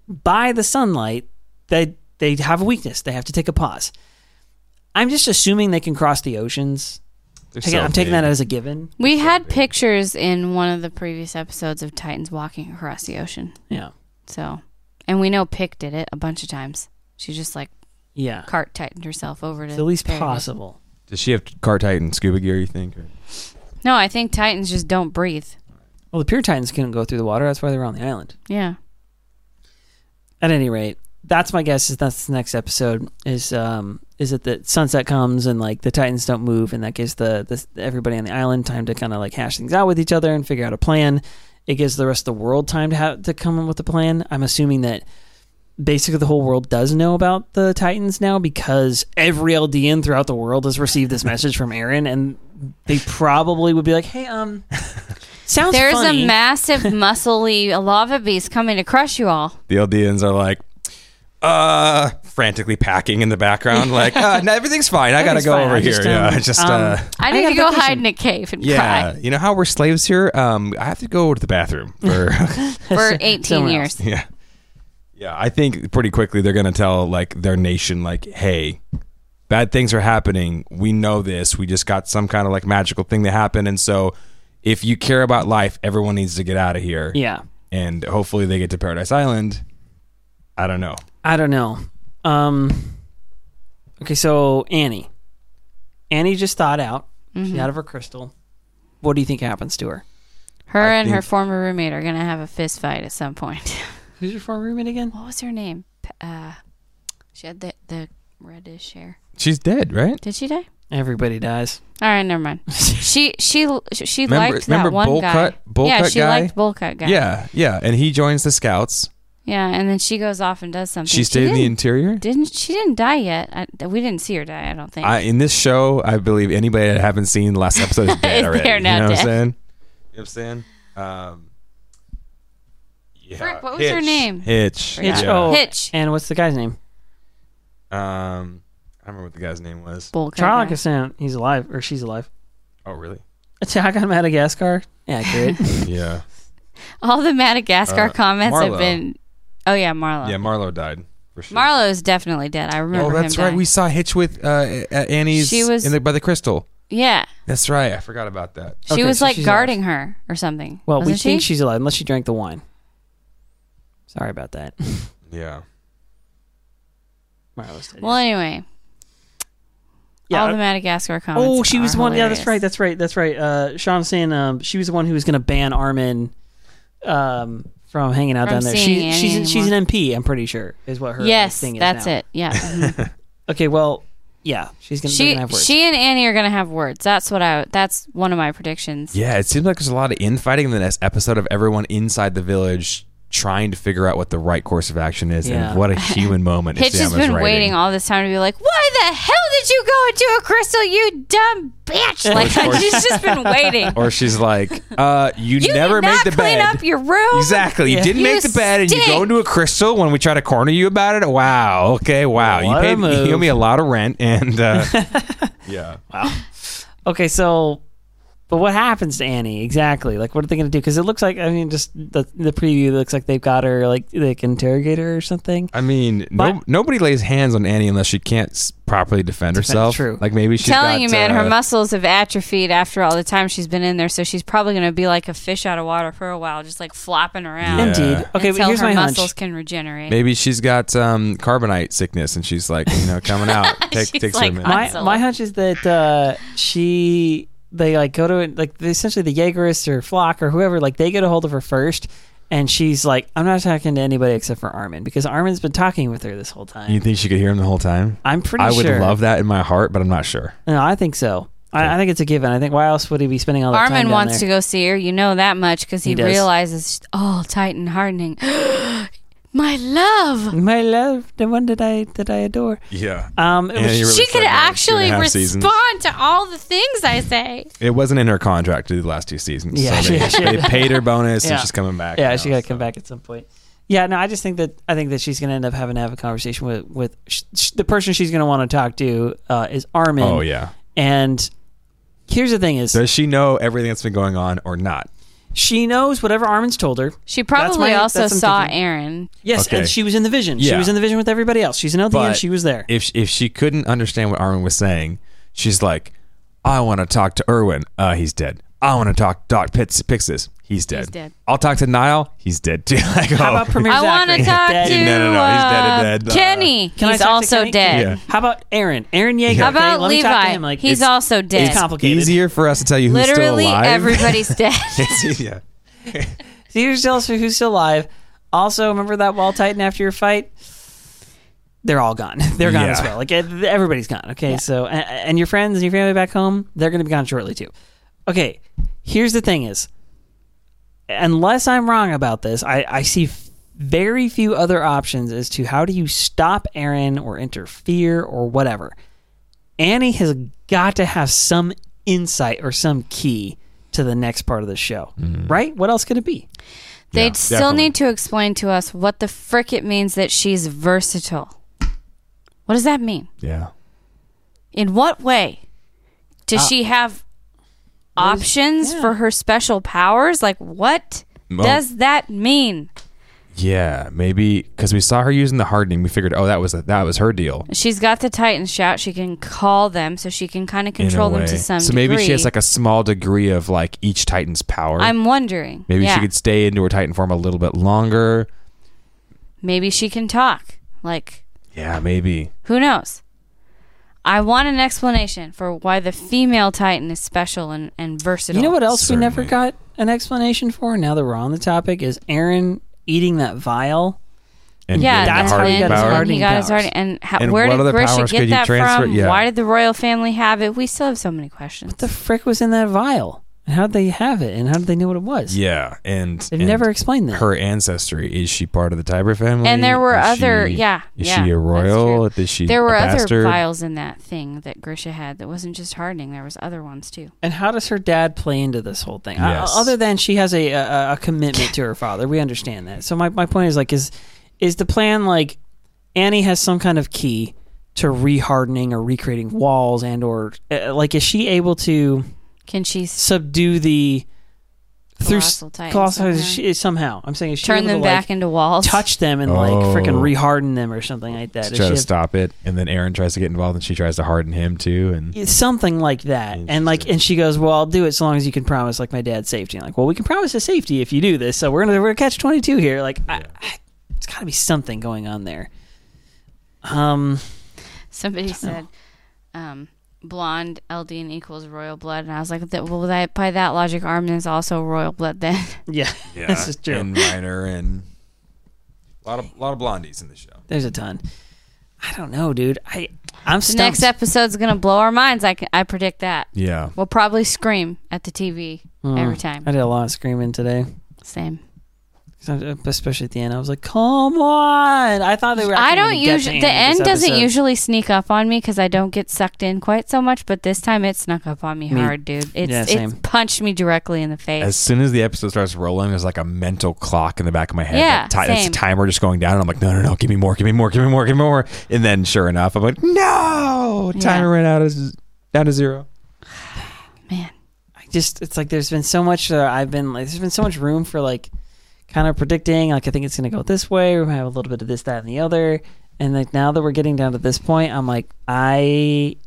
by the sunlight, they they have a weakness. They have to take a pause. I'm just assuming they can cross the oceans. They're Taking- I'm taking that as a given. We had pictures in one of the previous episodes of Titans walking across the ocean. Yeah. So, and we know Pieck did it a bunch of times. She just like yeah Yeah, cart tightened herself over to it's at least Paradise. possible. Does she have car Titan scuba gear? You think? Or? No, I think Titans just don't breathe. Well, the Pure Titans couldn't go through the water. That's why they were on the island. Yeah. At any rate, that's my guess. Is that's the next episode? Is um is it that sunset comes and like the Titans don't move, and that gives the, the everybody on the island time to kind of like hash things out with each other and figure out a plan. It gives the rest of the world time to have to come up with a plan. I'm assuming that basically the whole world does know about the Titans now because every Eldian throughout the world has received this message from Eren, and they probably would be like, "Hey, um, sounds There's funny." a massive, muscly lava beast coming to crush you all. The Eldians are like, uh, frantically packing in the background, like, uh, no, everything's fine. I gotta go fine. over I here. just, yeah, um, just, uh, I I need got to go vacation. hide in a cave and yeah. cry You know how we're slaves here? Um, I have to go to the bathroom for. for 18 Somewhere years. Yeah. Yeah, I think pretty quickly they're going to tell like their nation like, "Hey, bad things are happening. We know this. We just got some kind of like magical thing that happened and so if you care about life, everyone needs to get out of here." yeah. And hopefully they get to Paradise Island. I don't know. I don't know. Um, okay, so Annie. Annie just thought out. Mm-hmm. She's out of her crystal. What do you think happens to her? Her I and her former roommate are going to have a fist fight at some point. Who's your former roommate again? what was her name? Uh, she had the, the reddish hair. She's dead, right? Did she die? Everybody dies. All right, never mind. She she she Remember- liked remember that one Bowl guy. Cut- Bowl yeah, Cut she guy? liked Bowl Cut guy. Yeah, yeah, and he joins the scouts. Yeah, and then she goes off and does something. She stayed in the interior. didn't she didn't die yet? I, we didn't see her die. I don't think. I, in this show, I believe anybody that haven't seen the last episode is dead Is already. there now you know what. I'm saying? You know what I'm saying? Um, yeah. Frick, what was her name? Hitch. Hitch. Yeah. Oh, Hitch. And what's the guy's name? Um, I don't remember what the guy's name was. Bowl Cut Charlie guy. Kassan. He's alive, or she's alive. Oh, really? Attack on Madagascar. Accurate. Yeah. All the Madagascar Uh, comments Marlo. have been. Oh yeah, Marlo. yeah, Marlo died for sure. Marlo is definitely dead. I remember Oh, that's him right. dying. We saw Hitch with uh, at Annie's She was- in the, by the crystal. yeah, That's right. I forgot about that. she Okay, was so like she's guarding her or something. well, we Wasn't think she? she's alive, unless she drank the wine. Sorry about that. Yeah. Marlo's dead. Well, anyway, Yeah, all the Madagascar comments. Oh, she was are the one. Yeah, that's right. That's right. That's right. Uh, Sean's saying um, she was the one who was going to ban Armin um, from hanging out From down there. She, Annie she's an, she's an MP. I'm pretty sure is what her yes, thing is that's now. it. Yeah, Mhm. Okay, well, yeah, she's going to she have words. she and Annie are gonna have words. That's what I. That's one of my predictions. Yeah, it seems like there's a lot of infighting in the next episode of everyone inside the village trying to figure out what the right course of action is. Yeah. And what a human moment. Hitch has is been writing. waiting all this time to be like, "Why the hell did you go into a crystal, you dumb bitch?" Like Or- she's just been waiting. Or she's like, uh, you, You never did made not the clean bed. up your room. Exactly. You didn't You make the bed and you go into a crystal when we try to corner you about it. Wow. Okay. Wow. What you paid you owe me a lot of rent and uh, yeah. Wow okay, so, but what happens to Annie exactly? Like, what are they going to do? Because it looks like, I mean, just the the preview looks like they've got her like they can interrogate her or something. I mean, no, nobody lays hands on Annie unless she can't properly defend herself. true. Like maybe she's telling got, you, man, uh, her muscles have atrophied after all the time she's been in there, so she's probably going to be like a fish out of water for a while, just like flopping around Yeah. Indeed. Okay, until but here's her my hunch. muscles can regenerate. Maybe she's got um, carbonite sickness and she's like, you know, coming out. Take, She's takes like, her a minute. My my hunch is that uh, she they like go to like essentially the Jaegerists or Floch or whoever like they get a hold of her first, and she's like, I'm not talking to anybody except for Armin because Armin's been talking with her this whole time. You think she could hear him the whole time? I'm pretty sure. I would sure. love that in my heart, but I'm not sure. No, I think so. I, I think it's a given. I think why else would he be spending all that time Armin down wants there? to go see her. You know that much because he, He does. realizes, oh, Titan hardening. My love. My love, the one that I that I adore. Yeah. Um, it was- really she could said two actually respond seasons. to all the things I say. It wasn't in her contract to do the last two seasons. Yeah, so they, she- they paid her bonus Yeah. and she's coming back. yeah, now, she got to come back at some point. Yeah, no, I just think that I think that she's going to end up having to have a conversation with with sh- sh- the person she's going to want to talk to uh, is Armin. Oh yeah. And here's the thing: is Does she know everything that's been going on or not? She knows whatever Armin's told her. She probably my- also that's what I'm saw thinking. Eren. Yes, Okay. and she was in the vision. She Yeah. was in the vision with everybody else. She's an Eldian. But she was there. If if she couldn't understand what Armin was saying, she's like, "I want to talk to Erwin. Uh, he's dead. I want to talk Doc Pitts, Pixis. He's dead. He's dead. I'll talk to Nile. He's dead too. like, How oh. about Premier I want to talk Dead. to No, no, no, he's dead. uh, dead. Uh, Kenny, Can I he's talk also Kenny? dead. Yeah. How about Eren? Eren Jaeger. How okay? about Let me talk to Levi? him. Like, he's it's- also dead. It's complicated. easier for us to tell you who's Literally still alive. everybody's dead. It's- yeah. So here's tell us who's still alive. Also, remember that wall titan after your fight? They're all gone. They're gone Yeah. as well. Like eh, everybody's gone. Okay, Yeah. so and, and your friends and your family back home, they're going to be gone shortly too. Okay, here's the thing: is unless I'm wrong about this, I, I see very few other options as to how do you stop Eren or interfere or whatever. Annie has got to have some insight or some key to the next part of the show, right? What else could it be? They'd Yeah, still definitely. need to explain to us what the frick it means that she's versatile. What does that mean? Yeah. In what way? Does Uh, she have options yeah. for her special powers? Like, what Well- does that mean? Yeah, maybe because we saw her using the hardening, we figured, oh, that was that was her deal. She's got the Titan shout. She can call them, so she can kind of control them to some degree. so maybe she has like a small degree of like each Titan's power. I'm wondering. maybe yeah. she could stay into her Titan form a little bit longer. Maybe she can talk. Like, Yeah, maybe. who knows? I want an explanation for why the female Titan is special and, and versatile. You know what else we never got an explanation for? Now that we're on the topic, is Eren eating that vial? And Yeah, that's how he got his power. hardening he got his powers. hardening. And, how, And where did other Grisha get that from? Yeah. Why did the royal family have it? We still have so many questions. What the frick was in that vial? And how did they have it? And how did they know what it was? Yeah, and They've and never explained that. her ancestry. Is she part of the Tybur family? And there were Is other, she- yeah, Is yeah, she a royal? true. Is she There were a other bastard? vials in that thing that Grisha had that wasn't just hardening. There was other ones too. and how does her dad play into this whole thing? Uh, Yes. other than she has a, a a commitment to her father, we understand that. So my, my point is like, is is the plan like Annie has some kind of key to rehardening or recreating walls and or uh, like is she able to Can she subdue the through s- Colossal Titans colossal- somehow? she- somehow? I'm saying is she turn them to, like, back into walls? touch them and like Oh. freaking reharden them or something like that. to try to have- stop it, and then Eren tries to get involved, and she tries to harden him too. And something like that. And like, and she goes, "Well, I'll do it so long as you can promise like my dad's safety." I'm like, well, we can promise his safety if you do this. So we're gonna we're gonna catch twenty two here. Like, I, I, it's got to be something going on there. Um, Somebody said, um, "Blonde Eldian equals royal blood," and I was like, "Well, that, by that logic, Armin is also royal blood then." yeah, yeah, this is true. and Reiner and a lot of lot of blondies in the show. There's a ton. I don't know, dude. I I'm the next episode's gonna blow our minds. I can, I predict that. Yeah, We'll probably scream at the TV Mm, every time. I did a lot of screaming today, Same. Especially at the end. I was like, "Come on!" I thought they were. I don't usually. The end end doesn't episode. usually sneak up on me because I don't get sucked in quite so much. But this time it snuck up on me, Me- hard, dude. It's Yeah, same. it punched me directly in the face. as soon as the episode starts rolling, there's like a mental clock in the back of my head. Yeah, that ti- it's same. a timer just going down, and I'm like, no, no, no, give me more, give me more, give me more, give me more. And then, sure enough, I'm like, no, timer Yeah. ran out of down to zero. Man, I just it's like there's been so much uh, I've been like there's been so much room for like kind of predicting like I think it's gonna go this way we're gonna have a little bit of this that and the other and like now that we're getting down to this point I'm like I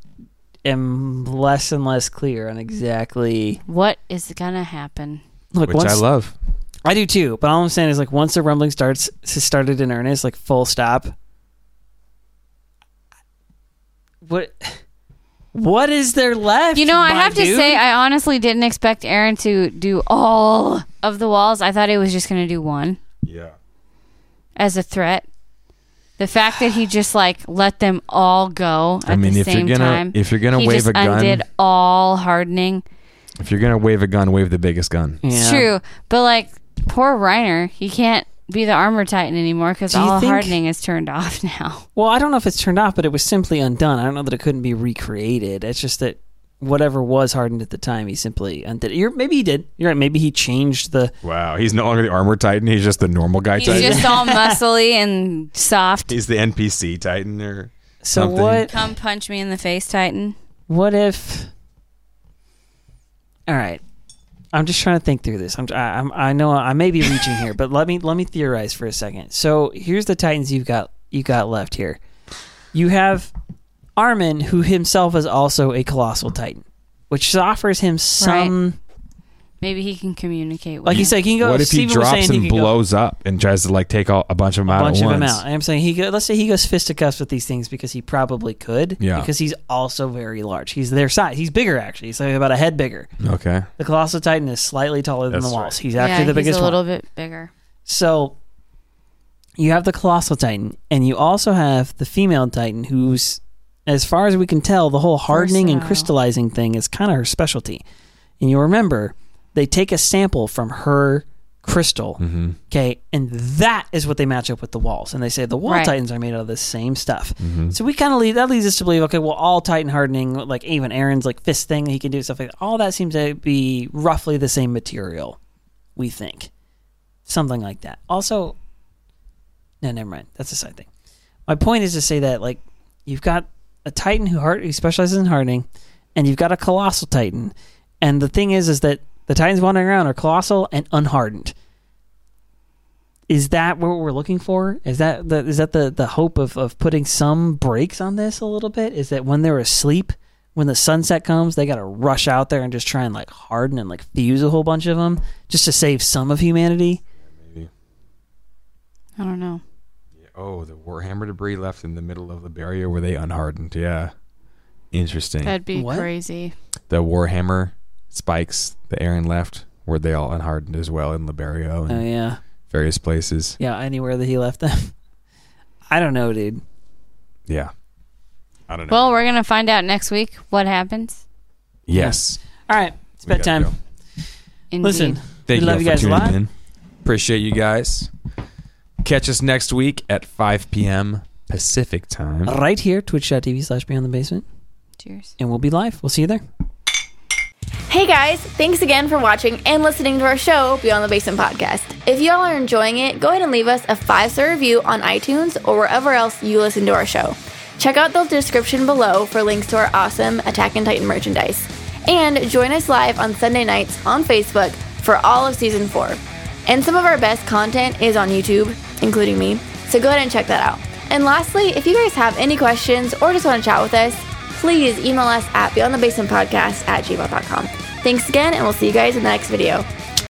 am less and less clear on exactly what is gonna happen? look Which once I love. I do too but all I'm saying is like once the rumbling starts started in earnest like full stop what what is there left You know, I my have to say, I honestly didn't expect Eren to do all of the walls. I thought he was just gonna do one Yeah. as a threat. The fact that he just like let them all go at I mean, the if you're gonna time. if you're gonna he wave just a gun, undid all hardening. if you're gonna wave a gun, wave the biggest gun. It's true, but like poor Reiner, he can't be the armor titan anymore because Do you all think- hardening is turned off now. Well, I don't know if it's turned off, but it was simply undone. I don't know that it couldn't be recreated. It's just that whatever was hardened at the time, he simply undid it. You're, maybe he did. You're right. Maybe he changed the. Wow, he's no longer the armor titan. He's just the normal guy titan. He's titan. just all muscly and soft. he's the NPC titan or So Something. what? Come punch me in the face, Titan. What if? All right, I'm just trying to think through this. I'm, I, I'm I know I may be reaching here, but let me let me theorize for a second. So here's the Titans you've got you got left here. You have Armin, who himself is also a colossal Titan, which offers him some Maybe he can communicate with Like you them. said, he can go. what if he Steven was saying drops and he could go blows up and tries to like take all, a bunch of them a out bunch at of them out. I'm saying he go, let's say he goes fisticuffs with these things because he probably could. Yeah. Because he's also very large. He's their size. He's bigger actually. He's like about a head bigger. Okay. The colossal titan is slightly taller than That's the walls. right. He's actually yeah, the biggest he's a little one. bit bigger. So you have the colossal titan, and you also have the female titan, who's, as far as we can tell, the whole hardening and Versatile. crystallizing thing is kind of her specialty. And you remember, they take a sample from her crystal, Mm-hmm. okay, and that is what they match up with the walls. And they say the wall Right. titans are made out of the same stuff. Mm-hmm. So we kind of lead that leads us to believe, okay, well, all Titan hardening, like even Eren's like fist thing, he can do stuff like that. All that seems to be roughly the same material. We think something like that. Also, no, never mind. That's a side thing. My point is to say that like you've got a Titan who hard, who specializes in hardening, and you've got a colossal Titan, and the thing is, is that the Titans wandering around are colossal and unhardened. Is that what we're looking for? Is that the is that the the hope of of putting some brakes on this a little bit? Is that when they're asleep, when the sunset comes, they got to rush out there and just try and like harden and like fuse a whole bunch of them just to save some of humanity? Maybe. I don't know. Oh, the Warhammer debris left in the middle of the barrier were they unhardened? Yeah. Interesting. That'd be What? crazy. the Warhammer spikes that Eren left were they all unhardened as well in Liberio and Oh yeah, various places? yeah. Anywhere that he left them. I don't know, dude. Yeah. I don't know. Well, we're gonna find out next week what happens. yes. All right, it's We gotta bedtime. go. Listen, Thank we you love all you for guys a lot. in. Appreciate you guys. Catch us next week at 5 p.m. Pacific time. Right here, twitch.tv slash beyond the basement. Cheers. And we'll be live. We'll see you there. Hey guys, thanks again for watching and listening to our show, Beyond the Basement Podcast. If y'all are enjoying it, go ahead and leave us a five star review on iTunes or wherever else you listen to our show. Check out the description below for links to our awesome Attack and Titan merchandise. And join us live on Sunday nights on Facebook for all of season four. And some of our best content is on YouTube, including me, so go ahead and check that out. And lastly, if you guys have any questions or just want to chat with us, please email us at beyondthebasementpodcast at gmail.com. Thanks again, and we'll see you guys in the next video.